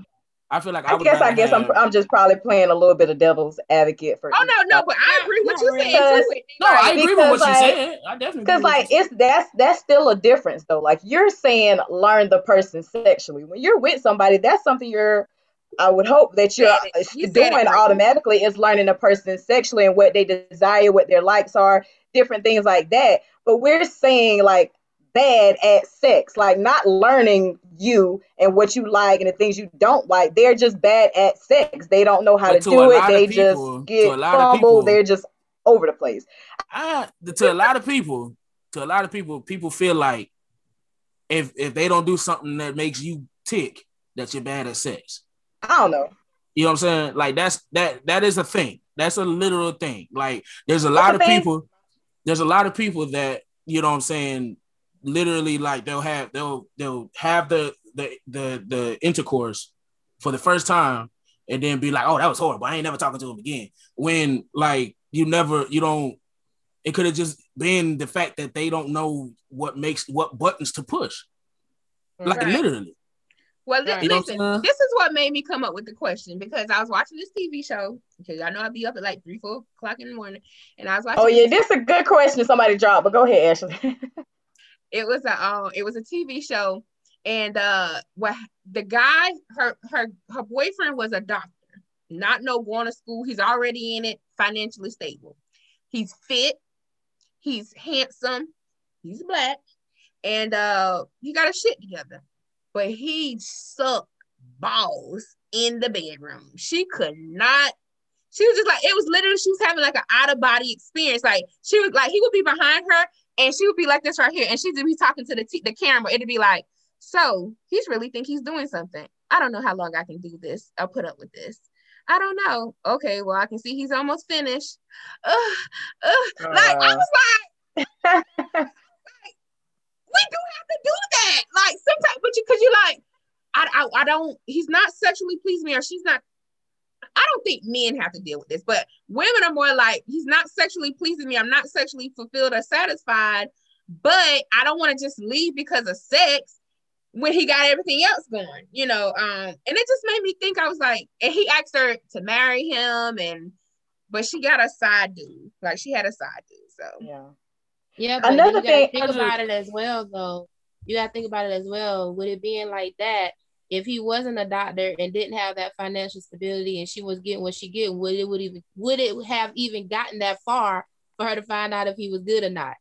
C: I feel like I,
F: I
C: would
F: guess I
C: rather
F: guess I'm I'm just probably playing a little bit of devil's advocate for.
B: Oh no, no, but I agree with
E: Not
B: you
E: really.
B: saying too. Whitney.
C: No, I
B: Like,
C: agree with what
F: Because,
C: you
F: like-
C: said. I definitely
F: Because like it's that's that's still a difference though. Like you're saying learn the person sexually. When you're with somebody, that's something you're
G: I would hope that you're uh,
B: You said it
G: doing
B: right.
G: automatically is learning a person sexually and what they desire, what their likes are, different things like that. But we're saying like bad at sex, like not learning you and what you like and the things you don't like. They're just bad at sex. They don't know how
C: But
G: to do it. They
C: people-
G: just get
C: a lot of
G: fumbled.
C: people-
G: They're just over the place.
C: I, to a lot of people, to a lot of people, people feel like if if they don't do something that makes you tick, that you're bad at sex.
G: I don't know.
C: You know what I'm saying? Like that's that that is a thing. That's a literal thing. Like there's a lot
G: the
C: of people. There's a lot of people that you know what I'm saying. Literally, like they'll have they'll they'll have the the the the intercourse for the first time, and then be like, "Oh, that was horrible. I ain't never talking to him again." When like you never you don't. It could have just been the fact that they don't know what makes what buttons to push. Mm-hmm. Like
B: Right.
C: literally.
B: Well, li-
E: Right.
C: You know
B: listen, this is what made me come up with the question because I was watching this TV show because I know I'd be up at like three, four o'clock in the morning, and I was oh, watching.
G: Oh yeah,
B: this-
G: this is a good question somebody dropped, but go ahead, Ashley.
B: it was a um, it was a TV show, and uh, what the guy, her her her boyfriend was a doctor, not no going to school. He's already in it, financially stable. He's fit, he's handsome, he's black, and uh, he got a shit together. But he sucked balls in the bedroom. She could not. She was just like it was literally she was having like an out of body experience. Like she was like he would be behind her and she would be like this right here, and she'd be talking to the t- the camera. It'd be like, so he's really think he's doing something. I don't know how long I can do this. I'll put up with this. I don't know. Okay, well I can see he's almost finished. Ugh, ugh. like I
G: Uh.
B: was like, we do have to do that. Like sometimes, but you because you like, I, I I don't. He's not sexually pleasing me, or she's not. I don't think men have to deal with this, but women are more like he's not sexually pleasing me. I'm not sexually fulfilled or satisfied, but I don't want to just leave because of sex when he got everything else going, you know. Um, and it just made me think. I was like, and he asked her to marry him, and but she got a side dude, like she had a side dude. So
G: yeah.
E: Yeah, but
G: Another
E: you gotta
G: thing-
E: think about it as well, though. You gotta think about it as well. With it being like that, if he wasn't a doctor and didn't have that financial stability, and she was getting what she get, would it would even would it have even gotten that far for her to find out if he was good or not?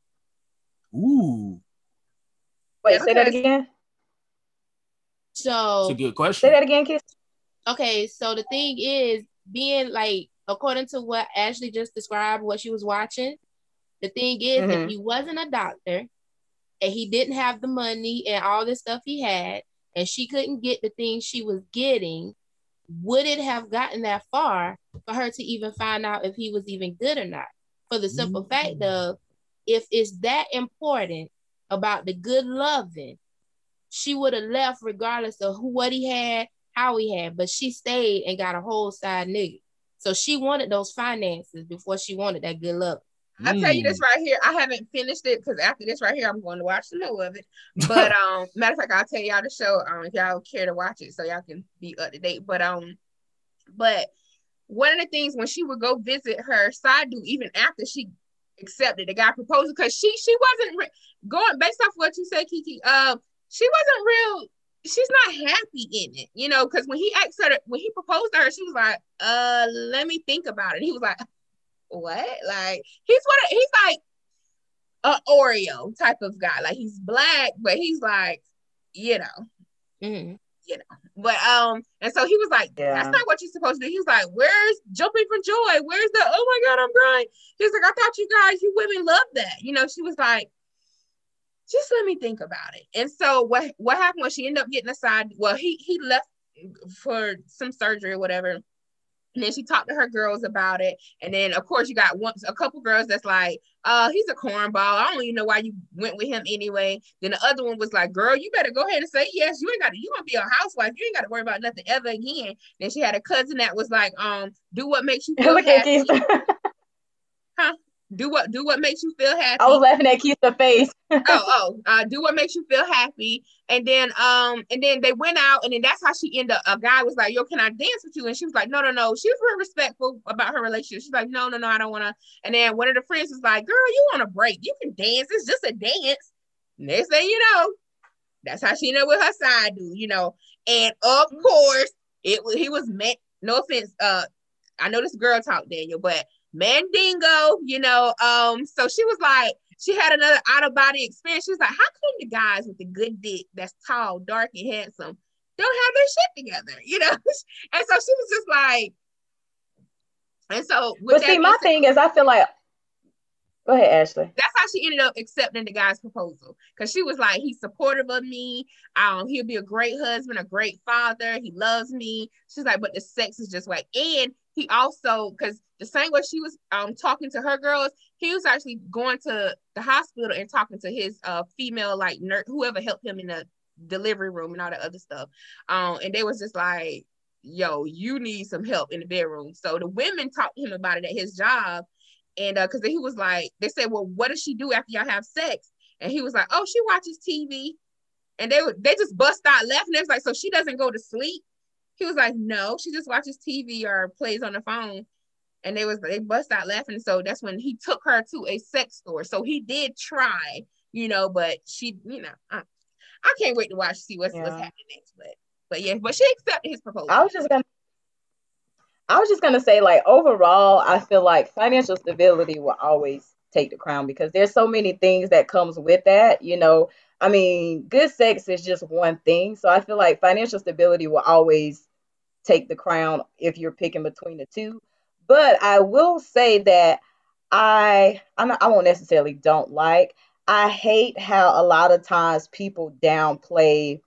C: Ooh,
G: Wait,
B: Yeah,
G: say that
B: because-
G: again.
C: it's
E: So
C: a good question.
G: Say that again, Kiss.
E: okay, so the thing is, being like according to what Ashley just described, what she was watching, the thing is,
G: Mhm.
E: if he wasn't a doctor and he didn't have the money and all this stuff he had, and she couldn't get the things she was getting, would it have gotten that far for her to even find out if he was even good or not? For the simple fact mm. of if it's that important about the good loving, she would have left regardless of who what he had, how he had, but she stayed and got a whole side nigga. So she wanted those finances before she wanted that good love.
B: I'll tell you
C: Mm.
B: this right here. I haven't finished it because after this right here, I'm going to watch the more of it. But um, matter of fact, I'll tell y'all the show um if y'all care to watch it so y'all can be up to date. But um, but one of the things when she would go visit her side dude, even after she accepted the guy proposal, because she she wasn't re- going based off what you said, Kiki. Um, she wasn't real. She's not happy in it, you know, because when he asked her, when he proposed to her, she was like, "Uh, let me think about it." He was like, "What?" Like he's what he's like a Oreo type of guy. Like he's black, but he's like, you know,
E: Mhm. You know.
B: But um, and so he was like,
G: Yeah.
B: "That's not what you're supposed to do." He was like, "Where's jumping for joy? Where's the oh my god, I'm crying?" He's like, "I thought you guys, you women love that." You know, she was like, "Just let me think about it." And so what what happened was she ended up getting aside. Well, he he left for some surgery or whatever. And then she talked to her girls about it. And then of course you got one a couple girls that's like, uh, he's a cornball. I don't even know why you went with him anyway. Then the other one was like, girl, you better go ahead and say yes. You ain't got to, you gonna be a housewife. You ain't got to worry about nothing ever again. Then she had a cousin that was like, um, do what makes you feel happy.
G: Keisha.
B: Do what do what makes you feel happy.
G: I was laughing at Keisha's face.
B: oh, oh, uh, do what makes you feel happy. And then um, and then they went out, and then that's how she ended up. A guy was like, Yo, can I dance with you? And she was like, No, no, no. She was real respectful about her relationship. She's like, No, no, no, I don't wanna. And then one of the friends was like, Girl, you want a break. You can dance, it's just a dance. Next thing you know, that's how she ended up with her side dude, you know. And of course, it was he was man. No offense, uh, I know this girl talk Daniel, but Mandingo, you know. Um, so she was like, she had another out of body experience. She was like, how come the guys with the good dick, that's tall, dark, and handsome, don't have their shit together, you know? and so she was just like, and so,
F: but see, my thing is, I feel like Go ahead, Ashley.
B: That's how she ended up accepting the guy's proposal because she was like, he's supportive of me. Um, he'll be a great husband, a great father. He loves me. She's like, but the sex is just like, and he also because the same way she was um talking to her girls, he was actually going to the hospital and talking to his uh female like nurse, whoever helped him in the delivery room and all the other stuff. Um, and they was just like, yo, you need some help in the bedroom. So the women talked to him about it at his job and uh, because he was like, they said, well, what does she do after y'all have sex? And he was like, oh, she watches TV. And they would they just bust out laughing. They was like, so she doesn't go to sleep. He was like, no, she just watches TV or plays on the phone. And they was they bust out laughing. So that's when he took her to a sex store. So he did try, you know, but she, you know, I, I can't wait to watch see what's, yeah. what's happening next. But but yeah, but she accepted his proposal.
F: I was just gonna I was just gonna say, like overall, I feel like financial stability will always take the crown because there's so many things that comes with that. You know, I mean, good sex is just one thing. So I feel like financial stability will always take the crown if you're picking between the two. But I will say that I not, I won't necessarily don't like. I hate how a lot of times people downplay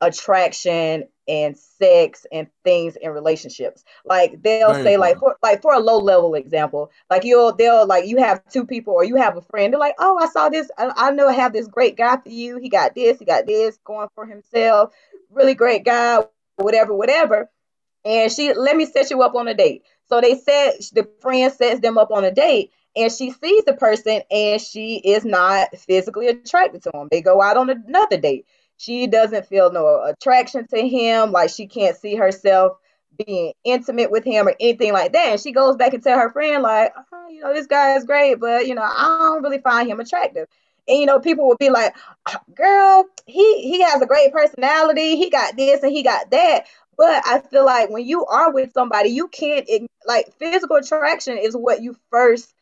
F: attraction and sex and things in relationships. Like they'll Very say like for like for a low level example, like you'll they'll like you have two people or you have a friend. They're like, oh, I saw this. I, I know I have this great guy for you. He got this. He got this going for himself. Really great guy. Whatever, whatever. And she let me set you up on a date. So they said the friend sets them up on a date and she sees the person and she is not physically attracted to him. They go out on another date she doesn't feel no attraction to him, like she can't see herself being intimate with him or anything like that. And she goes back and tell her friend, like, oh, you know, this guy is great, but you know, I don't really find him attractive. And you know, people will be like, uh, girl, he he has a great personality, he got this and he got that. But I feel like when you are with somebody, you can't like physical attraction is what you first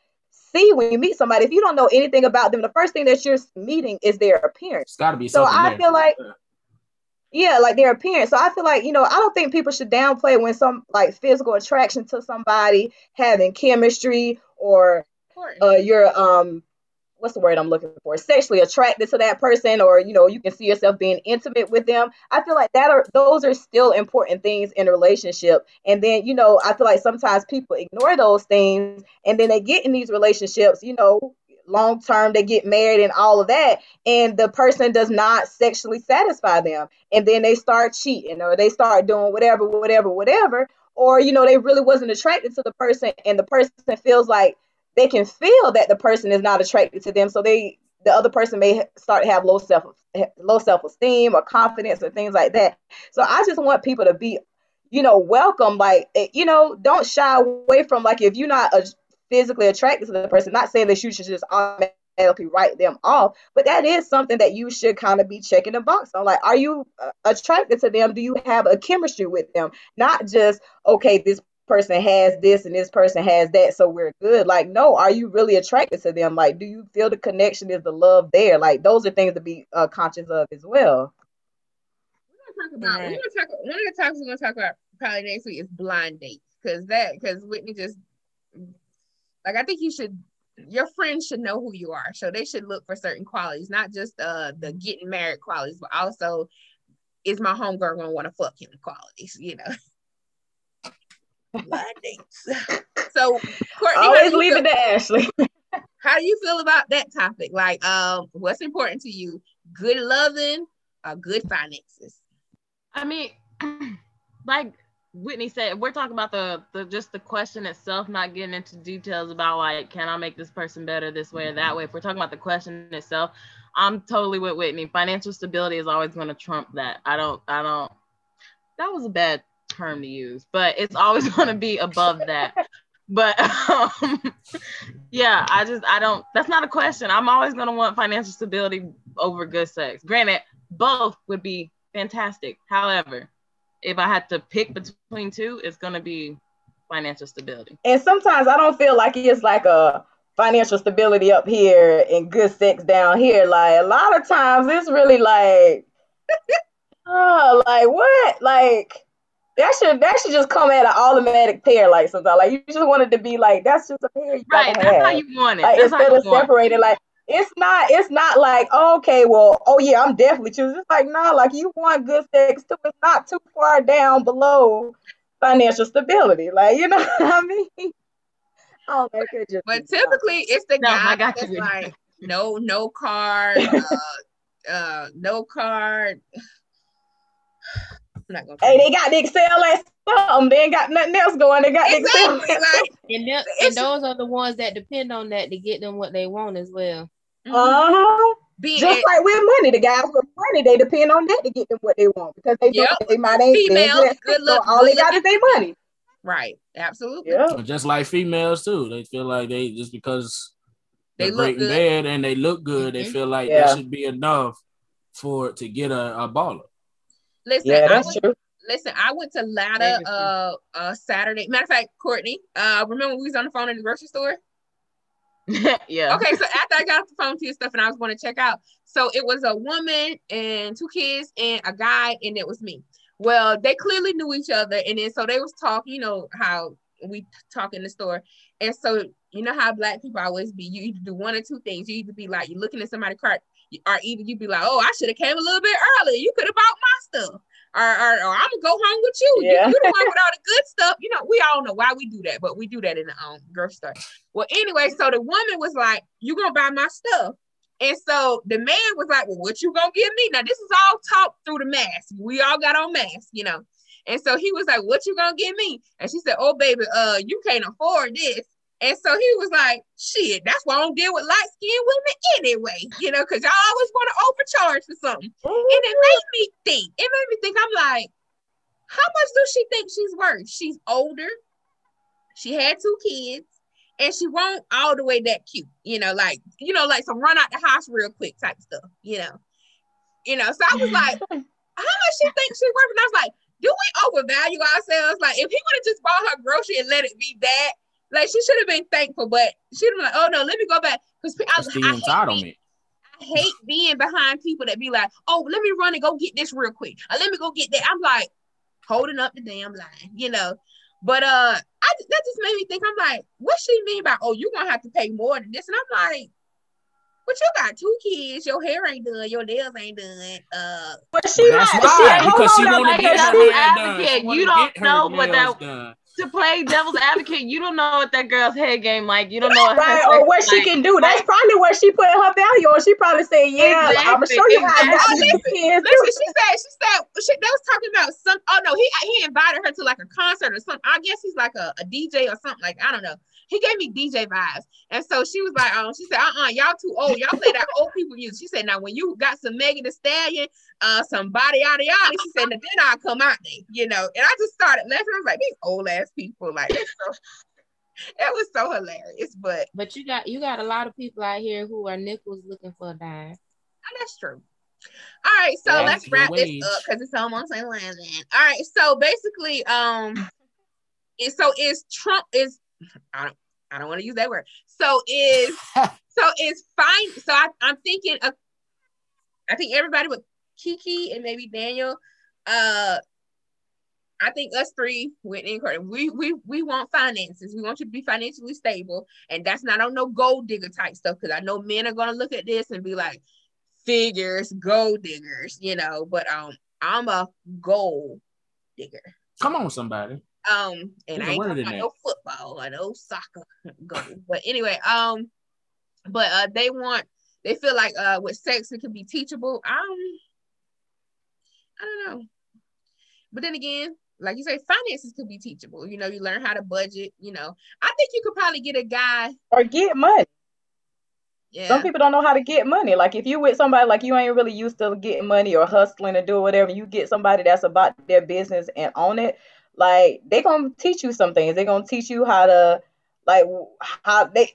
F: see when you meet somebody. If you don't know anything about them, the first thing that you're meeting is their appearance.
C: It's got to be
F: so. I
C: there.
F: feel like. Yeah, like their appearance. So I feel like, you know, I don't think people should downplay when some like physical attraction to somebody, having chemistry or uh, your um what's the word I'm looking for? Sexually attracted to that person, or you know, you can see yourself being intimate with them. I feel like that are those are still important things in a relationship. And then, you know, I feel like sometimes people ignore those things and then they get in these relationships, you know, long term, they get married and all of that, and the person does not sexually satisfy them. And then they start cheating or they start doing whatever, whatever, whatever. Or, you know, they really wasn't attracted to the person and the person feels like they can feel that the person is not attracted to them. So they the other person may start to have low self low self-esteem or confidence or things like that. So i just want people to be you know welcome like eh, you know don't shy away from like if you're not a, physically attracted to the person not saying that you should just automatically write them off but that is something that you should kind of be checking the box on. Like are you uh, attracted to them? Do you have a chemistry with them? Not just okay this person has this and this person has that, so we're good. Like, no, are you really attracted to them? Like, do you feel the connection? Is the love there? Like, those are things to be uh, conscious of as well.
B: We're gonna talk about. Right. We're gonna talk. One of the topics we're gonna talk about probably next week is blind dates, because that because Whitney just like I think you should. Your friends should know who you are, so they should look for certain qualities, not just uh the getting married qualities, but also is my homegirl gonna want to fuck him qualities, you know. blind dates. So Courtney,
F: always leave it to Ashley.
B: how do you feel about that topic? Like, um, what's important to you? Good loving or good finances?
D: I mean, like Whitney said, we're talking about the the just the question itself, not getting into details about like, can I make this person better this way or that way? If we're talking about the question itself, I'm totally with Whitney. Financial stability is always going to trump that. I don't, I don't. That was a bad term to use, but it's always going to be above that. But um, yeah, I just I don't. That's not a question. I'm always going to want financial stability over good sex. Granted, both would be fantastic. However, if I had to pick between two, it's gonna be financial stability.
F: And sometimes I don't feel like it's like a financial stability up here and good sex down here. Like a lot of times it's really like, oh, like what? Like that should that should just come at an automatic pair. Like sometimes, like you just wanted to be like that's just a pair. You
D: right, that's
F: have.
D: how you want it.
F: Like
D: that's
F: instead of separated, like it's not it's not like oh, okay well oh yeah i'm definitely choosing it's like no nah, like you want good sex too it's not too far down below financial stability like you know what i mean oh that could just
B: but typically it's the
D: No,
B: guy
D: I got
B: that's
D: you.
B: like no no card uh, uh no card I'm not gonna
F: hey they got the excel at something they ain't got nothing else going they got the excel
B: like
E: And, them, and those are the ones that depend on that to get them what they want as well.
F: uh-huh
B: being
F: just like with money the guys with money they depend on that to get them what they want because they
B: Yep.
F: they might ain't
B: Females,
F: been
B: good
F: so
B: look-
F: all they
B: good
F: got is
B: looking.
F: their money
B: right absolutely
F: yeah
C: But just like females too, they feel like they just because
B: They look
C: great in
B: good.
C: bed and they look good, they
B: Mhm.
C: feel like
F: Yeah.
C: that should be enough for to get a, a baller.
B: Listen
F: yeah
B: I
F: that's
B: was,
F: true
B: listen I went to
D: That
B: Lada uh uh Saturday matter of fact Courtney uh remember we was on the phone in the grocery store
D: yeah.
B: Okay, so after I got off the phone to your stuff and I was going to check out, so it was a woman and two kids and a guy, and it was me. Well, they clearly knew each other, and then so they was talking. You know how we talk in the store, and so you know how black people always be. You either do one or two things. You either be like you're looking at somebody's cart, or even you'd be like, oh, I should have came a little bit earlier. You could have bought my stuff. Or, or, or I'm gonna go home with you. You-
F: Yeah.
B: You, the one with all the good stuff. You know, we all know why we do that, but we do that in the um grocery store. Well, anyway, so the woman was like, "You gonna buy my stuff?" And so the man was like, "Well, what you gonna give me?" Now this is all talked through the mask. We all got on masks, you know. And so he was like, "What you gonna give me?" And she said, "Oh, baby, uh, you can't afford this." And so he was like, "Shit, that's why I don't deal with light skinned women anyway, you know, because y'all always want to overcharge for something." Mm-hmm. And it made me think. It made me think. I'm like, how much does she think she's worth? She's older. She had two kids, and she won't all the way that cute. You know, like you know, like some run out the house real quick type stuff. You know, you know. So I was like, how much she thinks she's worth? And I was like, do we overvalue ourselves? Like, if he would have just bought her grocery and let it be that, like she should have been thankful, but she'd have been like, oh no, let me go back because I,
C: It's the
B: I hate being. I hate being behind people that be like, oh, let me run and go get this real quick. Or let me go get that. I'm like, holding up the damn line, you know. But uh I that just made me think, I'm like, what she mean by oh, you're gonna have to pay more than this? And I'm like, but you got two kids, your hair ain't done, your nails ain't done. Uh
F: But she
C: That's
F: might,
C: why,
F: she,
C: because she
F: on,
C: wanna get her
D: devil's
C: hair done.
D: advocate,
C: She wanna
D: you don't know what that-
C: done.
D: To play devil's advocate, you don't know what that girl's head game like. You don't know what
F: right, or what she
D: like.
F: can do. That's probably what she put her value on. She probably said, "Yeah, I'm gonna show you how I got
B: exactly.
F: Oh,
B: listen, she said, she said, she, they was talking about some. Oh no, he he invited her to like a concert or something. I guess he's like a, a DJ or something. Like I don't know. He gave me DJ vibes, and so she was like, um, she said, uh, uh y'all too old. Y'all play that old people music. She said, now when you got some Megan Thee Stallion, uh, some body yada yada, she said, now then I'll come out there, you know. And I just started laughing. I was like, these old ass people, like, it's so, it was so hilarious, but
E: But you got you got a lot of people out here who are nickels looking for a dime.
B: Oh, that's true. All right, so
C: Yeah,
B: let's
C: your
B: wrap this up because it's almost 11. All right, so basically, um, is so is Trump is I don't I don't want to use that word. So is so is fine. So I, I'm thinking of I think everybody with Kiki and maybe Daniel. Uh I think us three, and Courtney, we we we want finances. We want you to be financially stable, and that's not on no gold digger type stuff. Because I know men are gonna look at this and be like, figures, gold diggers, you know. But um, I'm a gold digger.
C: Come on, somebody.
B: Um, and
C: There's
B: I
C: a
B: ain't
C: word
B: talking about no football or no soccer gold. But anyway, um, but uh, they want they feel like uh with sex it can be teachable. Um, I don't know. But then again, like you say, finances could be teachable. You know, you learn how to budget. You know, I think you could probably get a guy.
F: or get money.
B: Yeah,
F: Some people don't know how to get money. Like if you with somebody like you ain't really used to getting money or hustling or doing whatever, you get somebody that's about their business and own it. Like they gonna teach you some things. They gonna teach you how to like how they.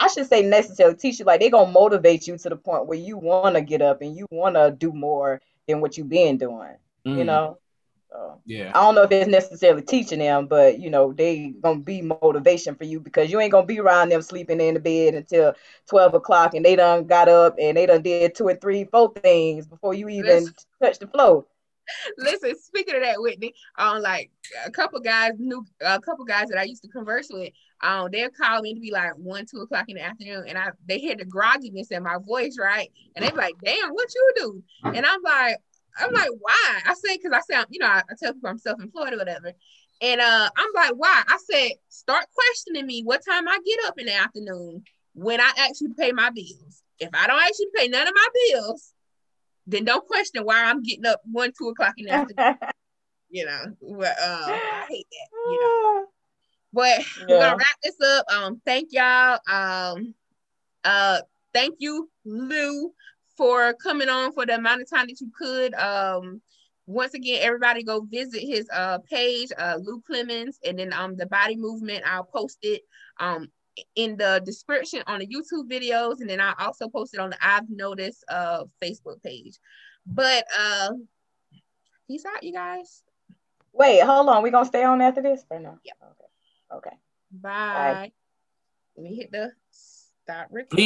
F: I should say necessarily teach you. Like they gonna motivate you to the point where you wanna get up and you wanna do more than what you been doing. You
C: Mm.
F: know. So
C: Yeah.
F: I don't know if it's necessarily teaching them, but you know, they gonna be motivation for you because you ain't gonna be around them sleeping in the bed until twelve o'clock and they done got up and they done did two or three, four things before you even touch the floor.
B: Listen, speaking of that, Whitney, um, like a couple guys, new a couple guys that I used to converse with, um, they'll call me to be like one, two o'clock in the afternoon, and I they hear the grogginess in my voice, right? And they be like, "Damn, what you do?" And I'm like, I'm like, why? I say, because I sound, you know, I, I tell people I'm self-employed or whatever. And uh, I'm like, why? I said, start questioning me what time I get up in the afternoon when I actually pay my bills. If I don't actually pay none of my bills, then don't question why I'm getting up one, two o'clock in the afternoon. you know, but uh, I hate that. You know, but we're gonna wrap this up. Um, thank y'all. Um, uh, thank you, Lou, for coming on for the amount of time that you could. Um, once again, everybody go visit his uh page, uh, Lou Clemens, and then um the body movement. I'll post it um in the description on the YouTube videos, and then I also post it on the I've noticed uh Facebook page. But uh, peace out, you guys.
F: Wait, hold on. We gonna stay on after this or no?
B: Yep.
F: Okay. Okay.
B: Bye. Let me hit the stop recording.
C: Please